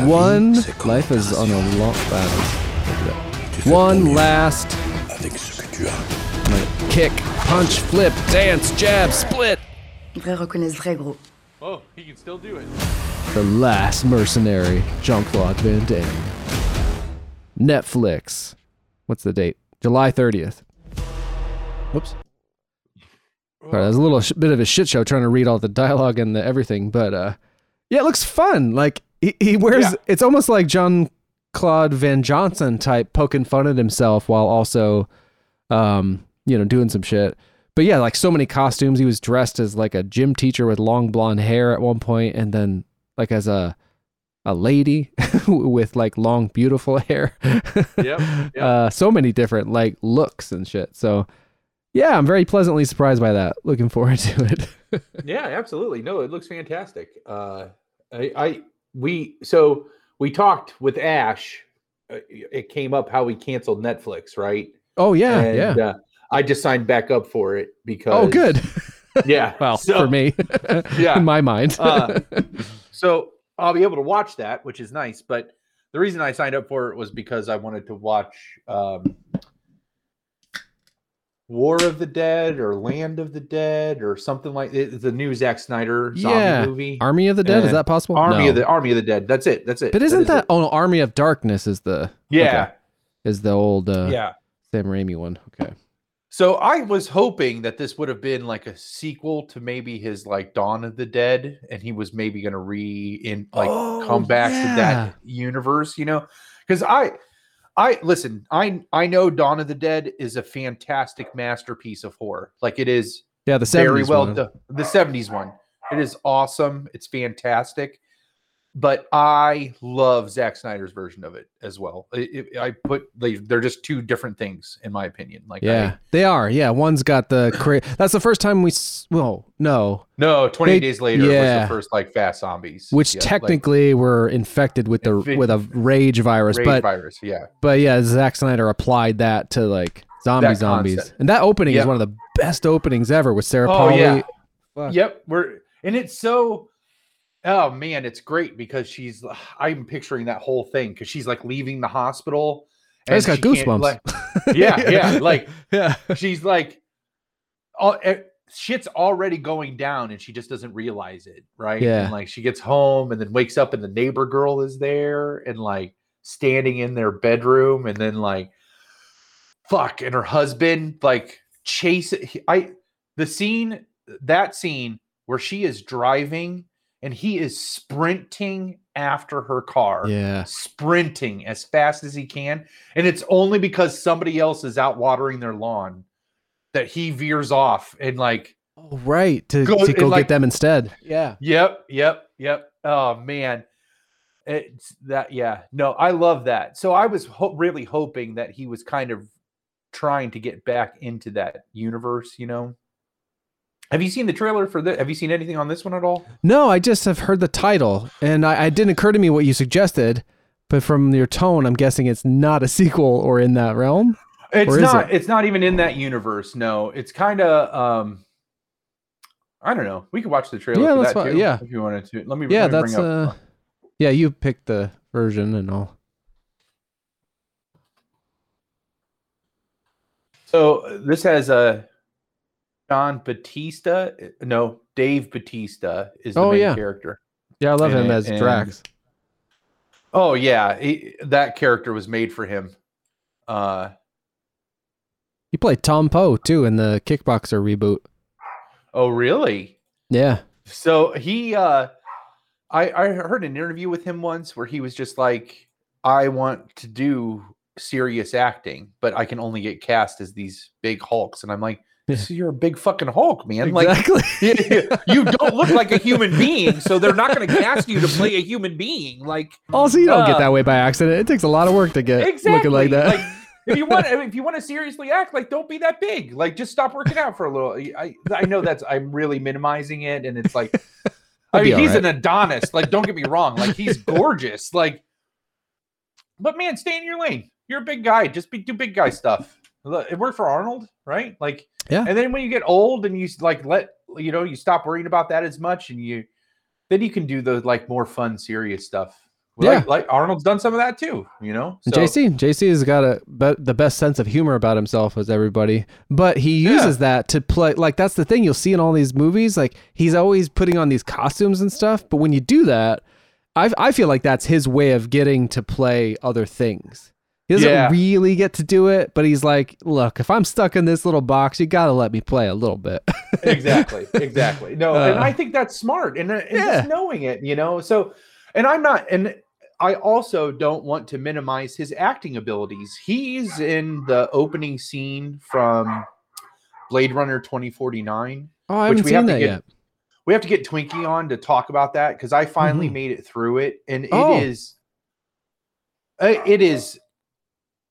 One life is on a long battle. One last kick, punch, flip, dance, jab, split. Vrai reconnaissent vrai, gros. Oh, he can still do it. The Last Mercenary, Jean Claude Van Damme. Netflix. What's the date? July 30th. Oops. Sorry, that was a little sh- bit of a shit show trying to read all the dialogue and the everything, but uh, yeah, it looks fun. Like he, he wears, Yeah. it's almost like Jean Claude Van Johnson type poking fun at himself while also, um, you know, doing some shit. But yeah, like so many costumes. He was dressed as like a gym teacher with long blonde hair at one point, and then like as a a lady [laughs] with like long beautiful [laughs] hair. Yep, yep. Uh, so many different like looks and shit. So yeah, I'm very pleasantly surprised by that. Looking forward [laughs] to it. Yeah, absolutely. No, it looks fantastic. Uh, I, I, we, so we talked with Ash. Uh, it came up how we canceled Netflix, right? oh yeah, and, yeah. Uh, I just signed back up for it because. oh good. [laughs] Yeah. well, so, for me, [laughs] yeah. in my mind. uh, so I'll be able to watch that, which is nice. But the reason I signed up for it was because I wanted to watch um, War of the Dead or Land of the Dead or something like it. The new Zack Snyder zombie Yeah. movie. Army of the Dead, is Uh, that possible? Army No. of the Army of the Dead. That's it. That's it. But isn't is that oh no, Army of Darkness is the Yeah. okay, is the old uh, Yeah. Sam Raimi one. Okay. So I was hoping that this would have been like a sequel to maybe his like Dawn of the Dead, and he was maybe going to re in like Oh, come back yeah. to that universe, you know? Because I, I listen, I I know Dawn of the Dead is a fantastic masterpiece of horror. Like it is Yeah, the 70s very well one. The '70s one, it is awesome. It's fantastic. But I love Zack Snyder's version of it as well. It- it- I put they, they're just two different things in my opinion. Like I- Yeah, they are. Yeah, one's got the cra- That's the first time we. Well, no, No, 28 They- days later was the first like fast zombies. which Yeah, like, technically were infected with the with a rage virus, rage but virus. Yeah. but yeah, Zack Snyder applied that to like zombie That zombies, concept. and that opening Yep. is one of the best openings ever with Sarah Oh, Polley. yeah. Fuck. Yep. We're and it's so oh man, it's great because she's I'm picturing that whole thing because she's like leaving the hospital. I just got goosebumps. like- [laughs] yeah, yeah. Like [laughs] yeah, she's like all eh, shit's already going down and she just doesn't realize it, right? Yeah. And like she gets home and then wakes up and the neighbor girl is there and like standing in their bedroom and then like fuck and her husband like chase I the scene that scene where she is driving and he is sprinting after her car yeah. sprinting as fast as he can. And it's only because somebody else is out watering their lawn that he veers off and like, Oh, right to Go- to go like- get them instead. Yeah, yep, yep, yep. Oh man. It's that, yeah. No, I love that. So I was ho- really hoping that he was kind of trying to get back into that universe, you know? Have you seen the trailer for this? Have you seen anything on this one at all? No, I just have heard the title, and I, it didn't occur to me what you suggested. But from your tone, I'm guessing it's not a sequel or in that realm. It's not. it? It's not even in that universe. No, it's kind of. um I don't know. We could watch the trailer. Yeah, for that too, yeah. if you wanted to. Let me. Yeah, let me that's bring up- uh, yeah. You picked the version and all. So this has a John Batista. uh, No, Dave Batista is the Oh, main yeah. character. Yeah, I love And him as and- Drax. Oh yeah, he- that character was made for him. Uh He played Tong Po too in the Kickboxer reboot. oh, really? Yeah, So he, uh, I, I heard an interview with him once where he was just like, I want to do serious acting, but I can only get cast as these big hulks. And I'm like, you're a big fucking Hulk, man. Like, exactly. [laughs] you don't look like a [laughs] human being, so they're not going to cast you to play a human being. Like, also, you don't Uh, get that way by accident. It takes a lot of work to get exactly looking like that. Like, if you want, [laughs] if you want to seriously act, like, don't be that big. Like, just stop working out for a little. I, I know that's I'm really minimizing it, and it's like, I mean, he's alright. an Adonis. Like, don't get me wrong. Like, he's gorgeous. Like, but man, stay in your lane. You're a big guy. Just be do big guy stuff. Look, It worked for Arnold, right? Like, Yeah. And then when you get old and you like let you know you stop worrying about that as much, and you then you can do the like more fun, serious stuff. Like, Yeah. like Arnold's done some of that too. You know, So- JC, JC has got a be- the best sense of humor about himself as everybody, but he Yeah. uses that to play. Like that's the thing you'll see in all these movies. Like he's always putting on these costumes and stuff. But when you do that, I I feel like that's his way of getting to play other things. He doesn't Yeah. really get to do it, but he's like, look, if I'm stuck in this little box, you got to let me play a little bit. [laughs] exactly exactly no and Uh, i think that's smart and, uh, and yeah. just knowing it you know so and i'm not and i also don't want to minimize his acting abilities he's in the opening scene from blade runner 2049 oh, I Which haven't we seen have to that get- yet. we have to get twinkie on to talk about that because i finally Mhm. made it through it and it Oh. is uh, it is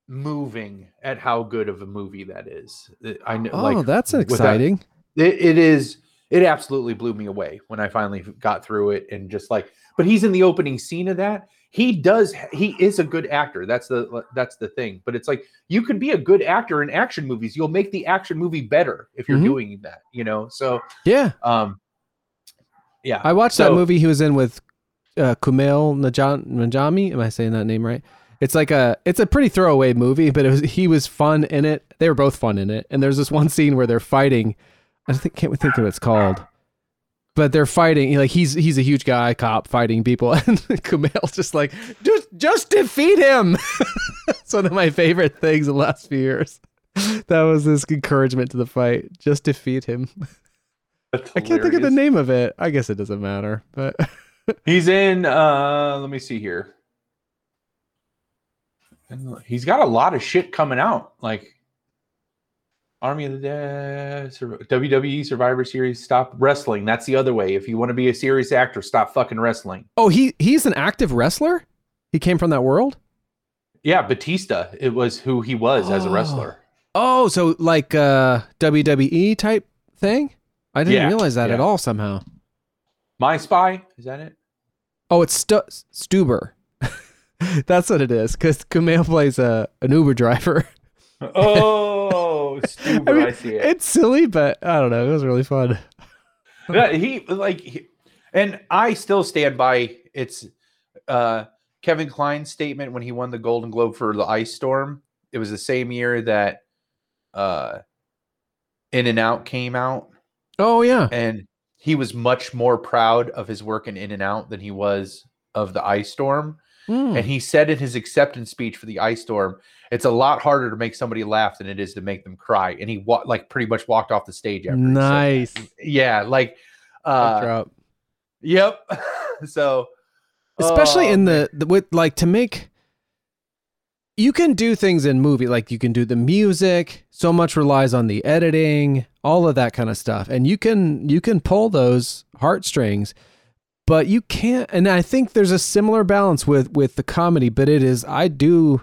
moving at how good of a movie that is Uh, i know Oh, like that's exciting. it, it is it absolutely blew me away when i finally got through it and just like but he's in the opening scene of that he does he is a good actor that's the that's the thing but it's like you could be a good actor in action movies you'll make the action movie better if you're Mhm. doing that you know so yeah. um yeah I watched that movie he was in with uh, Kumail Najan- Najami. Am I saying that name right? It's like a it's a pretty throwaway movie, but it was he was fun in it. They were both fun in it. And there's this one scene where they're fighting. I think can't think of what it's called. But they're fighting like he's he's a huge guy cop fighting people [laughs] and Kumail's just like just just defeat him. [laughs] it's one of my favorite things in the last few years. That was this encouragement to the fight. Just defeat him. I can't think of the name of it. I guess it doesn't matter. But he's in uh let me see here he's got a lot of shit coming out like Army of the Dead, WWE Survivor Series, stop wrestling. That's the other way. If you want to be a serious actor, stop fucking wrestling. Oh, he he's an active wrestler. He came from that world. Yeah, Batista. It was who he was as a Oh. wrestler. Oh, so like uh WWE type thing. I didn't Yeah, realize that at all. Somehow. My Spy is that it? Oh, it's Stu- Stuber. [laughs] That's what it is. Because Kumail plays a an Uber driver. Oh, [laughs] Stuber, I mean, I see it. it's silly, but I don't know. It was really fun. [laughs] Yeah, he like, he, and I still stand by it's uh Kevin Kline's statement when he won the Golden Globe for the Ice Storm. It was the same year that uh In and Out came out, Oh yeah. and he was much more proud of his work in In and Out than he was of the Ice Storm. Hmm. And he said in his acceptance speech for the Ice Storm, it's a lot harder to make somebody laugh than it is to make them cry. And he wa- like pretty much walked off the stage after. he said that. Nice. Yeah, like uh. Yep. [laughs] so especially oh, in the, the with like to make you can do things in movie like you can do the music so much relies on the editing all of that kind of stuff and you can you can pull those heartstrings but you can't and i think there's a similar balance with with the comedy but it is i do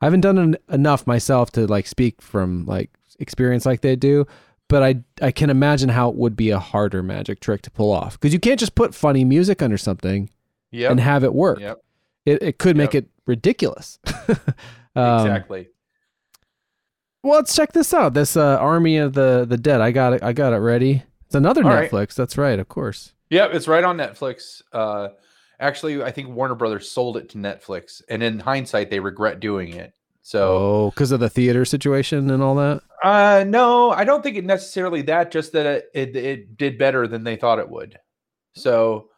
i haven't done en- enough myself to like speak from like experience like they do but i i can imagine how it would be a harder magic trick to pull off because you can't just put funny music under something Yep. and have it work. Yep. It it could make Yep. it ridiculous. [laughs] Um, exactly. Well, let's check this out. This uh, Army of the the Dead. I got it. I got it ready. It's another All right. Netflix. That's right. Of course. Yep, it's right on Netflix. Uh actually I think Warner Brothers sold it to Netflix. And in hindsight, they regret doing it. So Oh, because of the theater situation and all that. uh no, I don't think it necessarily that, just that it, it it did better than they thought it would. So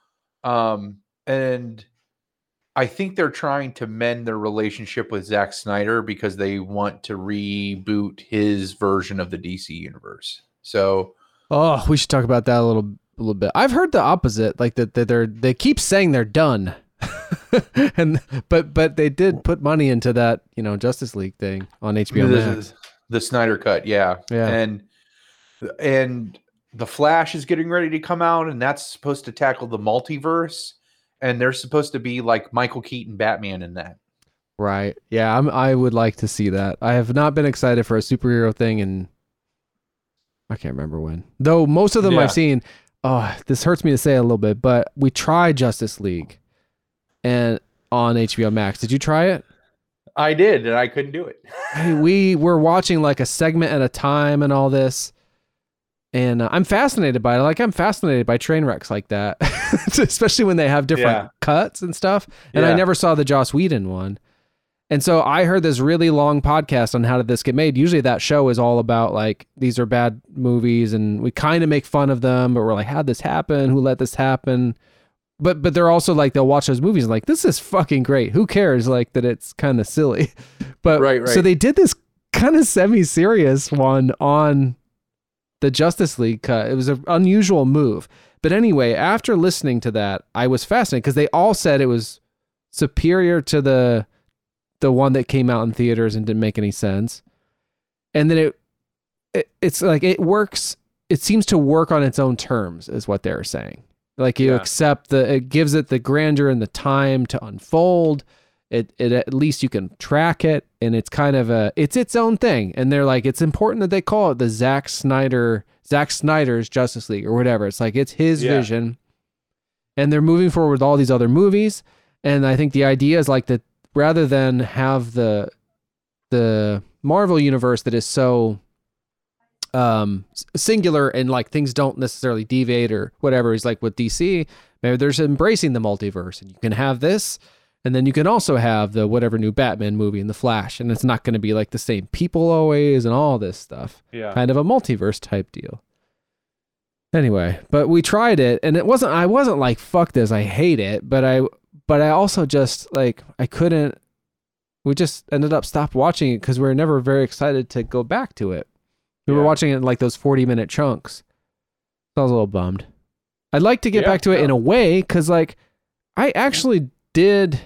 um and I think they're trying to mend their relationship with Zack Snyder because they want to reboot his version of the DC universe. So Oh, we should talk about that a little a little bit. I've heard the opposite, like that that they're they keep saying they're done, [laughs] and but but they did put money into that you know Justice League thing on HBO the, Max. the Snyder cut, yeah. Yeah. And and the Flash is getting ready to come out, and that's supposed to tackle the multiverse. And they're supposed to be like Michael Keaton Batman in that. Right. Yeah, I'm, I would like to see that. I have not been excited for a superhero thing and I can't remember when. Though most of them Yeah. I've seen, oh, this hurts me to say a little bit, but we tried Justice League and on HBO Max. Did you try it? I did, and I couldn't do it. [laughs] Hey, we were watching like a segment at a time and all this. And uh, I'm fascinated by it. Like I'm fascinated by train wrecks like that, [laughs] especially when they have different Yeah. cuts and stuff. And I never saw the Joss Whedon one. And so I heard this really long podcast on how did this get made. Usually that show is all about like these are bad movies and we kind of make fun of them, but we're like, how'd this happen? Who let this happen? but but they're also like they'll watch those movies and like this is fucking great. Who cares like that it's kind of silly. [laughs] But Right, so they did this kind of semi-serious one on the Justice League cut. It was an unusual move. But anyway, after listening to that, I was fascinated because they all said it was superior to the the one that came out in theaters and didn't make any sense. And then it, it it's like it works it seems to work on its own terms is what they're saying. Like you Yeah. accept the it gives it the grandeur and the time to unfold. It it at least you can track it and it's kind of a it's its own thing. And they're like it's important that they call it the Zack Snyder Zack Snyder's Justice League or whatever. It's like it's his Yeah. vision. And they're moving forward with all these other movies. And I think the idea is like that rather than have the the Marvel universe that is so um singular and like things don't necessarily deviate or whatever is like with DC maybe there's embracing the multiverse and you can have this and then you can also have the whatever new Batman movie and the Flash and it's not going to be like the same people always and all this stuff Yeah. kind of a multiverse type deal anyway but we tried it and it wasn't I wasn't like fuck this I hate it but I but I also just like I couldn't we just ended up stopped watching it because we were never very excited to go back to it. We were watching it in like those 40 minute chunks. So I was a little bummed. I'd like to get Yeah, back to it in a way because like I actually did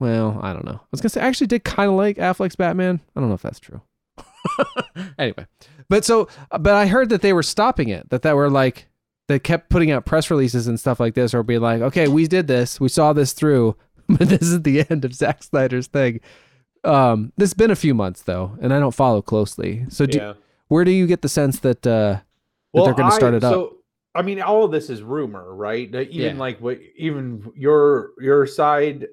well, I don't know. I was gonna say I actually did kind of like Affleck's Batman. I don't know if that's true. [laughs] anyway, but so but I heard that they were stopping it. That that were like they kept putting out press releases and stuff like this, or be like, okay, we did this, we saw this through, [laughs] but this is the end of Zack Snyder's thing. Um, this has been a few months though, and I don't follow closely. So, do, yeah. where do you get the sense that uh, that they're going to start I- it up? So, I mean, all of this is rumor, right? Even Yeah. like what, even your your side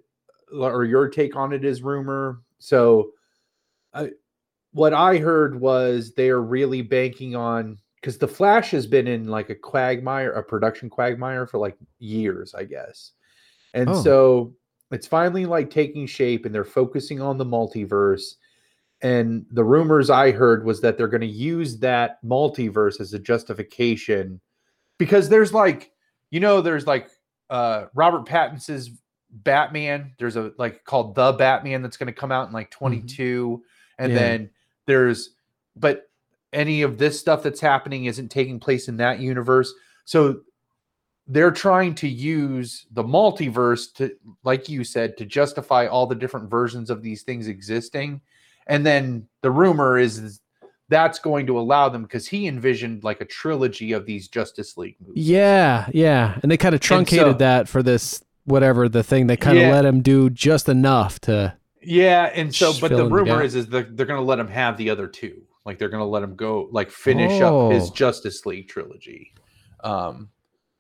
or your take on it is rumor. So, I, what I heard was they are really banking on because the Flash has been in like a quagmire, a production quagmire for like years, I guess, and Oh. so it's finally like taking shape, and they're focusing on the multiverse. And the rumors I heard was that they're going to use that multiverse as a justification because there's like, you know, there's like uh Robert Pattinson's Batman. There's a like called The Batman that's going to come out in like 22. And Yeah. then there's, but any of this stuff that's happening isn't taking place in that universe. So they're trying to use the multiverse to, like you said, to justify all the different versions of these things existing. And then the rumor is, that's going to allow them because he envisioned like a trilogy of these Justice League movies. yeah, yeah, and they kind of truncated so- that for this whatever the thing. They kind of Yeah. let him do just enough to. Yeah, and so but the rumor is is they're, they're going to let him have the other two. Like they're going to let him go like finish up his Oh. Justice League trilogy. Um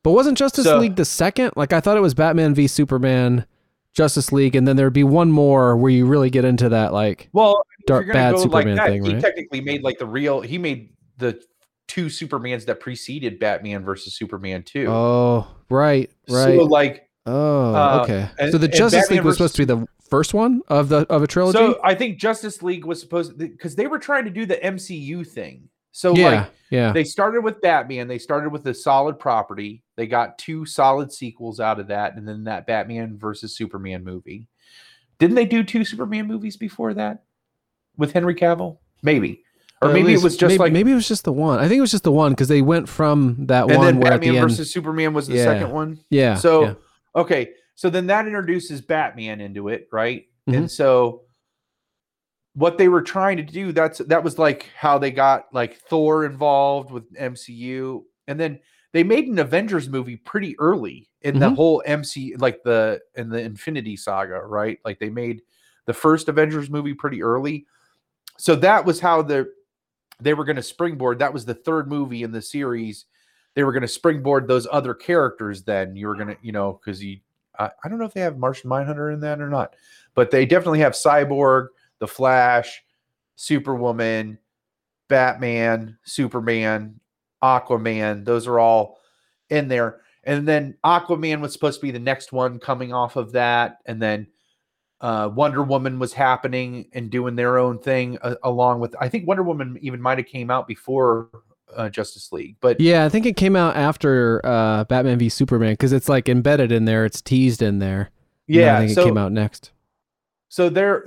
But wasn't Justice So- League the second? Like I thought it was Batman v Superman, Justice League, and then there'd be one more where you really get into that like well, Dark- bad Superman like thing, he right? technically made like the real he made the two Supermans that preceded Batman versus Superman 2. oh right right So like oh uh, okay. and- so the Justice League was supposed to be the first one of the of a trilogy. so I think Justice League was supposed because they were trying to do the MCU thing. So yeah like yeah they started with Batman. They started with a solid property. They got two solid sequels out of that, and then that Batman versus Superman movie. Didn't they do two Superman movies before that with Henry Cavill? Maybe, or At maybe least- it was just maybe, like maybe it was just the one. I think it was just the one because they went from that and one then where at the Batman end. versus Superman was the Yeah. second one. yeah. So yeah. okay, so then that introduces Batman into it, right? Mhm. And so what they were trying to do that's that was like how they got like Thor involved with MCU and then they made an Avengers movie pretty early in the Mhm. whole MC like the in the Infinity Saga, right? Like they made the first Avengers movie pretty early. So that was how the they were going to springboard. That was the third movie in the series. They were going to springboard those other characters. Then you were going to, you know, because you, I, I don't know if they have Martian Manhunter in that or not, but they definitely have Cyborg, The Flash, Superwoman, Batman, Superman, Aquaman. Those are all in there. And then Aquaman was supposed to be the next one coming off of that. And then uh, Wonder Woman was happening and doing their own thing uh, along with. I think Wonder Woman even might have came out before uh, Justice League. But Yeah, I think it came out after uh, Batman v Superman because it's like embedded in there. It's teased in there. Yeah, I think so it came out next. so there,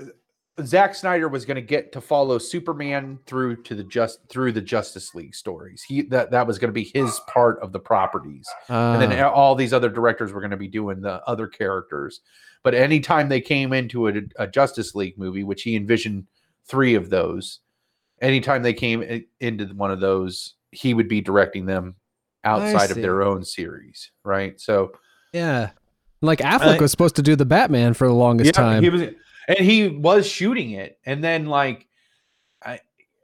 Zack Snyder was going to get to follow Superman through to the just through the Justice League stories. He that that was going to be his part of the properties. and then Ah, all these other directors were going to be doing the other characters. But anytime they came into a, a Justice League movie, which he envisioned three of those, anytime they came into one of those, he would be directing them outside of their own series, right? So yeah. Like Affleck I- was supposed to do the Batman for the longest time. he was, and he was shooting it, and then like, I,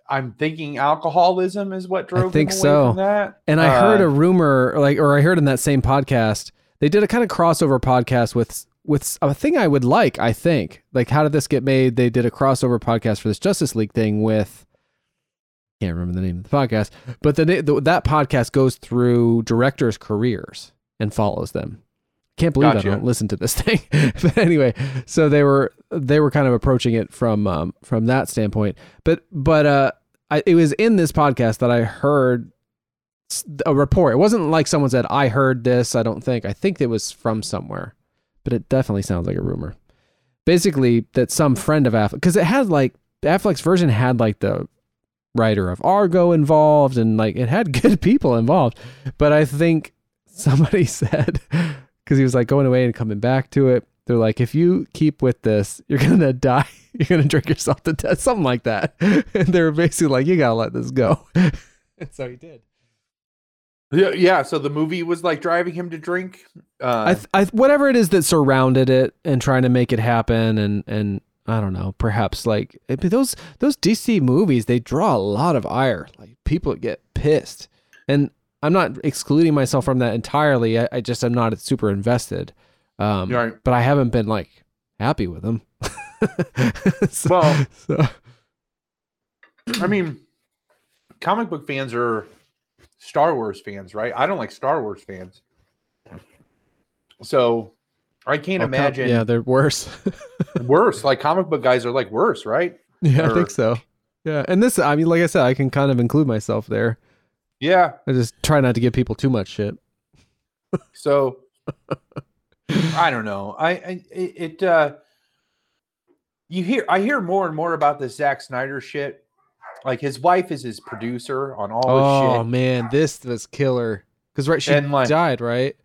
I'm thinking alcoholism is what drove think him away so. from that. And I heard Uh, a rumor, like, or I heard in that same podcast, they did a kind of crossover podcast with with a thing I would like. I think, like, how did this get made? They did a crossover podcast for this Justice League thing with. Can't remember the name of the podcast, but the, the that podcast goes through directors' careers and follows them. Can't believe Gotcha. I don't listen to this [laughs] thing, but anyway, so they were they were kind of approaching it from um, from that standpoint. But but uh, I, it was in this podcast that I heard a report. It wasn't like someone said, I heard this. I don't think. I think it was from somewhere, but it definitely sounds like a rumor. Basically, that some friend of Affleck, because it had like Affleck's version had like the writer of Argo involved and like it had [laughs] good people involved. But I think somebody [laughs] said, because he was like going away and coming back to it, they're like, if you keep with this, you're going [laughs] to die. You're going to drink yourself to death. Something like that. And they were basically like, you got to let this go. and so he did. Yeah, yeah. So the movie was like driving him to drink. Uh, I, th- I whatever it is that surrounded it and trying to make it happen and and I don't know perhaps like I those those DC movies they draw a lot of ire like people get pissed and I'm not excluding myself from that entirely I, I just am not super invested um Right. but I haven't been like happy with them [laughs] So- Well- so- I mean, comic book fans are Star Wars fans, right? I don't like Star Wars fans. So I can't Oh, imagine yeah they're worse [laughs] worse. Like comic book guys are like worse, right? yeah I think so yeah and this I mean like I said I can kind of include myself there Yeah. I just try not to give people too much shit So [laughs] I don't know. I, I it, uh you hear I hear more and more about this Zack Snyder shit. Like his wife is his producer on all Oh shit. man, this was killer. Because right, she And, like- died, right?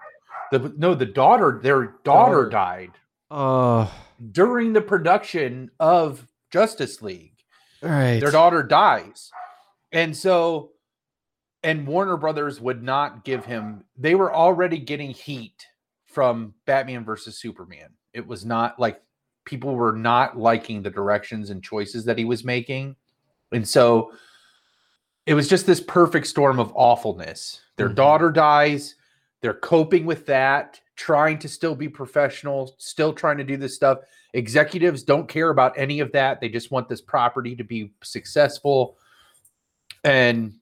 The no, the daughter, their daughter Daughter. died Oh, during the production of Justice League. right. Their daughter dies. And so and Warner Brothers would not give him they were already getting heat from Batman versus Superman. It was not like people were not liking the directions and choices that he was making. And so it was just this perfect storm of awfulness. Their Mhm. daughter dies, they're coping with that, trying to still be professional, still trying to do this stuff. Executives don't care about any of that. They just want this property to be successful. And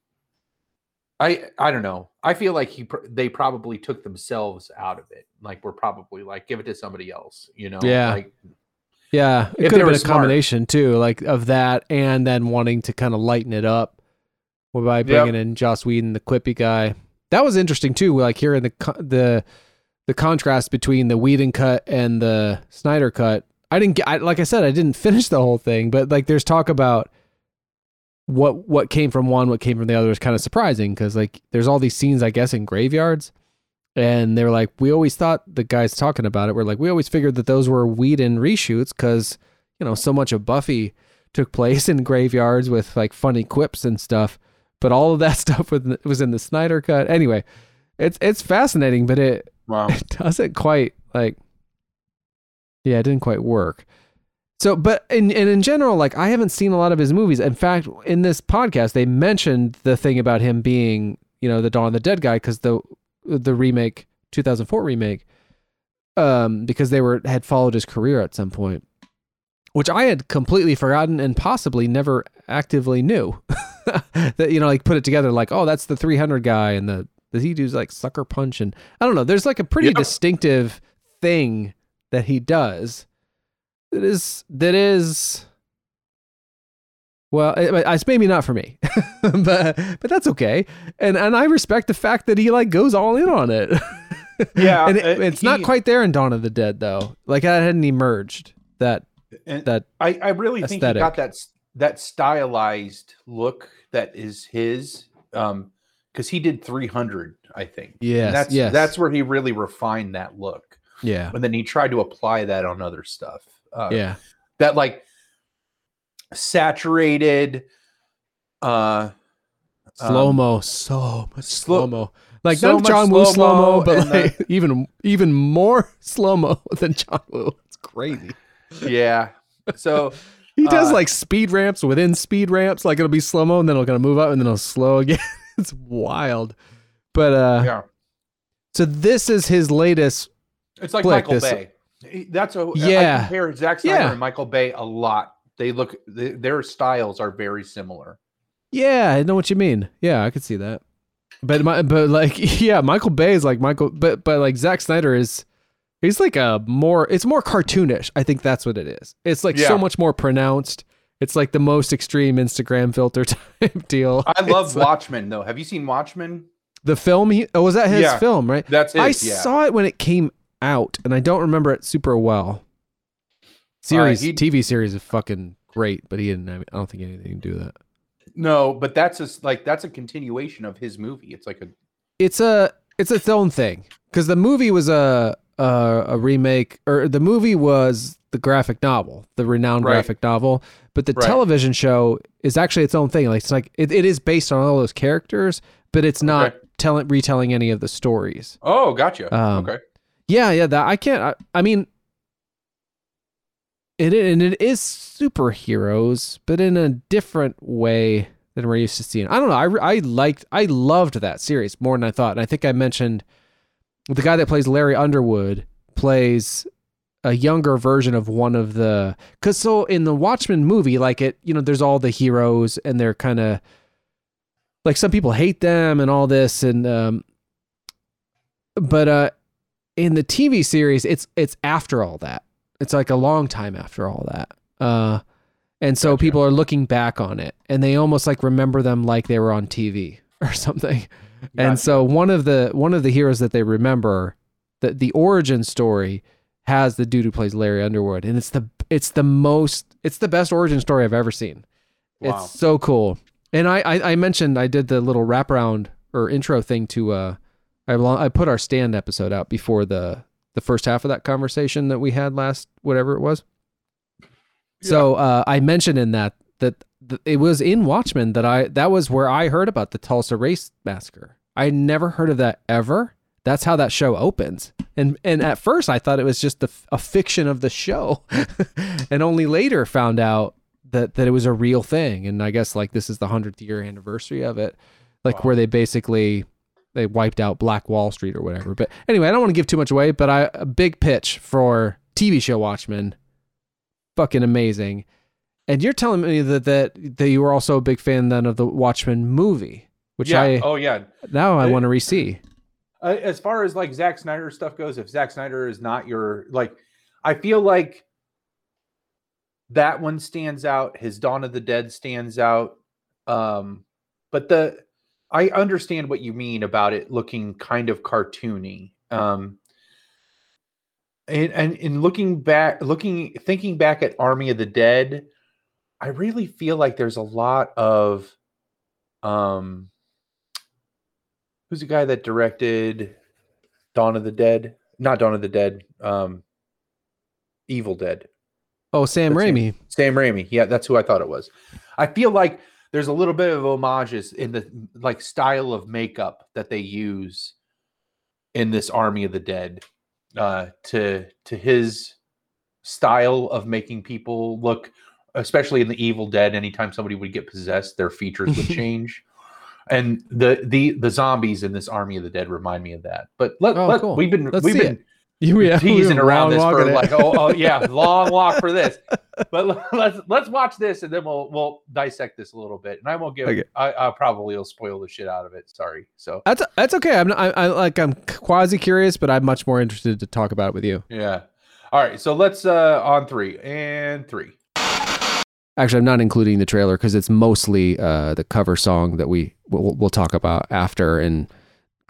I I don't know. I feel like he they probably took themselves out of it. Like we're probably like give it to somebody else, you know? Yeah. Like yeah, it if could have been a smart. combination too, like of that and then wanting to kind of lighten it up by bringing in Joss Whedon, the quippy guy. That was interesting too. Like hearing the the the contrast between the Whedon cut and the Snyder cut. I didn't get, I, like I said, I didn't [laughs] finish the whole thing, but like there's talk about what what came from one, what came from the other is kind of surprising because like there's all these scenes, I guess, in graveyards, and they were like, we always thought the guys talking about it were like, we always figured that those were Whedon reshoots because you know so much of Buffy took [laughs] place in graveyards with like funny quips and stuff, but all of that [laughs] stuff was was in the Snyder cut. Anyway, it's it's fascinating, but it wow. [laughs] it doesn't quite like yeah it didn't quite work so but in and in general like i haven't seen a lot of his movies in fact in this podcast they mentioned the thing about him being you know the dawn of the dead guy because the the remake 2004 remake um because they were had followed his career at some point which i had completely forgotten and possibly never actively knew [laughs] that you know like put it together like oh that's the 300 guy and the does he does like sucker punch and I don't know. There's like a pretty distinctive thing that he does that is that is Well, it, it's maybe not for me, [laughs] but but that's okay. And and I respect the fact that he like goes all in on it. [laughs] Yeah, and it, uh, it's not quite there in Dawn of the Dead though. Like that hadn't emerged. That And that I, I really think he got that that stylized look that is his. Um, because he did 300, I think. yeah that's yes. that's where he really refined that look, yeah and then he tried to apply that on other stuff. Uh, yeah that like saturated, uh, slow um, mo so much slow- mo. Like so not John Woo slow slow-mo but like [laughs] even even more [laughs] slow mo than John Woo. It's crazy. Yeah. So [laughs] He does Uh, like speed ramps within speed ramps. Like it'll be slow mo and then it'll gonna move up and then it'll slow again. [laughs] it's wild. But uh yeah, so this is his latest it's like Flick, Michael this- Bay. That's a Yeah. I compare Zack Snyder Yeah. and Michael Bay a lot. They look they, their styles are very similar. Yeah, I know what you mean. Yeah, I could see that. But my but like [laughs] yeah, Michael Bay is like Michael but but like Zack Snyder is he's like a more it's more cartoonish. I think that's what it is. It's like so much more pronounced. It's like the most extreme Instagram filter [laughs] type deal. I love It's like- Watchmen though. Have you seen Watchmen? the film he oh was that his Yeah. film, right? That's it. I yeah. saw it when it came out, and I don't remember it super well. Series, uh, he- TV series is fucking great, but he didn't. I don't think anything to do that. No, but that's just like that's a continuation of his movie. It's like a It's a it's its own thing because the movie was a, a a remake, or the movie was the graphic novel, the renowned Right. graphic novel, but the Right. television show is actually its own thing. Like it's like it, it is based on all those characters, but it's not Okay. telling retelling any of the stories. oh, gotcha. Um, okay. Yeah, yeah. That I can't. I, I mean, it and it is superheroes, but in a different way than we're used to seeing. I don't know. I I liked. I loved that series more than I thought, and I think I mentioned the guy that plays Larry Underwood plays a younger version of one of the because so in the Watchmen movie, like it, you know, there's all the heroes and they're kind of like some people hate them and all this and um but uh in the TV series it's it's after all that. It's like a long time after all that. Uh and so Gotcha. people are looking back on it and they almost like remember them like they were on TV [laughs] or something. And so one of the one of the heroes that they remember, that the origin story has the dude who plays Larry Underwood, and it's the it's the most it's the best origin story I've ever seen. Wow. It's so cool. And I, I I mentioned I did the little wraparound or intro thing to uh I I put our stand episode out before the the first half of that conversation that we had last whatever it was. So uh, I mentioned in that that th- it was in Watchmen that I that was where I heard about the Tulsa Race Massacre. I never heard of that ever. That's how that show opens. And and at first I thought it was just a, a fiction of the show, [laughs] and only later found out that that it was a real thing. And I guess like this is the hundredth year anniversary of it, like Wow. where they basically they wiped out Black Wall Street or whatever. But anyway, I don't want to give too much away. But I a big pitch for TV show Watchmen, fucking amazing. And you're telling me that that that you were also a big fan then of the Watchmen movie, which yeah. I oh yeah. now I Uh, want to re-see. Uh, as far as like Zack Snyder stuff goes, if Zack Snyder is not your like, I feel like that one stands out. His Dawn of the Dead stands out. Um, but the I understand what you mean about it looking kind of cartoony. Um, and, and in looking back, looking thinking back at Army of the Dead, I really feel like there's a lot of um who's the guy that directed Dawn of the Dead? Not Dawn of the Dead. Um, Evil Dead. Oh, Sam That's. Raimi. Sam Raimi. Yeah, that's who I thought it was. I feel like there's a little bit of homages in the like style of makeup that they use in this Army of the Dead uh, to to his style of making people look, especially in the Evil Dead. Anytime somebody would get possessed, their features would [laughs] change. And the the the zombies in this Army of the Dead remind me of that. But let, Oh, let cool. we've been Let's we've been it. You yeah, teasing around this for like oh, oh yeah [laughs] long walk for this. But [laughs] let's let's watch this and then we'll we'll dissect this a little bit. And i won't give Okay. I, i probably will spoil the shit out of it. Sorry. So That's that's okay. I'm not, I, I like I'm quasi curious, but I'm much more interested to talk about it with you. yeah. All right. So let's uh on three and three. Actually, I'm not including the trailer because it's mostly uh, the cover song that we we'll, we'll talk about after, and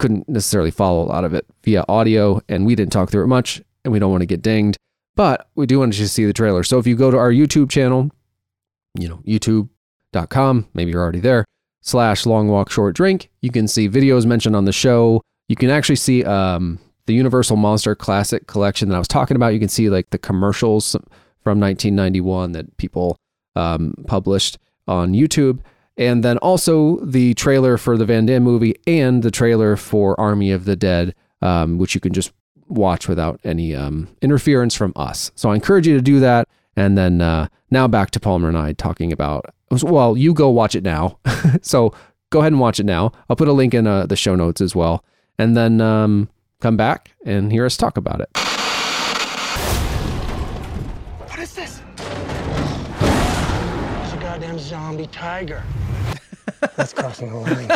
couldn't necessarily follow a lot of it via audio, and we didn't talk through it much, and we don't want to get dinged. But we do want you to see the trailer. So if you go to our YouTube channel, you know, youtube.com, maybe you're already there, slash long walk short drink, you can see videos mentioned on the show. You can actually see um, the Universal Monster Classic Collection that I was talking about. You can see like the commercials from 1991 that people um, published on YouTube. And then also the trailer for the Van Damme movie and the trailer for Army of the Dead, um, which you can just watch without any um, interference from us. So I encourage you to do that. And then uh, now back to Palmer and I talking about, well, you go watch it now. [laughs] so go ahead and watch it now. I'll put a link in uh, the show notes as well. And then um, come back and hear us talk about it. What is this? It's a goddamn zombie tiger. That's crossing the line.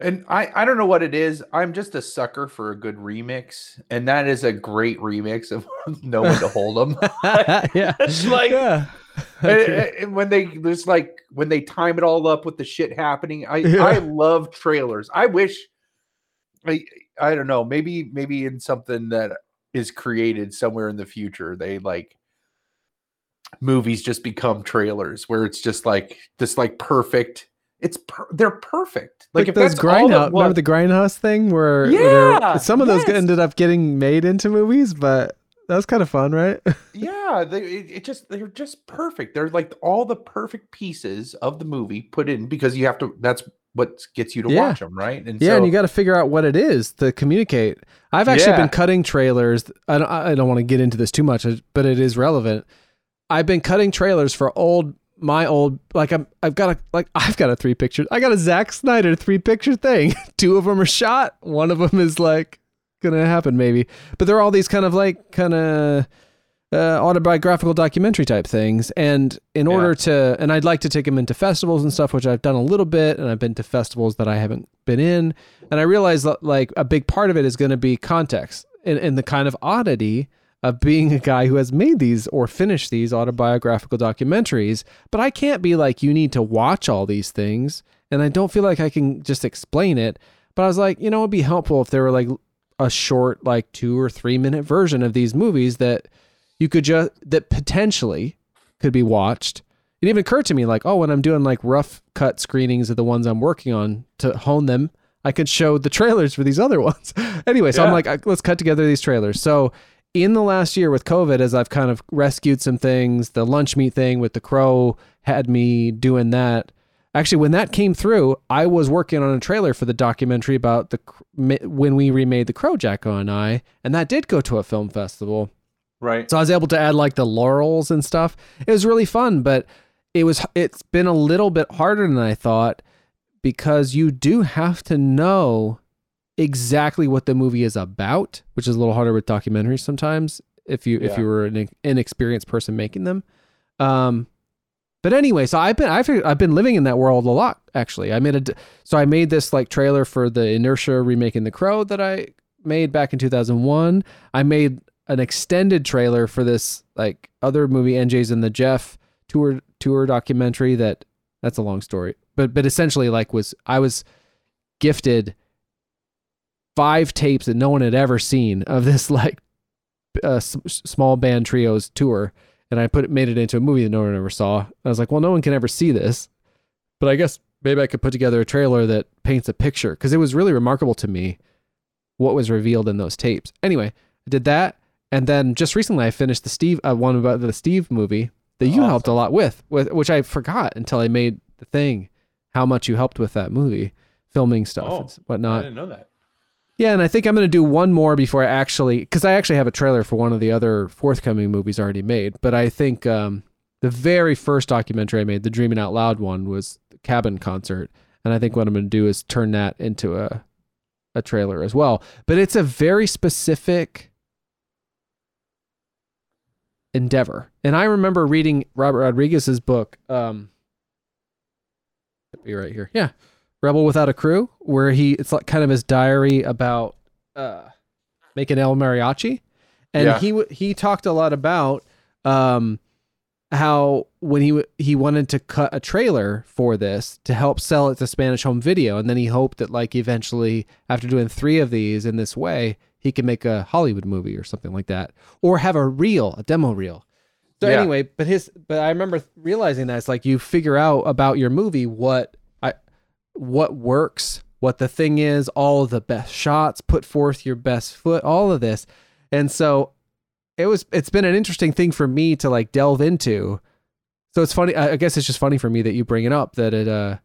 And I, I don't know what it is. I'm just a sucker for a good remix, and that is a great remix of [laughs] "No One to Hold 'Em." [laughs] yeah. It's like yeah. [laughs] and- and- when they there's like when they time it all up with the shit happening. I Yeah. I love trailers. I wish I I don't know, maybe maybe in something that is created somewhere in the future, they like movies just become trailers where it's just like this like perfect. It's per- they're perfect. Like, Like, if those that's all it grindhouse, remember the grindhouse thing where, where Yeah, some of those yes. ended up getting made into movies, but that was kind of fun, right? [laughs] Yeah, they it, it just they're just perfect. They're like all the perfect pieces of the movie put in because you have to. That's what gets you to Yeah. watch them, right? And yeah, so, and you got to figure out what it is to communicate. I've actually Yeah. been cutting trailers. I don't, I don't want to get into this too much, but it is relevant. I've been cutting trailers for old, my old, like I'm, I've got a, like I've got a three picture. I got a Zack Snyder three picture thing. [laughs] Two of them are shot. One of them is like gonna happen maybe, but there are all these kind of like kind of uh, autobiographical documentary type things. And in Yeah. order to, and I'd like to take them into festivals and stuff, which I've done a little bit, and I've been to festivals that I haven't been in. And I realize that like a big part of it is going to be context and, and the kind of oddity of being a guy who has made these or finished these autobiographical documentaries. But I can't be like, you need to watch all these things. And I don't feel like I can just explain it. But I was like, you know, it'd be helpful if there were like a short, like two or three minute version of these movies that you could just that potentially could be watched. It even occurred to me like, oh, when I'm doing like rough cut screenings of the ones I'm working on to hone them, I could show the [laughs] trailers for these other ones. [laughs] anyway, so I'm like, let's cut together these trailers. So in the last year with COVID, as I've kind of rescued some things, the lunch meat thing with the crow had me doing that. Actually, when that came through, I was working on a trailer for the documentary about the when we remade the Crow Jacko and I, and that did go to a film festival. right? So I was able to add like the laurels and stuff. It was really fun, but it was it's been a little bit harder than I thought because you do have to know exactly what the movie is about, which is a little harder with documentaries sometimes if you if you were an inexperienced person making them. Um but anyway, so I've been I've I've been living in that world a lot actually. I made a so I made this like trailer for the Inertia remaking The Crow that I made back in 2001. I made an extended trailer for this like other movie NJ's and the Jeff tour tour documentary that that's a long story. But but essentially like was I was gifted five tapes that no one had ever seen of this [laughs] like uh, s- small band trios tour and I put it made it into a movie that no one ever saw. I was like, well, no one can ever see this, but I guess maybe I could put together a trailer that paints a picture because it was really remarkable to me what was revealed in those tapes. Anyway, I did that, and then just recently I finished the Steve uh, one about the Steve movie that you helped a lot with, with which I forgot until I made the thing how much you helped with that movie, filming stuff Oh, and whatnot. I didn't know that. Yeah, and I think I'm going to do one more before I actually, because I actually have a trailer for one of the other forthcoming movies already made. But I think um, the very first documentary I made, the Dreaming Out Loud one, was Cabin Concert, and I think what I'm going to do is turn that into a a trailer as well. But it's a very specific endeavor. And I remember reading Robert Rodriguez's book. Um, be right here. Yeah, Rebel Without a Crew, where he it's like kind of his diary about uh, making El Mariachi, and Yeah. he he talked a lot about um, how when he he wanted to cut a trailer for this to help sell it to Spanish Home Video, and then he hoped that like eventually after doing three of these in this way, he could make a Hollywood movie or something like that, or have a reel, a demo reel. So Yeah. anyway, but his but I remember realizing that it's like you figure out about your movie what what works, what the thing is, all of the best shots, put forth your best foot, all of this. And so it was it's been an interesting thing for me to like delve into. So it's funny I guess it's just funny for me that you bring it up that it uh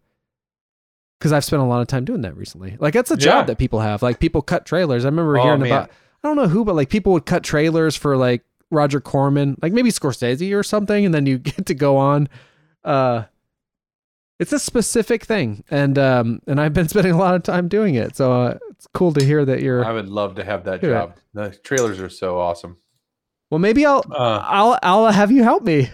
cuz I've spent a lot of time doing that recently. Like that's a job Yeah. that people have. Like people cut trailers. I remember Oh, hearing man. about I don't know who but like people would cut trailers for like Roger Corman, like maybe Scorsese or something and then you [laughs] get to go on uh it's a specific thing and um and I've been [laughs] spending a lot of time doing it. So uh, it's cool to hear that you're I would love to have that job. The trailers are so awesome. Well, maybe I'll Uh, I'll I'll have you help me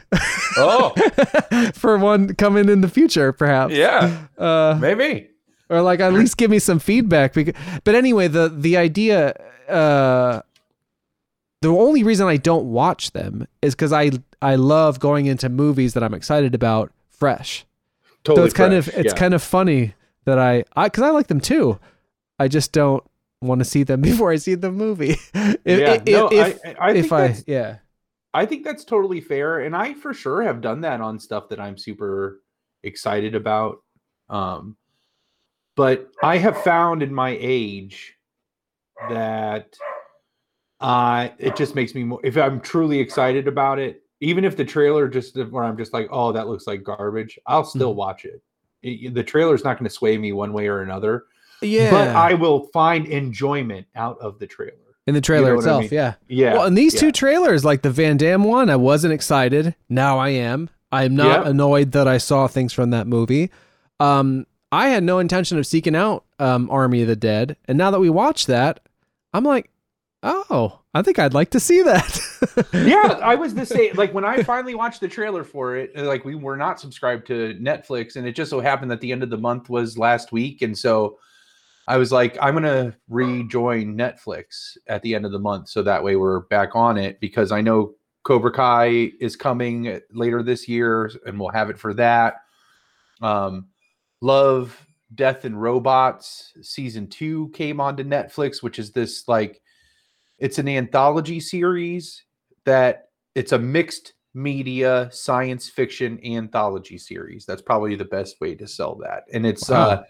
oh, [laughs] for one coming in the future, perhaps. yeah, Uh, maybe. or like at least give me some feedback. Because, but anyway, the the idea, uh, the only reason I don't watch them is because I I love going into movies that I'm excited about fresh. Totally so it's kind of it's yeah. kind of funny that I I because I like them too. I just don't want to see them [laughs] before I see the movie. if, yeah. if, no, if, I, I think if I that's, yeah. I think that's totally fair, and I for sure have done that on stuff that I'm super excited about. Um, but I have found in my age that uh it just makes me more if I'm truly excited about it, even if the trailer just where I'm just like, oh, that looks like garbage, I'll still Mhm. watch it. It- The trailer's not going to sway me one way or another, Yeah. but I will find enjoyment out of the trailer. in the trailer what I itself, mean? yeah. Yeah. Well, and these yeah. two trailers, like the Van Damme one, I wasn't excited. Now I am. I'm not annoyed that I saw things from that movie. Um, I had no intention of seeking out um, Army of the Dead, and now that we watched that, I'm like, oh, I think I'd like to see that. [laughs] yeah, I was the same. Like when I finally watched the trailer for it, uh, like we were not subscribed to Netflix, and it just so happened that the end of the month was last week, and so I was like, I'm gonna rejoin Netflix at the end of the month, so that way we're back on it because I know Cobra Kai is coming later this year, and we'll have it for that. Um, Love, Death, and Robots season two came onto Netflix, which is this like it's an anthology series that it's a mixed media science fiction anthology series. That's probably the best way to sell that. And it's Wow. uh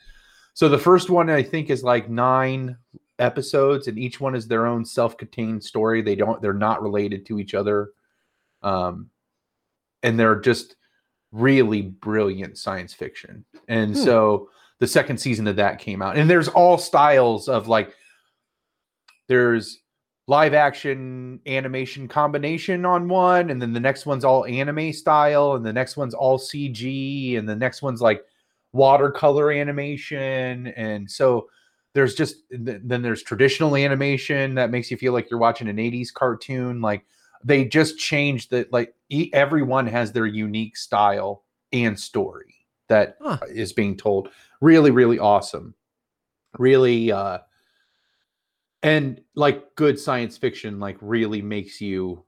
so the first one I think is like 9 episodes and each one is their own self-contained story. They don't they're not related to each other. Um and they're just really brilliant science fiction. And Hmm. so the second season of that came out. And there's all styles of like there's live action animation combination on one and then the next one's all anime style and the next one's all CG and the next one's like watercolor animation. And so there's just th- then there's traditional animation that makes you feel like you're watching an 80s cartoon. Like they just changed that like e- everyone has their unique style and story that is Huh. being told. Really really awesome. Really uh and like good science fiction like really makes you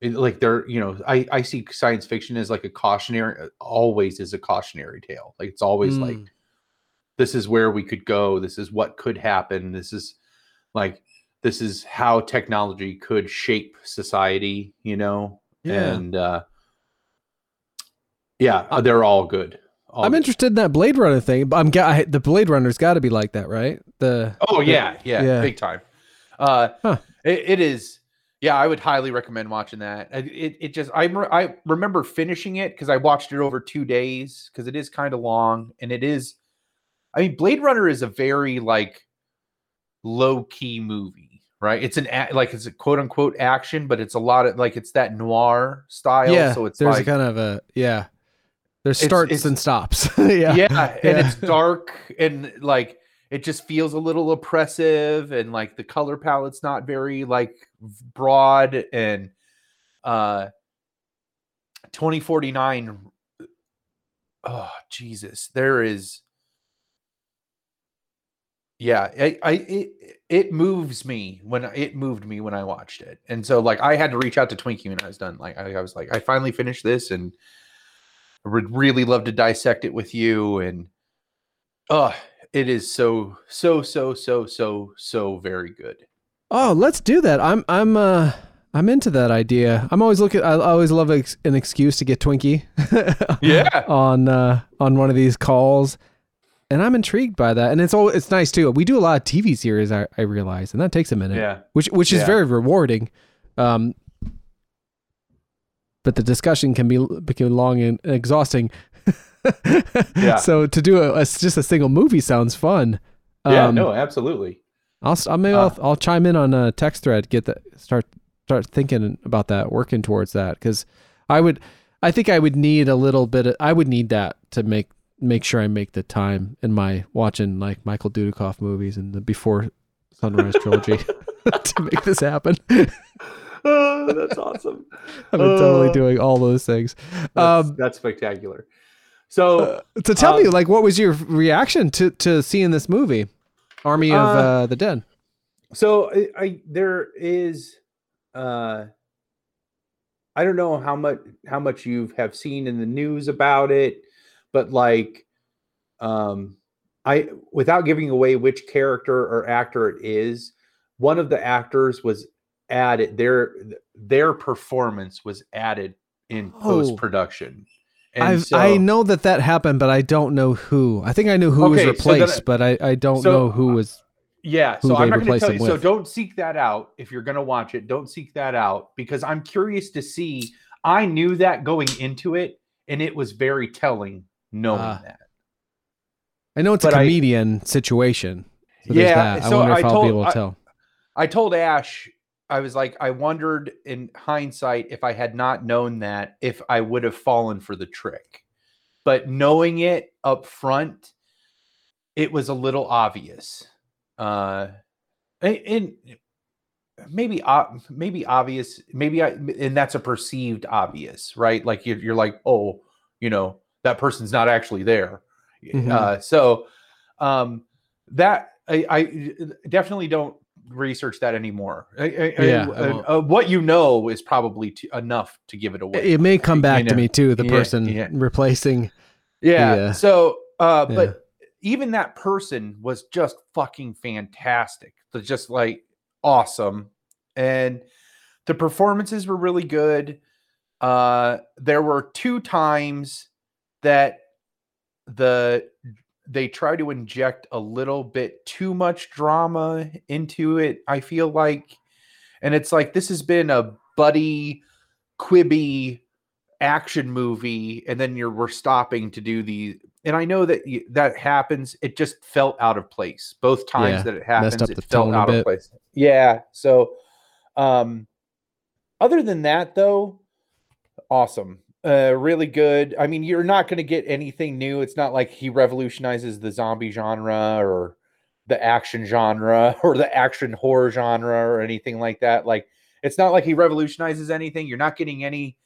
it- like there you know i i see science fiction as like a cautionary always is a cautionary tale like it's always like Mm. this is where we could go this is what could happen this is like this is how technology could shape society you know Yeah. and uh yeah uh, they're all good all I'm good. interested in that Blade Runner thing. but I'm I, the Blade Runner's got to be like that, right? The Oh yeah, yeah, yeah. big time. Uh, Huh. it, it is. Yeah, I would highly recommend watching that. It it just I re- I remember finishing it because I watched it over two days because it is kind of long and it is. I mean, Blade Runner is a very like low key movie, right? It's an a- like it's a quote unquote action, but it's a lot of like it's that noir style. yeah. so it's there's like a kind of a yeah. There's starts it's- and stops. [laughs] yeah. yeah, and it's dark and like it just feels a little oppressive and like the color palette's not very like broad and uh 2049 oh jesus there is yeah i, I it, it moves me when it moved me when i watched it. And so like i had to reach out to twinkie when i was done. Like i, I was like i finally finished this and I would really love to dissect it with you. And oh it is so so so so so so very good Oh, let's do that. I'm I'm uh I'm into that idea. I'm always looking. I always love ex- an excuse to get Twinkie. [laughs] Yeah. on uh, on one of these calls, and I'm intrigued by that. And it's all it's nice too. We do a lot of TV series. I, I realize, and that takes a minute. Yeah. Which which is Yeah. very rewarding. Um. But the discussion can be become long and exhausting. Yeah. [laughs] So to do a, a just a single movie sounds fun. yeah Um, no absolutely I'll, I'll maybe Uh, I'll, I'll chime in on a text thread. Get that start start thinking about that, working towards that because I would, I think I would need a little bit. Of, I would need that to make make sure I make the time in my watching like Michael Dudikoff movies and the Before Sunrise trilogy [laughs] [laughs] to make this happen. oh, that's awesome I've been totally Uh, doing all those things. That's, Um, that's spectacular. So so tell me, um, like, what was your reaction to to seeing this movie, Army of Uh, uh, the Dead? so I, I there is uh I don't know how much how much you have seen in the news about it, but like um I without giving away which character or actor it is, one of the actors was added their their performance was added in Oh. post production. I've, I know that that happened, but I don't know who. I think I knew who Okay, was so replaced, I- but I, I don't so, know who uh, was. Yeah, who so I'm not going to tell you. So don't seek that out if you're going to watch it. Don't seek that out because I'm curious to see. I knew that going into it, and it was very telling knowing Ah. that. I know it's a but I- comedian situation. So Yeah, that. I so wonder if I I'll told- be able to I- tell. I told Ash, I was like, I wondered in hindsight if I had not known that, if I would have fallen for the trick. But knowing it up front, it was a little obvious. Uh, and, and maybe maybe obvious, maybe I, and that's a perceived obvious, right? Like you're, you're like, oh, you know, that person's not actually there. Mhm. Uh, so um, that I, I definitely don't research that anymore. Yeah, uh, uh, what you know is probably t- enough to give it away. It may come you back to me too. The Yeah, person yeah. replacing. Yeah. Yeah. So, uh, Yeah. but even that person was just fucking fantastic. They're just like awesome. And the performances were really good. Uh, there were two times that the they try to inject a little bit too much drama into it. I feel like, and it's like this has been a buddy quibby action movie and then you're we're stopping to do the and I know that y- that happens it just felt out of place. Both times Yeah, that it happens it felt out of place. Yeah so um other than that though awesome uh really good. I mean you're not going to get anything new. It's not like he revolutionizes the zombie genre or the action genre [laughs] or the action horror genre or anything like that. Like it's not like he revolutionizes anything. You're not getting any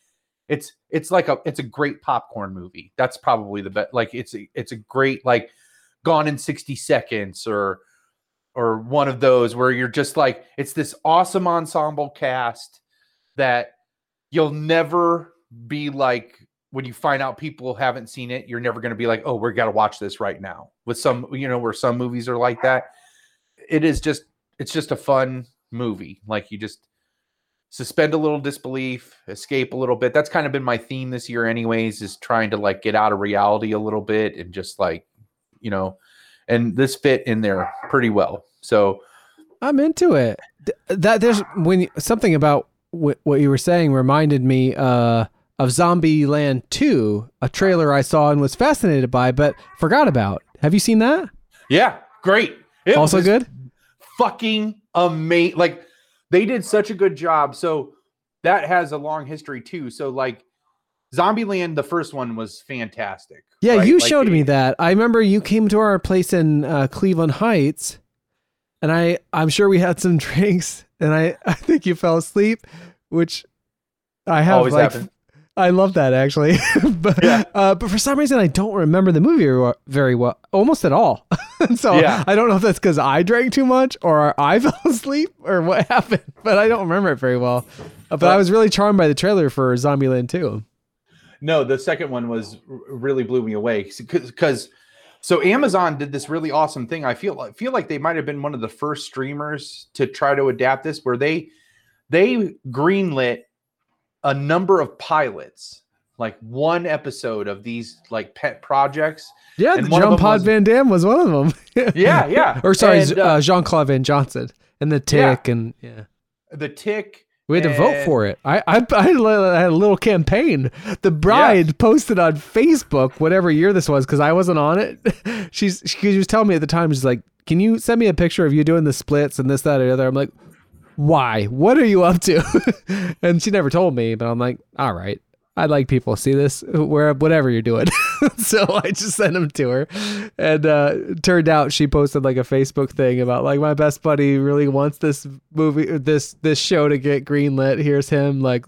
it's it's like a it's a great popcorn movie. That's probably the best like it's a, it's a great like gone in 60 seconds or or one of those where you're just like it's this awesome ensemble cast that you'll never be like when you find out people haven't seen it you're never going to be like oh we're got to watch this right now with some you know where some movies are like that it is just it's just a fun movie like you just suspend a little disbelief, escape a little bit. That's kind of been my theme this year, anyways, is trying to like get out of reality a little bit and just like, you know, and this fit in there pretty well. So, I'm into it. That there's when something about what you were saying reminded me uh, of Zombieland 2, a trailer I saw and was fascinated by, but forgot about. Have you seen that? yeah, great. It also good. Fucking amazing. Like, they did such a good job. So, that has a long history too. So, like, Zombieland, the first one was fantastic. Yeah, right? you Like, showed it- me that. I remember you came to our place in uh, Cleveland Heights, and I I'm sure we had some [laughs] drinks, and I I think you fell asleep, which I have Always like happen. I love that actually. [laughs] but, Yeah. uh, but for some reason, I don't remember the movie very well- almost at all. [laughs] so Yeah. I don't know if that's because I drank too much or I [laughs] fell asleep or what happened, but I don't remember it very well. Uh, but I was really charmed by the trailer for Zombieland 2. No, the second one was really blew me away because so Amazon did this really awesome thing. I feel I feel like they might have been one of the first streamers to try to adapt this, where they they greenlit a number of pilots, like one episode of these like pet projects. Yeah, And the one of Jean Pod was- Van Damme was one of them. [laughs] Yeah, yeah. or sorry, And, uh, uh, Jean Claude Van Johnson and the Yeah. Tick and yeah. The Tick. We had to vote for it. I, I I had a- I had a little campaign. The bride posted on Facebook whatever year this was because I wasn't on it. [laughs] She's she, was telling me at the time she's like, "Can you send me a picture of you doing the splits and this that or the other?" I'm like, "Why? What are you up to?" [laughs] and she never told me, but I'm like, "All right." I'd like people to see this where whatever you're doing. [laughs] so I just sent them to her. And uh turned out she posted like a Facebook thing about like my best buddy really wants this movie this this show to get greenlit. Here's him like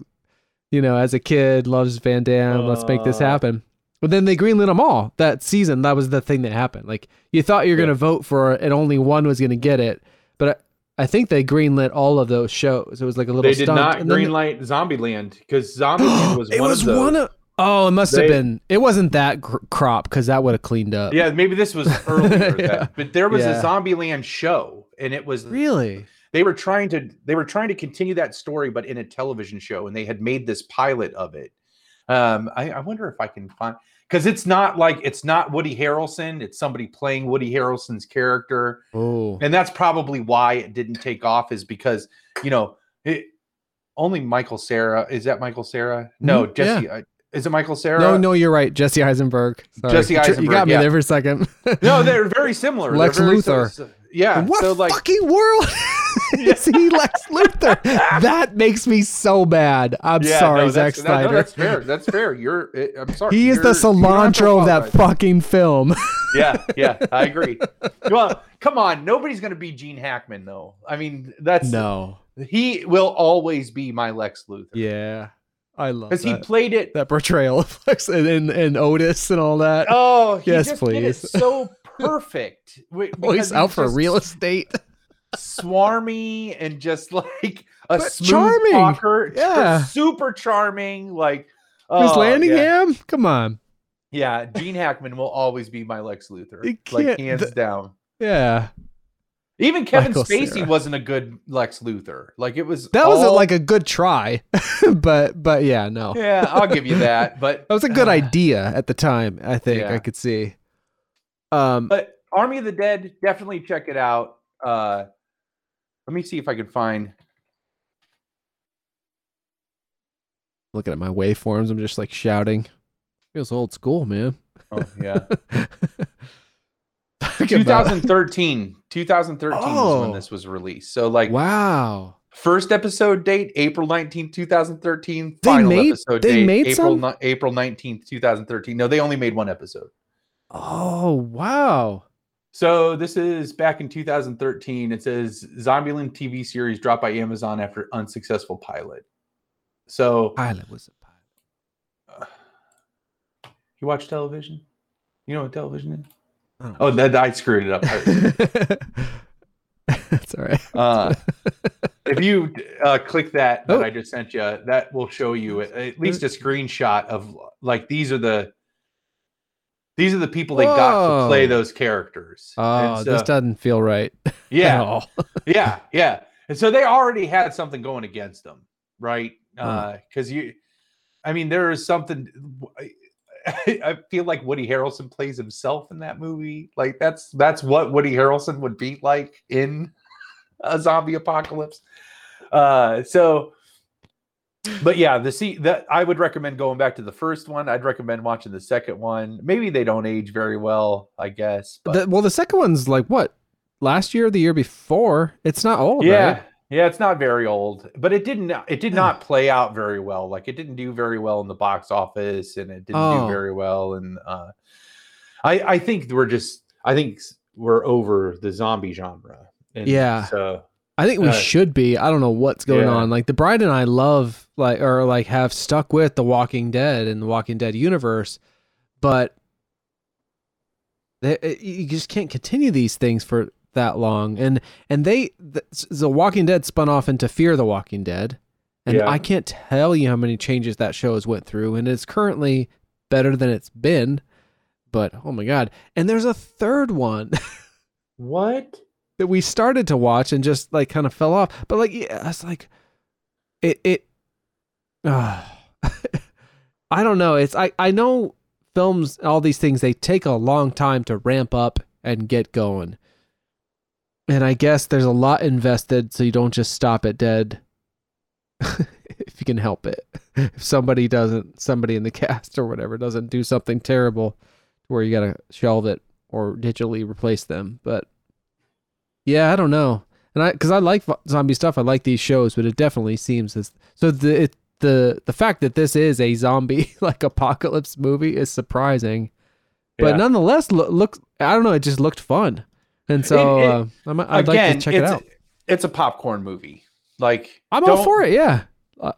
you know, as a kid, loves Van Damme. Let's make this happen. But then they greenlit them all that season. That was the thing that happened. Like you thought you were Yeah. gonna vote for it, and only one was gonna get it. But I, think they greenlit all of those shows. It was like a little. They did stunt. not And greenlight Zombieland because Zombieland [gasps] was one was of those. one of. Oh, it must have been. It wasn't that cr- crop because that would have cleaned up. Yeah, maybe this was earlier, [laughs] Yeah. then, but there was Yeah. a Zombieland show, and it was Really? they were trying to they were trying to continue that story, but in a television show, and they had made this pilot of it. Um, I, I wonder if I can find because it's not like it's not Woody Harrelson; it's somebody playing Woody Harrelson's character, Oh. and that's probably why it didn't take off. Is because you know it, only Michael Cera is that Michael Cera? No, Mhm, Jesse. I- Is it Michael Cera? No, no, you're right. Jesse Eisenberg. Sorry. Jesse Eisenberg. You got me yeah. there for a second. No, [laughs] they're very similar. Lex very Luthor. yeah. what so like fucking world [laughs] [laughs] is he Lex Luthor? that makes me so mad. I'm Yeah, sorry, no, Zack that's, no, no, Snyder. that's fair. That's fair. You're. I'm sorry. he is the you're- you don't have to cilantro of that fucking film. [laughs] yeah, yeah, I [laughs] agree. well, come on. Nobody's going to be Gene Hackman, though. I mean, that's no. He will always be my Lex Luthor Yeah. I love because he played it. that portrayal of Lex and, and, and Otis and all that. Oh, he Yes, just did it please. so perfect. Wi- Oh, he's because out for just real estate. Swarmy and just like a But smooth charming. talker. Yeah. super charming. Like Chris oh, yeah. Landingham? Come on. Yeah, Gene Hackman will always be my Lex Luthor, like hands the- down. Yeah. Even Kevin Michael Spacey Cera. wasn't a good Lex Luthor. Like it was That was a, like a good try. [laughs] but but yeah, no. yeah, I'll give you that. [laughs] But That was a good uh, [sighs] idea at the time, I think. Yeah. I could see. Um But Army of the Dead, definitely check it out. Uh let me see if I can find. looking at my waveforms, I'm just like shouting. Feels old school, man. Oh yeah, [laughs] Talk about- 2013. 2013 is Oh. when this was released. So like Wow. first episode date April 19th, 2013. They Final made- episode date April some? April 19th, 2013. No, they only made one episode. Oh, wow. So this is back in 2013. It says Zombieland TV series dropped by Amazon after unsuccessful pilot. So Pilot was a pilot. [sighs] you watch television? You know what television is? Oh, that I screwed it up. [laughs] [laughs] That's all right. Uh, [laughs] if you uh, click that that Oh. I just sent you, that will show you at, at least a screenshot of like these are the these are the people they got to play those characters. Oh, And this doesn't feel right. [laughs] yeah, [laughs] yeah, yeah. And so they already had something going against them, right? Because you, I mean, there is something. [laughs] I feel like Woody Harrelson plays himself in that movie. Like that's that's what Woody Harrelson would be like in a zombie apocalypse. Uh, so, but yeah, the see that I would recommend going back to the first one. I'd recommend watching the second one. Maybe they don't age very well, I guess. But The- well, the second one's like what? Last year or the year before? It's not old, yeah right? yeah it's not very old but it didn't it did not [sighs] play out very well like it didn't do very well in the box office and it didn't Oh. do very well and uh i i think we're just i think we're over the zombie genre and Yeah. so I think we Uh, should be. I don't know what's going yeah. on. Like the bride and I love like or like have stuck with The Walking Dead and the Walking Dead universe, but they, you just can't continue these things for that long. And and they the, the Walking Dead spun off into Fear the Walking Dead, and Yeah. I can't tell you how many changes that show has went through, and it's currently better than it's been. But oh my god! And there's a third one. [laughs] What? That we started to watch and just like kind of fell off. But like, yeah, it's like it it. Uh, [laughs] I don't know. It's I I know films, all these things, they take a long time to ramp up and get going. And I guess there's a lot invested, so you don't just stop it dead. [laughs] if you can help it. [laughs] If somebody doesn't, somebody in the cast or whatever doesn't do something terrible, where you gotta shelve it or digitally replace them. But yeah, I don't know. And I because I like zombie stuff, I like these shows, but it definitely seems as so the it, the the fact that this is a zombie [laughs] like apocalypse movie is surprising, but Yeah. nonetheless, look, look I don't know, it just looked fun, and so It- it- uh, I'm, I'd Again, like to check it out. it's a popcorn movie. Like I'm all for it. Yeah,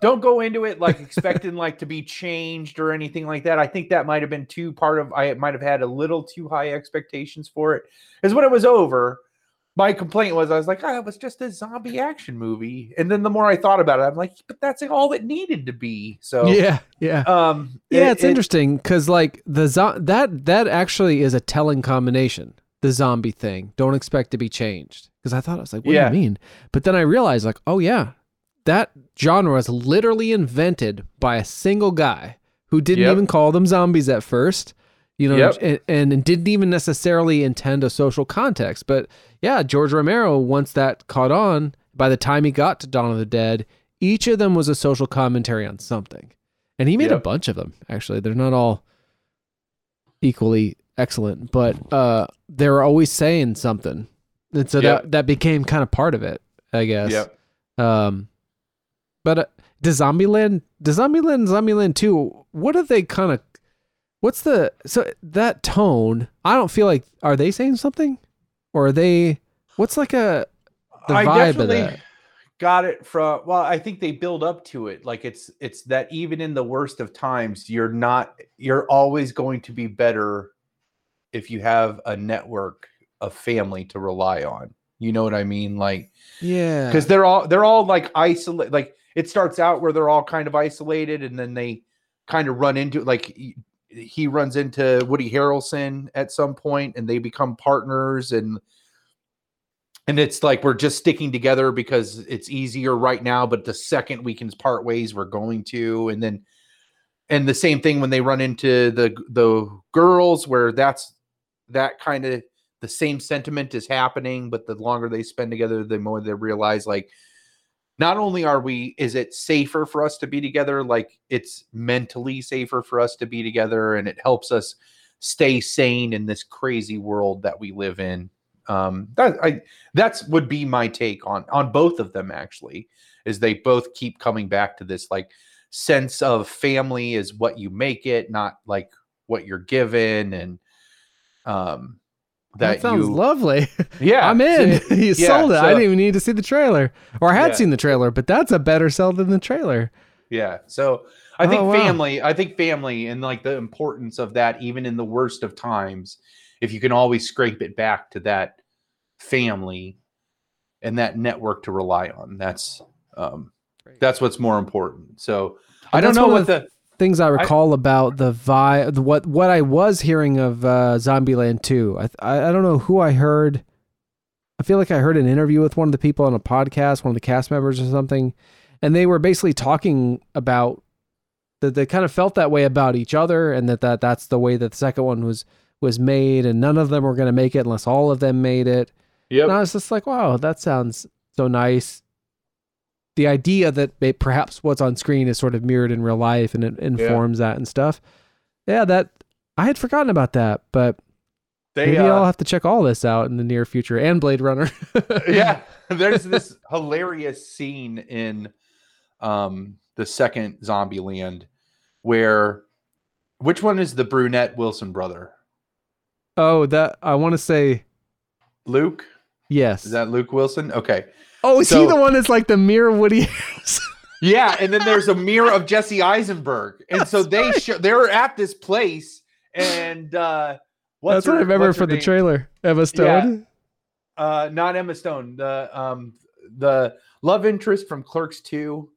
Don't go into it like expecting like to be changed or anything like that. I think that might have been too part of I might have had a little too high expectations for it. Because when it was over, my complaint was I was like, oh, it was just a zombie action movie. And then the more I thought about it, I'm like, but that's all it needed to be. So yeah, yeah. um Yeah, it- it's it- interesting because like the zo- that that actually is a telling combination. The zombie thing. Don't expect to be changed because I thought I was like, what Yeah. do you mean? But then I realized like, oh yeah, that genre was literally invented by a single guy who didn't Yep. even call them zombies at first. You know, Yep. and, and didn't even necessarily intend a social context. But yeah, George Romero, once that caught on, by the time he got to Dawn of the Dead, each of them was a social commentary on something. And he made a bunch of them, actually. They're not all equally excellent, but uh, they're always saying something. And so Yep. that, that became kind of part of it, I guess. Yep. Um, but uh, does Zombieland, does Zombieland, and Zombieland 2, what are they kind of, what's the, so that tone, I don't feel like, are they saying something? Or are they, what's like a, the I vibe of that? got it from well i think they build up to it like it's it's that even in the worst of times you're not you're always going to be better if you have a network of family to rely on you know what i mean like Yeah. because they're all they're all like isolate like it starts out where they're all kind of isolated and then they kind of run into like he- runs into woody harrelson at some point and they become partners and and it's like we're just sticking together because it's easier right now but the second we can part ways we're going to. And then and the same thing when they run into the the girls where that's that kind of the same sentiment is happening but the longer they spend together the more they realize like not only are we is it safer for us to be together like it's mentally safer for us to be together and it helps us stay sane in this crazy world that we live in. Um that i that's would be my take on on both of them actually is they both keep coming back to this like sense of family is what you make it not like what you're given and um that, that, sounds you lovely. [laughs] yeah I'm in. so- [laughs] you yeah, sold it. I didn't even need to see the trailer. Or I had Yeah. seen the trailer, but that's a better sell than the trailer. Yeah. So I think Oh, wow. family, I think family and like the importance of that, even in the worst of times, if you can always scrape it back to that family and that network to rely on, that's um that's what's more important. So I don't know what the Things I recall about the vibe, what what I was hearing of uh, Zombieland 2. I, I I don't know who I heard. I feel like I heard an interview with one of the people on a podcast, one of the cast members or something, and they were basically talking about that they kind of felt that way about each other, and that, that that's the way that the second one was was made, and none of them were going to make it unless all of them made it. Yeah, And I was just like, wow, that sounds so nice. The idea that perhaps what's on screen is sort of mirrored in real life and it informs that and stuff. Yeah, that I had forgotten about that, but they maybe uh, I'll have to check all this out in the near future and Blade Runner. [laughs] yeah [laughs] there's this hilarious scene in um the second Zombieland where which one is the brunette wilson brother oh, that I want to say luke yes. is that luke wilson okay Oh, is he the one that's like the mirror Woody? Harrelson? [laughs] Yeah, and then there's a mirror of Jesse Eisenberg, and so they show they're at this place, and uh, what's that's what I remember from the trailer. Emma Stone. Uh, not Emma Stone, the um the love interest from Clerks Two.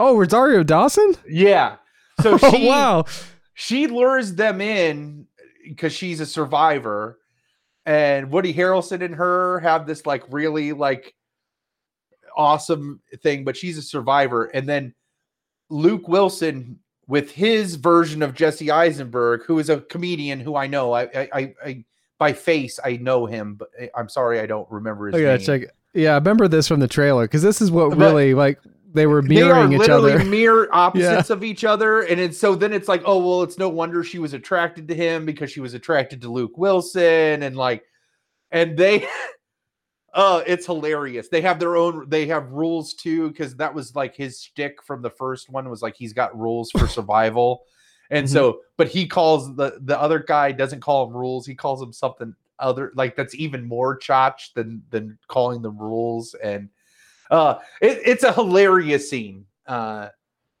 Oh, Rosario Dawson. Yeah, so [laughs] Oh wow. she lures them in because she's a survivor, and Woody Harrelson and her have this like really like awesome thing, but she's a survivor, and then Luke Wilson with his version of Jesse Eisenberg, who is a comedian who I know, I I, I, by face I know him, but I'm sorry I don't remember his gotta name. check. Yeah, I remember this from the trailer because this is what But really like they were mirroring they are each literally other. [laughs] mirror opposites of each other and it's so then it's like oh well it's no wonder she was attracted to him because she was attracted to luke wilson and like and they [laughs] uh it's hilarious. They have their own they have rules too because that was like his stick from the first one was like he's got rules for [laughs] survival. And Mhm. so but he calls the the other guy doesn't call him rules he calls him something other like that's even more chotch than than calling them rules. And uh it, it's a hilarious scene uh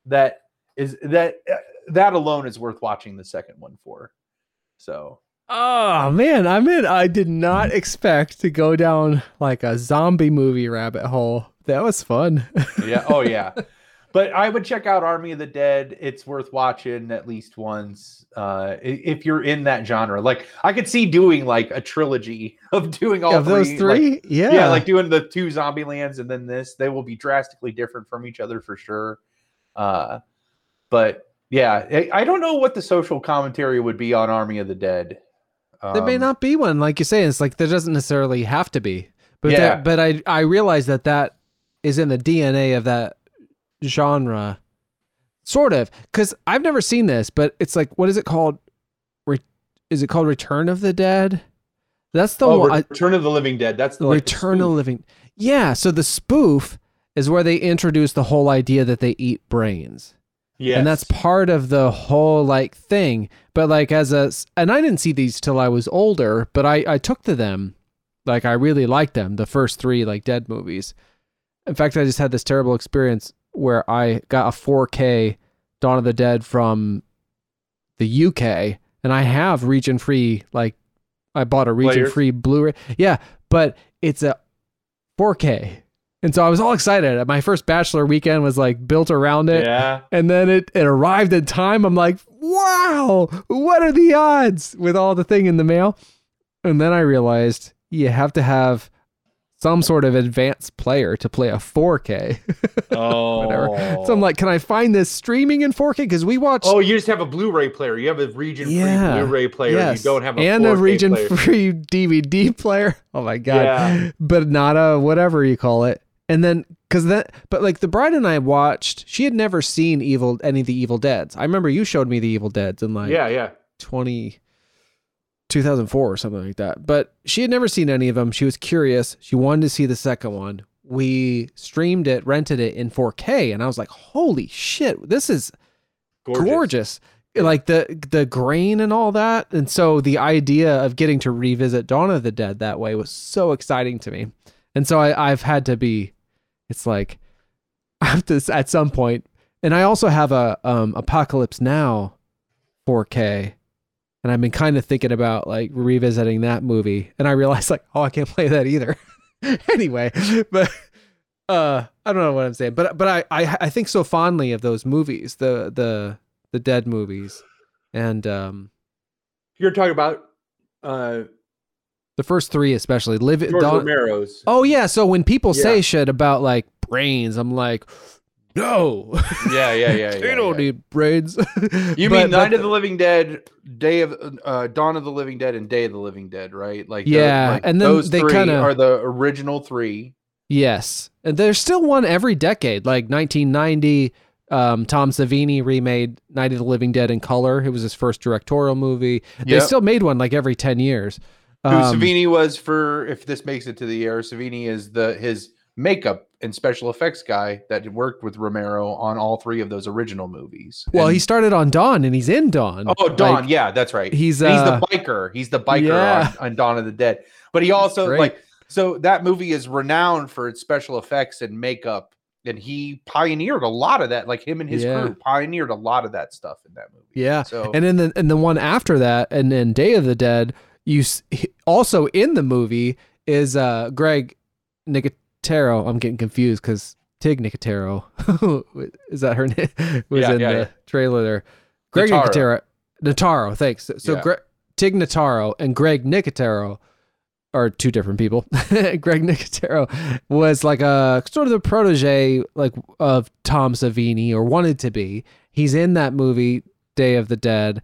that is that uh, that alone is worth watching the second one for. So Oh man, I mean, I did not expect to go down like a zombie movie rabbit hole. That was fun. [laughs] yeah oh yeah. But i would check out army of the dead. It's worth watching at least once uh if you're in that genre. Like i could see doing like a trilogy [laughs] of doing all of those like- three, yeah, yeah. like doing the two zombie lands and then this. They will be drastically different from each other for sure. Uh but yeah i, I don't know what the social commentary would be on army of the dead there may Um, not be one. Like you say, it's like there doesn't necessarily have to be. But Yeah. that, but I I realize that that is in the DNA of that genre, sort of. Because I've never seen this, but it's like what is it called? Re- is it called Return of the Dead? That's the oh, one. Return of the living dead that's the like, the Return of the. Living. Yeah, so the spoof is where they introduce the whole idea that they eat brains. Yeah. And that's part of the whole like thing. But like as a and I didn't see these till I was older, but I I took to them. Like I really liked them, the first 3 like dead movies. In fact, I just had this terrible experience where I got a 4K Dawn of the Dead from the UK and I have region free like I bought a region free Blu-ray. Yeah, but it's a 4K. And so I was all excited. My first bachelor weekend was like built around it. yeah And then it, it arrived in time. I'm like, wow, what are the odds with all the thing in the mail? And then I realized you have to have some sort of advanced player to play a 4K. oh [laughs] Whatever. So I'm oh. like, can I find this streaming in 4K? Because we watched oh you just have a blu-ray player you have a region free Yeah. blu-ray player yes, you don't have a and a 4K region-free DVD [laughs] player. Oh my god! Yeah. But not a whatever you call it. And then because that, but like the bride and I watched, she had never seen evil any of the Evil Deads. I remember you showed me the Evil Deads in like yeah yeah 20, 2004 or something like that. But she had never seen any of them. She was curious. She wanted to see the second one. We streamed it, rented it in 4K, and I was like, "Holy shit, this is gorgeous, gorgeous. Like the the grain and all that. And so the idea of getting to revisit Dawn of the Dead that way was so exciting to me. And so I, I've had to be it's like [laughs] I have to at some point and I also have a um Apocalypse Now 4K. And I've been kind of thinking about like revisiting that movie. And I realized like, oh I can't play that either. [laughs] anyway, but uh I don't know what I'm saying. But but I, I I think so fondly of those movies, the the the dead movies. And um you're talking about uh the first three especially live George Dawn- Romero's Oh yeah, so when people say shit about like brains, I'm like, no. yeah yeah yeah, they [laughs] yeah, don't yeah. need brains. [laughs] You But- mean Night of the Living Dead, Day of uh, Dawn of the Living Dead, and Day of the Living Dead, right? Like the- Yeah, like and then those they three kinda- are the original three. Yes. And there's still one every decade. Like 1990, um, Tom Savini remade Night of the Living Dead in color. It was his first directorial movie. They Yep. still made one like every 10 years. Who Um, Savini was for? If this makes it to the air, Savini is the his makeup and special effects guy that worked with Romero on all three of those original movies. well, And- he started on Dawn and he's in Dawn. Oh, Dawn. Like, yeah, that's right. he's, he's uh, the biker. He's the biker yeah. on, on Dawn of the Dead. But he also like So that movie is renowned for its special effects and makeup, and he pioneered a lot of that. Like him and his Yeah. crew pioneered a lot of that stuff in that movie. Yeah. So And then the and the one after that, and then Day of the Dead, you also in the movie is uh Greg Nicotero. I'm getting confused because Tig Nicotero [laughs] is that her name? [laughs] Was Yeah, in yeah, the yeah. trailer there. Greg Notaro. Nicotero. Notaro, thanks. So, so Yeah. Gre- Tig Notaro and Greg Nicotero are two different people. [laughs] Greg Nicotero was like a sort of the protege like of Tom Savini or wanted to be. He's in that movie Day of the Dead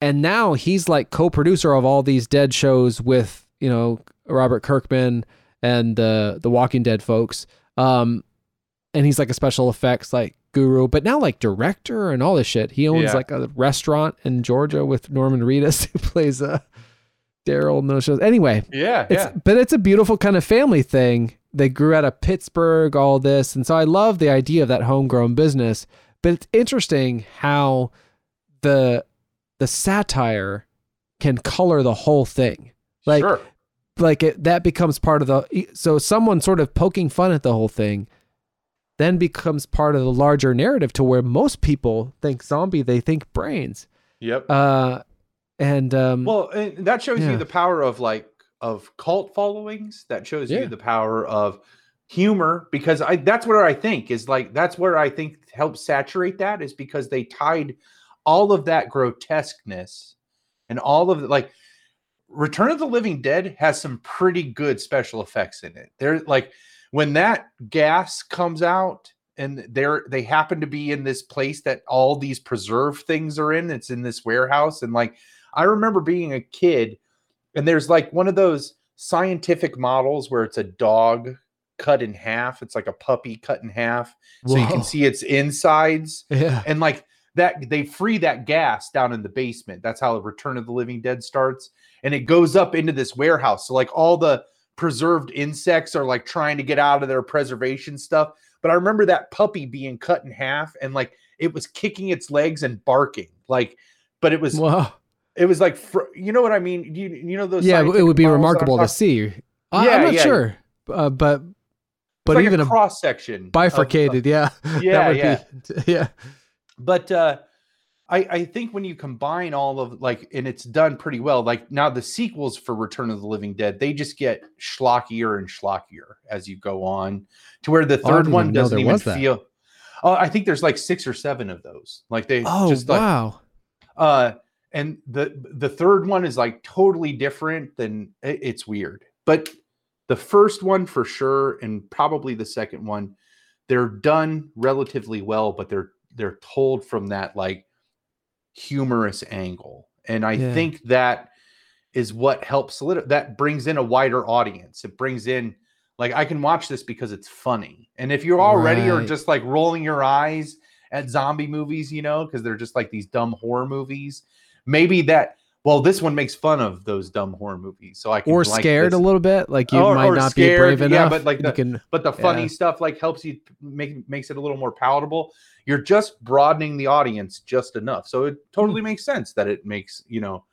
and now he's like co-producer of all these dead shows with, you know, Robert Kirkman and the the Walking Dead folks. Um and he's like a special effects like guru, but now like director and all this shit. He owns Yeah. like a restaurant in Georgia with Norman Reedus [laughs] who plays uh Daryl in those shows. Anyway, yeah, it's yeah. but it's a beautiful kind of family thing. They grew out of Pittsburgh, all this, and so I love the idea of that homegrown business. But it's interesting how the the satire can color the whole thing. Like sure. like it, that becomes part of the so someone sort of poking fun at the whole thing then becomes part of the larger narrative to where most people think zombie they think brains Yep. uh and um well, and that shows yeah. you the power of like of cult followings. That shows Yeah. you the power of humor because I that's where I think is like that's where I think helps saturate that is because they tied all of that grotesqueness and all of the like Return of the Living Dead has some pretty good special effects in it. They're like when that gas comes out and they're they happen to be in this place that all these preserved things are in. It's in this warehouse. And like I remember being a kid, and there's like one of those scientific models where it's a dog cut in half. It's like a puppy cut in half. So you can see its insides yeah and like that they free that gas down in the basement. That's how the return of the living dead starts. And it goes up into this warehouse. So like all the preserved insects are like trying to get out of their preservation stuff. But i remember that puppy being cut in half and like it was kicking its legs and barking. Like but it was wow. it was like fr- you know what i mean? You, you know those yeah it would be models that I'm remarkable to see. I, Yeah, i'm not yeah. sure uh, but but like even a cross section bifurcated yeah. [laughs] That Yeah, would yeah. be, yeah [laughs] but uh I, I think when you combine all of like and it's done pretty well like now the sequels for return of the living dead they just get schlockier and schlockier as you go on to where the Oh, third didn't one doesn't even feel oh i think there's like six or seven of those. Like they oh just like wow. uh and the the third one is like totally different than it- it's weird. But the first one for sure and probably the second one they're done relatively well but they're they're told from that like humorous angle and i Yeah. think that is what helps solidify that brings in a wider audience it brings in like i can watch this because it's funny and if you're already are Right. just like rolling your eyes at zombie movies you know because they're just like these dumb horror movies maybe that well this one makes fun of those dumb horror movies so i can or like scared this. a little bit like you Or- might or not be scared, brave yeah, but, like, you the- can but the funny Yeah. stuff like helps you make makes it a little more palatable you're just broadening the audience just enough so it Hmm. totally makes sense that it makes you know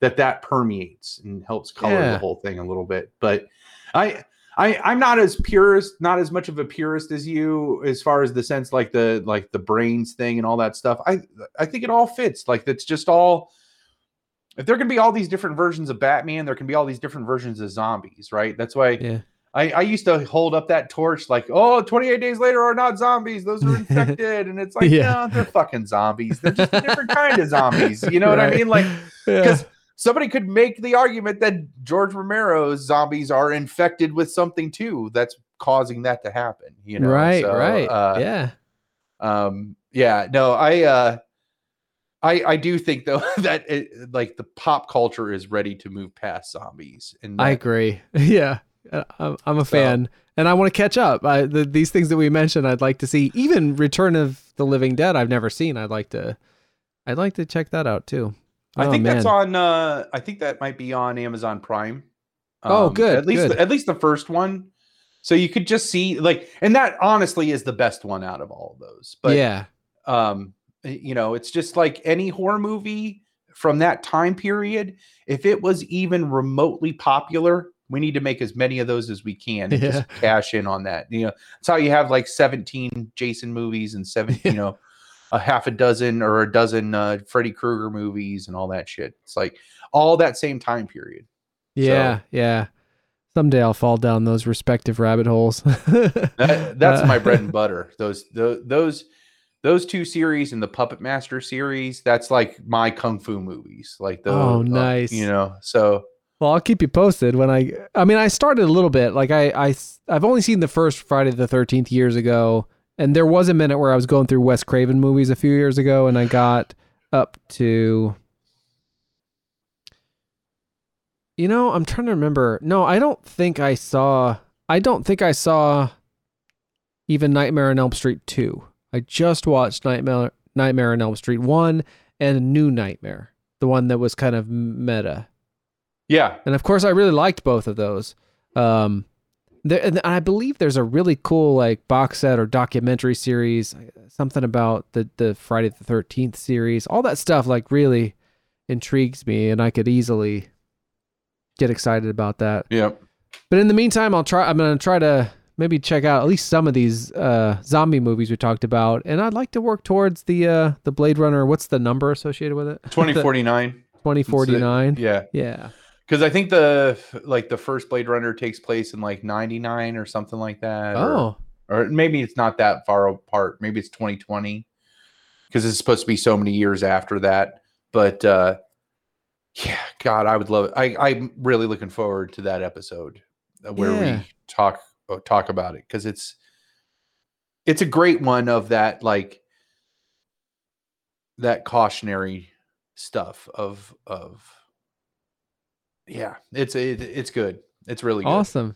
that that permeates and helps color Yeah. the whole thing a little bit but i I, I'm not as purist, not as much of a purist as you, as far as the sense like the like the brains thing and all that stuff. I I think it all fits. Like it's just all. If there can be all these different versions of Batman, there can be all these different versions of zombies, right? That's why yeah I, I used to hold up that torch like, oh, 28 days later are not zombies. Those are [laughs] infected. And it's like, Yeah. no, they're fucking zombies. They're just a different kind of zombies. You know what I mean? Like, [laughs] yeah. because somebody could make the argument that George Romero's zombies are infected with something too that's causing that to happen. You know? right So, right Uh, yeah um yeah no i uh i i do think though [laughs] that it, like the pop culture is ready to move past zombies and I agree. Yeah, I'm, I'm a So- fan, and I want to catch up. I, the, these things that we mentioned, I'd like to see. Even Return of the Living Dead, I've never seen. I'd like to, I'd like to check that out too. I Oh, think that's on. uh I think that might be on Amazon Prime. Oh, Um, good, At least, good. at least the first one. So you could just see like, and that honestly is the best one out of all of those. But yeah, um, you know, it's just like any horror movie from that time period. If it was even remotely popular, we need to make as many of those as we can and Yeah. just cash in on that. You know, that's how you have like 17 Jason movies and seven, you know, a half a dozen or a dozen uh, Freddy Krueger movies and all that shit. It's like all that same time period. Yeah, yeah. Someday I'll fall down those respective rabbit holes. [laughs] That, that's Uh, my bread and [laughs] butter. Those tho- those those two series and the Puppet Master series. That's like my kung fu movies. Like the Oh, nice. you know. So Well, I'll keep you posted when I. I mean, I started a little bit. Like I, I, I've only seen the first Friday the Thirteenth years ago, and there was a minute where I was going through Wes Craven movies a few years ago, and I got up to. You know, I'm trying to remember. No, I don't think I saw. I don't think I saw. Even Nightmare on Elm Street two. I just watched Nightmare Nightmare on Elm Street one and New Nightmare, the one that was kind of meta. Yeah, And of course, I really liked both of those. Um, there, and I believe there's a really cool like box set or documentary series, something about the the Friday the Thirteenth series. All that stuff like really intrigues me, and I could easily get excited about that. yeah. But in the meantime, I'll try. I'm gonna try to maybe check out at least some of these uh, zombie movies we talked about, and I'd like to work towards the uh, the Blade Runner. What's the number associated with it? 2049. [laughs] Twenty forty nine. Yeah. Yeah. Because I think the like the first Blade Runner takes place in like '99 or something like that. Oh. or, maybe it's not that far apart. Maybe it's 2020 because it's supposed to be so many years after that. But uh, yeah, God, I would love it. I, I'm really looking forward to that episode uh, where Yeah. we talk uh, talk about it because it's it's a great one of that like that cautionary stuff of of yeah it's it, it's good it's really good. Awesome.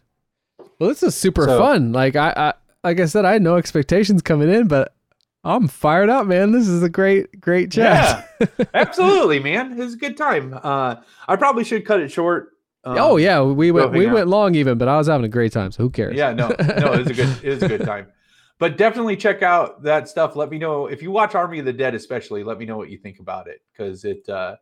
Well, this is super So- fun. Like I, I, like I said, I had no expectations coming in, but I'm fired up, man. This is a great, great chat. Yeah, [laughs] absolutely, man. It was a good time. Uh, I probably should cut it short. Um, oh yeah, we went, we out. went long even, but I was having a great time. So who cares? Yeah, no, no, it was a good, it was a good [laughs] time. But definitely check out that stuff. Let me know if you watch Army of the Dead, especially. Let me know what you think about it because it. Uh,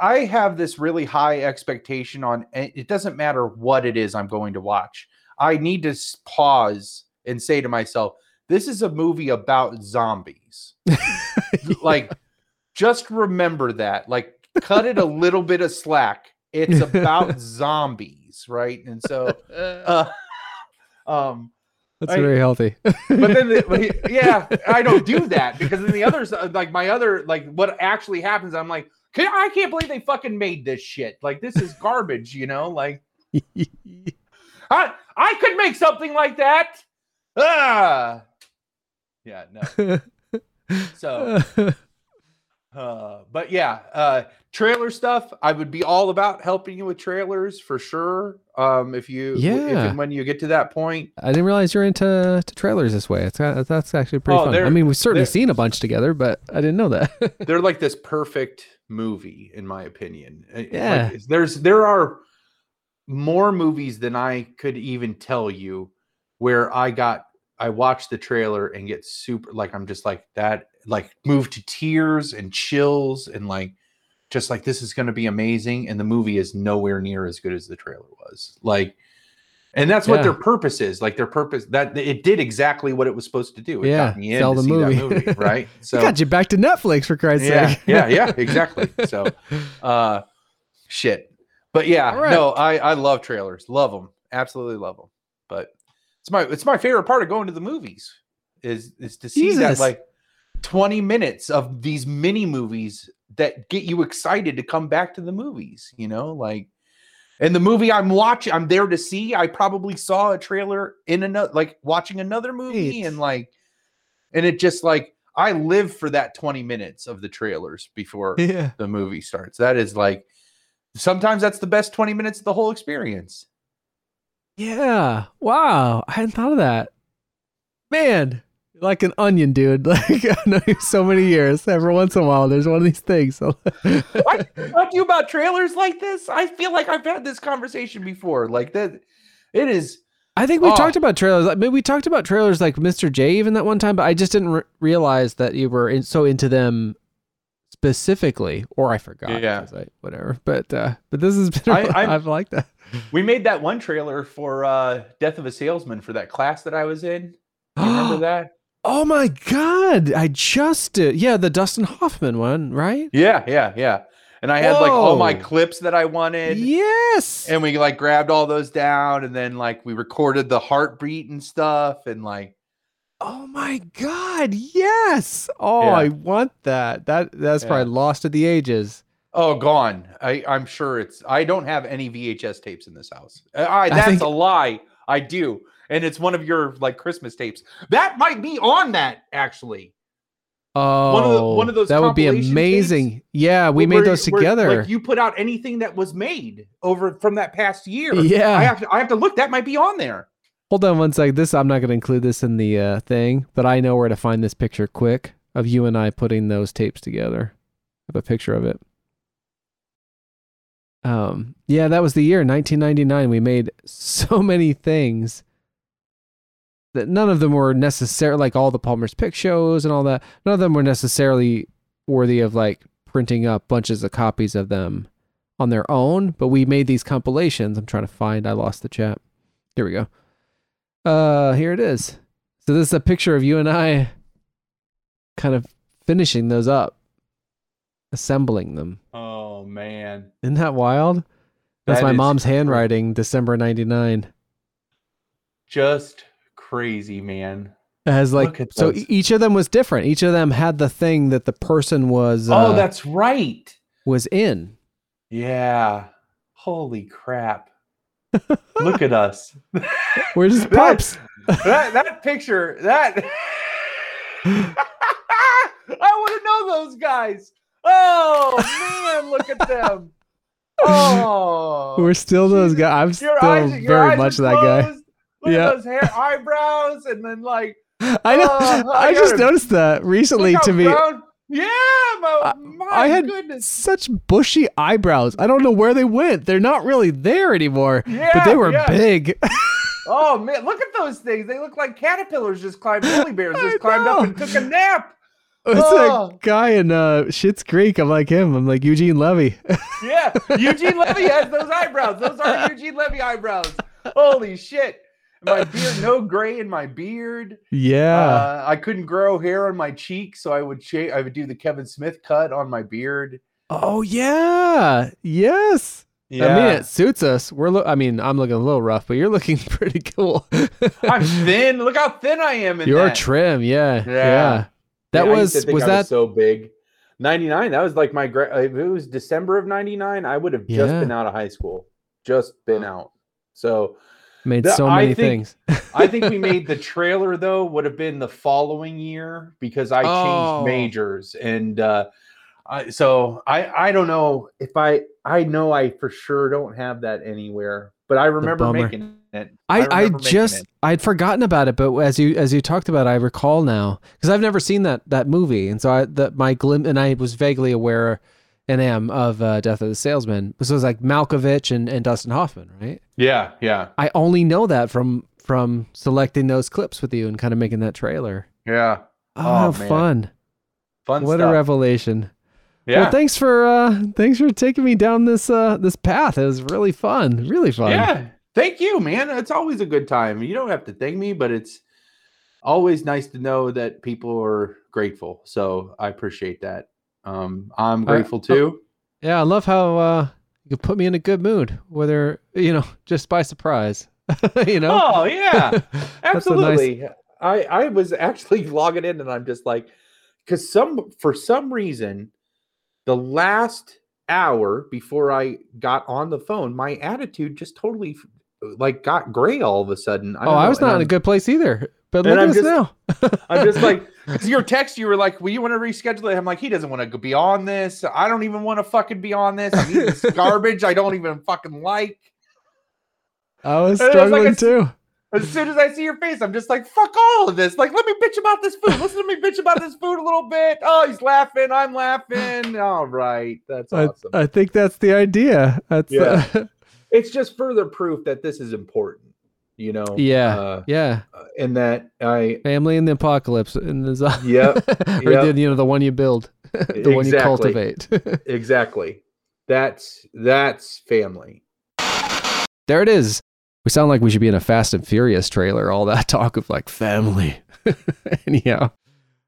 I have this really high expectation on. It it doesn't matter what it is I'm going to watch. I need to pause and say to myself, "This is a movie about zombies." [laughs] like just remember that like cut it a little bit of slack it's [laughs] about zombies right and so [laughs] uh um That's I- very healthy. but then the, yeah i don't do that because then the others uh, like my other like what actually happens i'm like "Can- i can't believe they fucking made this shit. Like this is garbage you know? Like [laughs] i i could make something like that. Ah! Yeah no. [laughs] So [laughs] Uh, but yeah, uh, trailer stuff. I would be all about helping you with trailers for sure. Um, if you, if Yeah. and when you get to that point, I didn't realize you're into to trailers this way. It's that's actually pretty Oh, fun. I mean, we've certainly seen a bunch together, but I didn't know that. [laughs] they're like this perfect movie, in my opinion. Uh, like, Yeah. there's there are more movies than I could even tell you where I got I watched the trailer and get super like I'm just like that like move to tears and chills and like just like this is going to be amazing and the movie is nowhere near as good as the trailer was like and that's what their purpose is like their purpose that it did exactly what it was supposed to do it Yeah, got me in sell to the see movie. that movie [laughs] right So, got you back to Netflix for Christ's yeah, sake. yeah, yeah, [laughs] exactly. So, uh, shit. But yeah, right. no, I I love trailers, love them, absolutely love them. But it's my it's my favorite part of going to the movies is is to see that like twenty minutes of these mini movies that get you excited to come back to the movies. You know, like. And the movie I'm watching, I'm there to see. I probably saw a trailer in another, like watching another movie, and like, and it just like I live for that 20 minutes of the trailers before [laughs] Yeah. the movie starts. That is like sometimes that's the best 20 minutes of the whole experience. Yeah. Wow. I hadn't thought of that. Man, like an onion, dude. [laughs] Like I know you so many years. Every once in a while, there's one of these things. So [laughs] I talk to you about trailers like this. I feel like I've had this conversation before. Like that, it is. I think we Oh. talked about trailers. I mean, we talked about trailers like Mr. J even that one time, but I just didn't re- realize that you were in, so into them specifically, or I forgot. Yeah. 'cause I, whatever. But uh, but this has been. I, I've liked that. We made that one trailer for uh Death of a Salesman for that class that I was in. You remember [gasps] that? Oh my god! I just did. Yeah, the Dustin Hoffman one, right? Yeah, yeah, yeah. And I had like all my clips that I wanted. Yes. And we like grabbed all those down and then like we recorded the heartbeat and stuff and like oh my god! Yes. Oh, Yeah. I want that. That that's Yeah. probably lost to the ages. oh gone. I I'm sure it's I don't have any VHS tapes in this house. Uh, I, that's think- a lie. I do. And it's one of your like Christmas tapes. That might be on that actually. Oh, One of the- one of those that would be amazing. Yeah, we Where- made those where, together. Like you put out anything that was made over from that past year. Yeah. I have to I have to look. That might be on there. Hold on one sec. This I'm not going to include this in the uh, thing, but I know where to find this picture quick of you and I putting those tapes together. I have a picture of it. Um, yeah, that was the year 1999. We made [laughs] so many things that none of them were necessary, like all the Palmer's Pick shows and all that. None of them were necessarily worthy of like printing up bunches of copies of them on their own. But we made these compilations. I'm trying to find. I lost the chat. Here we go. Uh, here it is. So this is a picture of you and I kind of finishing those up, assembling them. Oh man. Isn't that wild? That's That my mom's handwriting, December 99. Just crazy, man. Has like so those. each of them was different. Each of them had the thing that the person was uh, oh, that's right. was in. Yeah. Holy crap. [laughs] Look at us. We're just [laughs] That- pups. that that picture, that [laughs] I want to know those guys. Oh man, look at them. Oh, We're still those guys. I'm still eyes, very much that guy. Look Yeah. at those hair, eyebrows, and then like [laughs] I know. Oh, I, I just noticed that recently to me. brown- Yeah, my, I- my I had goodness. such bushy eyebrows. I don't know where they went. They're not really there anymore. yeah, but they were yeah. big. [laughs] Oh man, look at those things. They look like caterpillars just climbed, woolly bears [laughs] I just climbed up and took a nap. It's Oh. that guy in uh, Schitt's Creek. I'm like him. I'm like Eugene Levy. Yeah, Eugene Levy has those eyebrows. Those are Eugene Levy eyebrows. Holy shit. My beard, no gray in my beard. yeah. Uh, I couldn't grow hair on my cheeks, so I would shave. I would do the Kevin Smith cut on my beard. oh yeah. Yes. yeah. I mean, it suits us. We're. Lo- I mean, I'm looking a little rough, but you're looking [laughs] pretty cool. I'm thin. Look how thin I am in You're that. trim. Yeah. Yeah. Yeah. That Yeah, I was used to think was I that so big. 99. That was like my gra- if it was December of 99, I would have just Yeah. been out of high school. Just been out. So made the- so I many think- things. I think we made the [laughs] trailer though would have been the following year because I Oh. changed majors and uh I, so I I don't know if I I know I for sure don't have that anywhere, but I remember making it. I, I, remember making just it. I'd forgotten about it, but as you as you talked about, it, I recall now because I've never seen that that movie, and so I that my glim and I was vaguely aware and am of uh, Death of the Salesman. So it was like Malkovich and, and Dustin Hoffman, right? yeah yeah I only know that from from selecting those clips with you and kind of making that trailer. yeah Oh, Oh, fun! fun what stuff. a revelation! yeah Well, thanks for uh thanks for taking me down this uh this path. It was really fun, really fun. Yeah. Thank you, man. It's always a good time. You don't have to thank me, but it's always nice to know that people are grateful. So I appreciate that. Um, I'm I- grateful too. Yeah, I love how uh, you put me in a good mood, whether you know, [laughs] just by surprise. [laughs] you know. Oh yeah, [laughs] That's a nice- absolutely. I I was actually logging in, and I'm just like, because some for some reason, the last hour before I got on the phone, my attitude just totally like got gray all of a sudden. oh, don't I was not in I'm- a good place either. But look at I'm us just- now. I'm just like, [laughs] your text, you were like, "Well, you want to reschedule it?" I'm like, he doesn't want to be on this. I don't even want to fucking be on this. I'm this [laughs] garbage. I don't even fucking like. I was And was like struggling a- too. As soon as I see your face, I'm just like, "Fuck all of this." Like, let me bitch about this food. Listen to me bitch about this food a little bit. Oh, he's laughing. I'm laughing. All right, that's I, awesome. I think that's the idea. That's Yeah. uh, [laughs] it's just further proof that this is important. You know. yeah, Uh, yeah. and that I. Family in the apocalypse and the zo- [laughs] Yep, [laughs] or yep. the you know the one you build, [laughs] the one you cultivate. Exactly. That's that's family. there it is. We sound like we should be in a Fast and Furious trailer. All that talk of like family. Anyhow,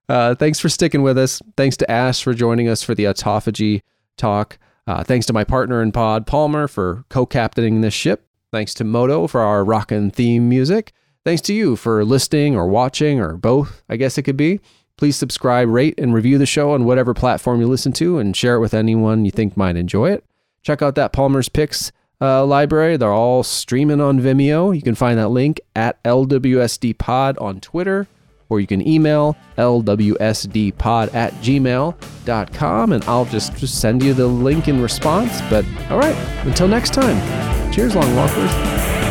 uh, thanks for sticking with us. Thanks to Ash for joining us for the autophagy talk. Uh, thanks to my partner in pod, Palmer, for co captaining this ship. Thanks to Moto for our rockin' theme music. Thanks to you for listening or watching or both, I guess it could be. Please subscribe, rate, and review the show on whatever platform you listen to and share it with anyone you think might enjoy it. Check out that Palmer's Picks uh, library. They're all streaming on Vimeo. You can find that link at LWSD Pod on Twitter, or you can email lwsdpod at gmail.com, and I'll just, just send you the link in response. But all right, until next time, cheers, long walkers.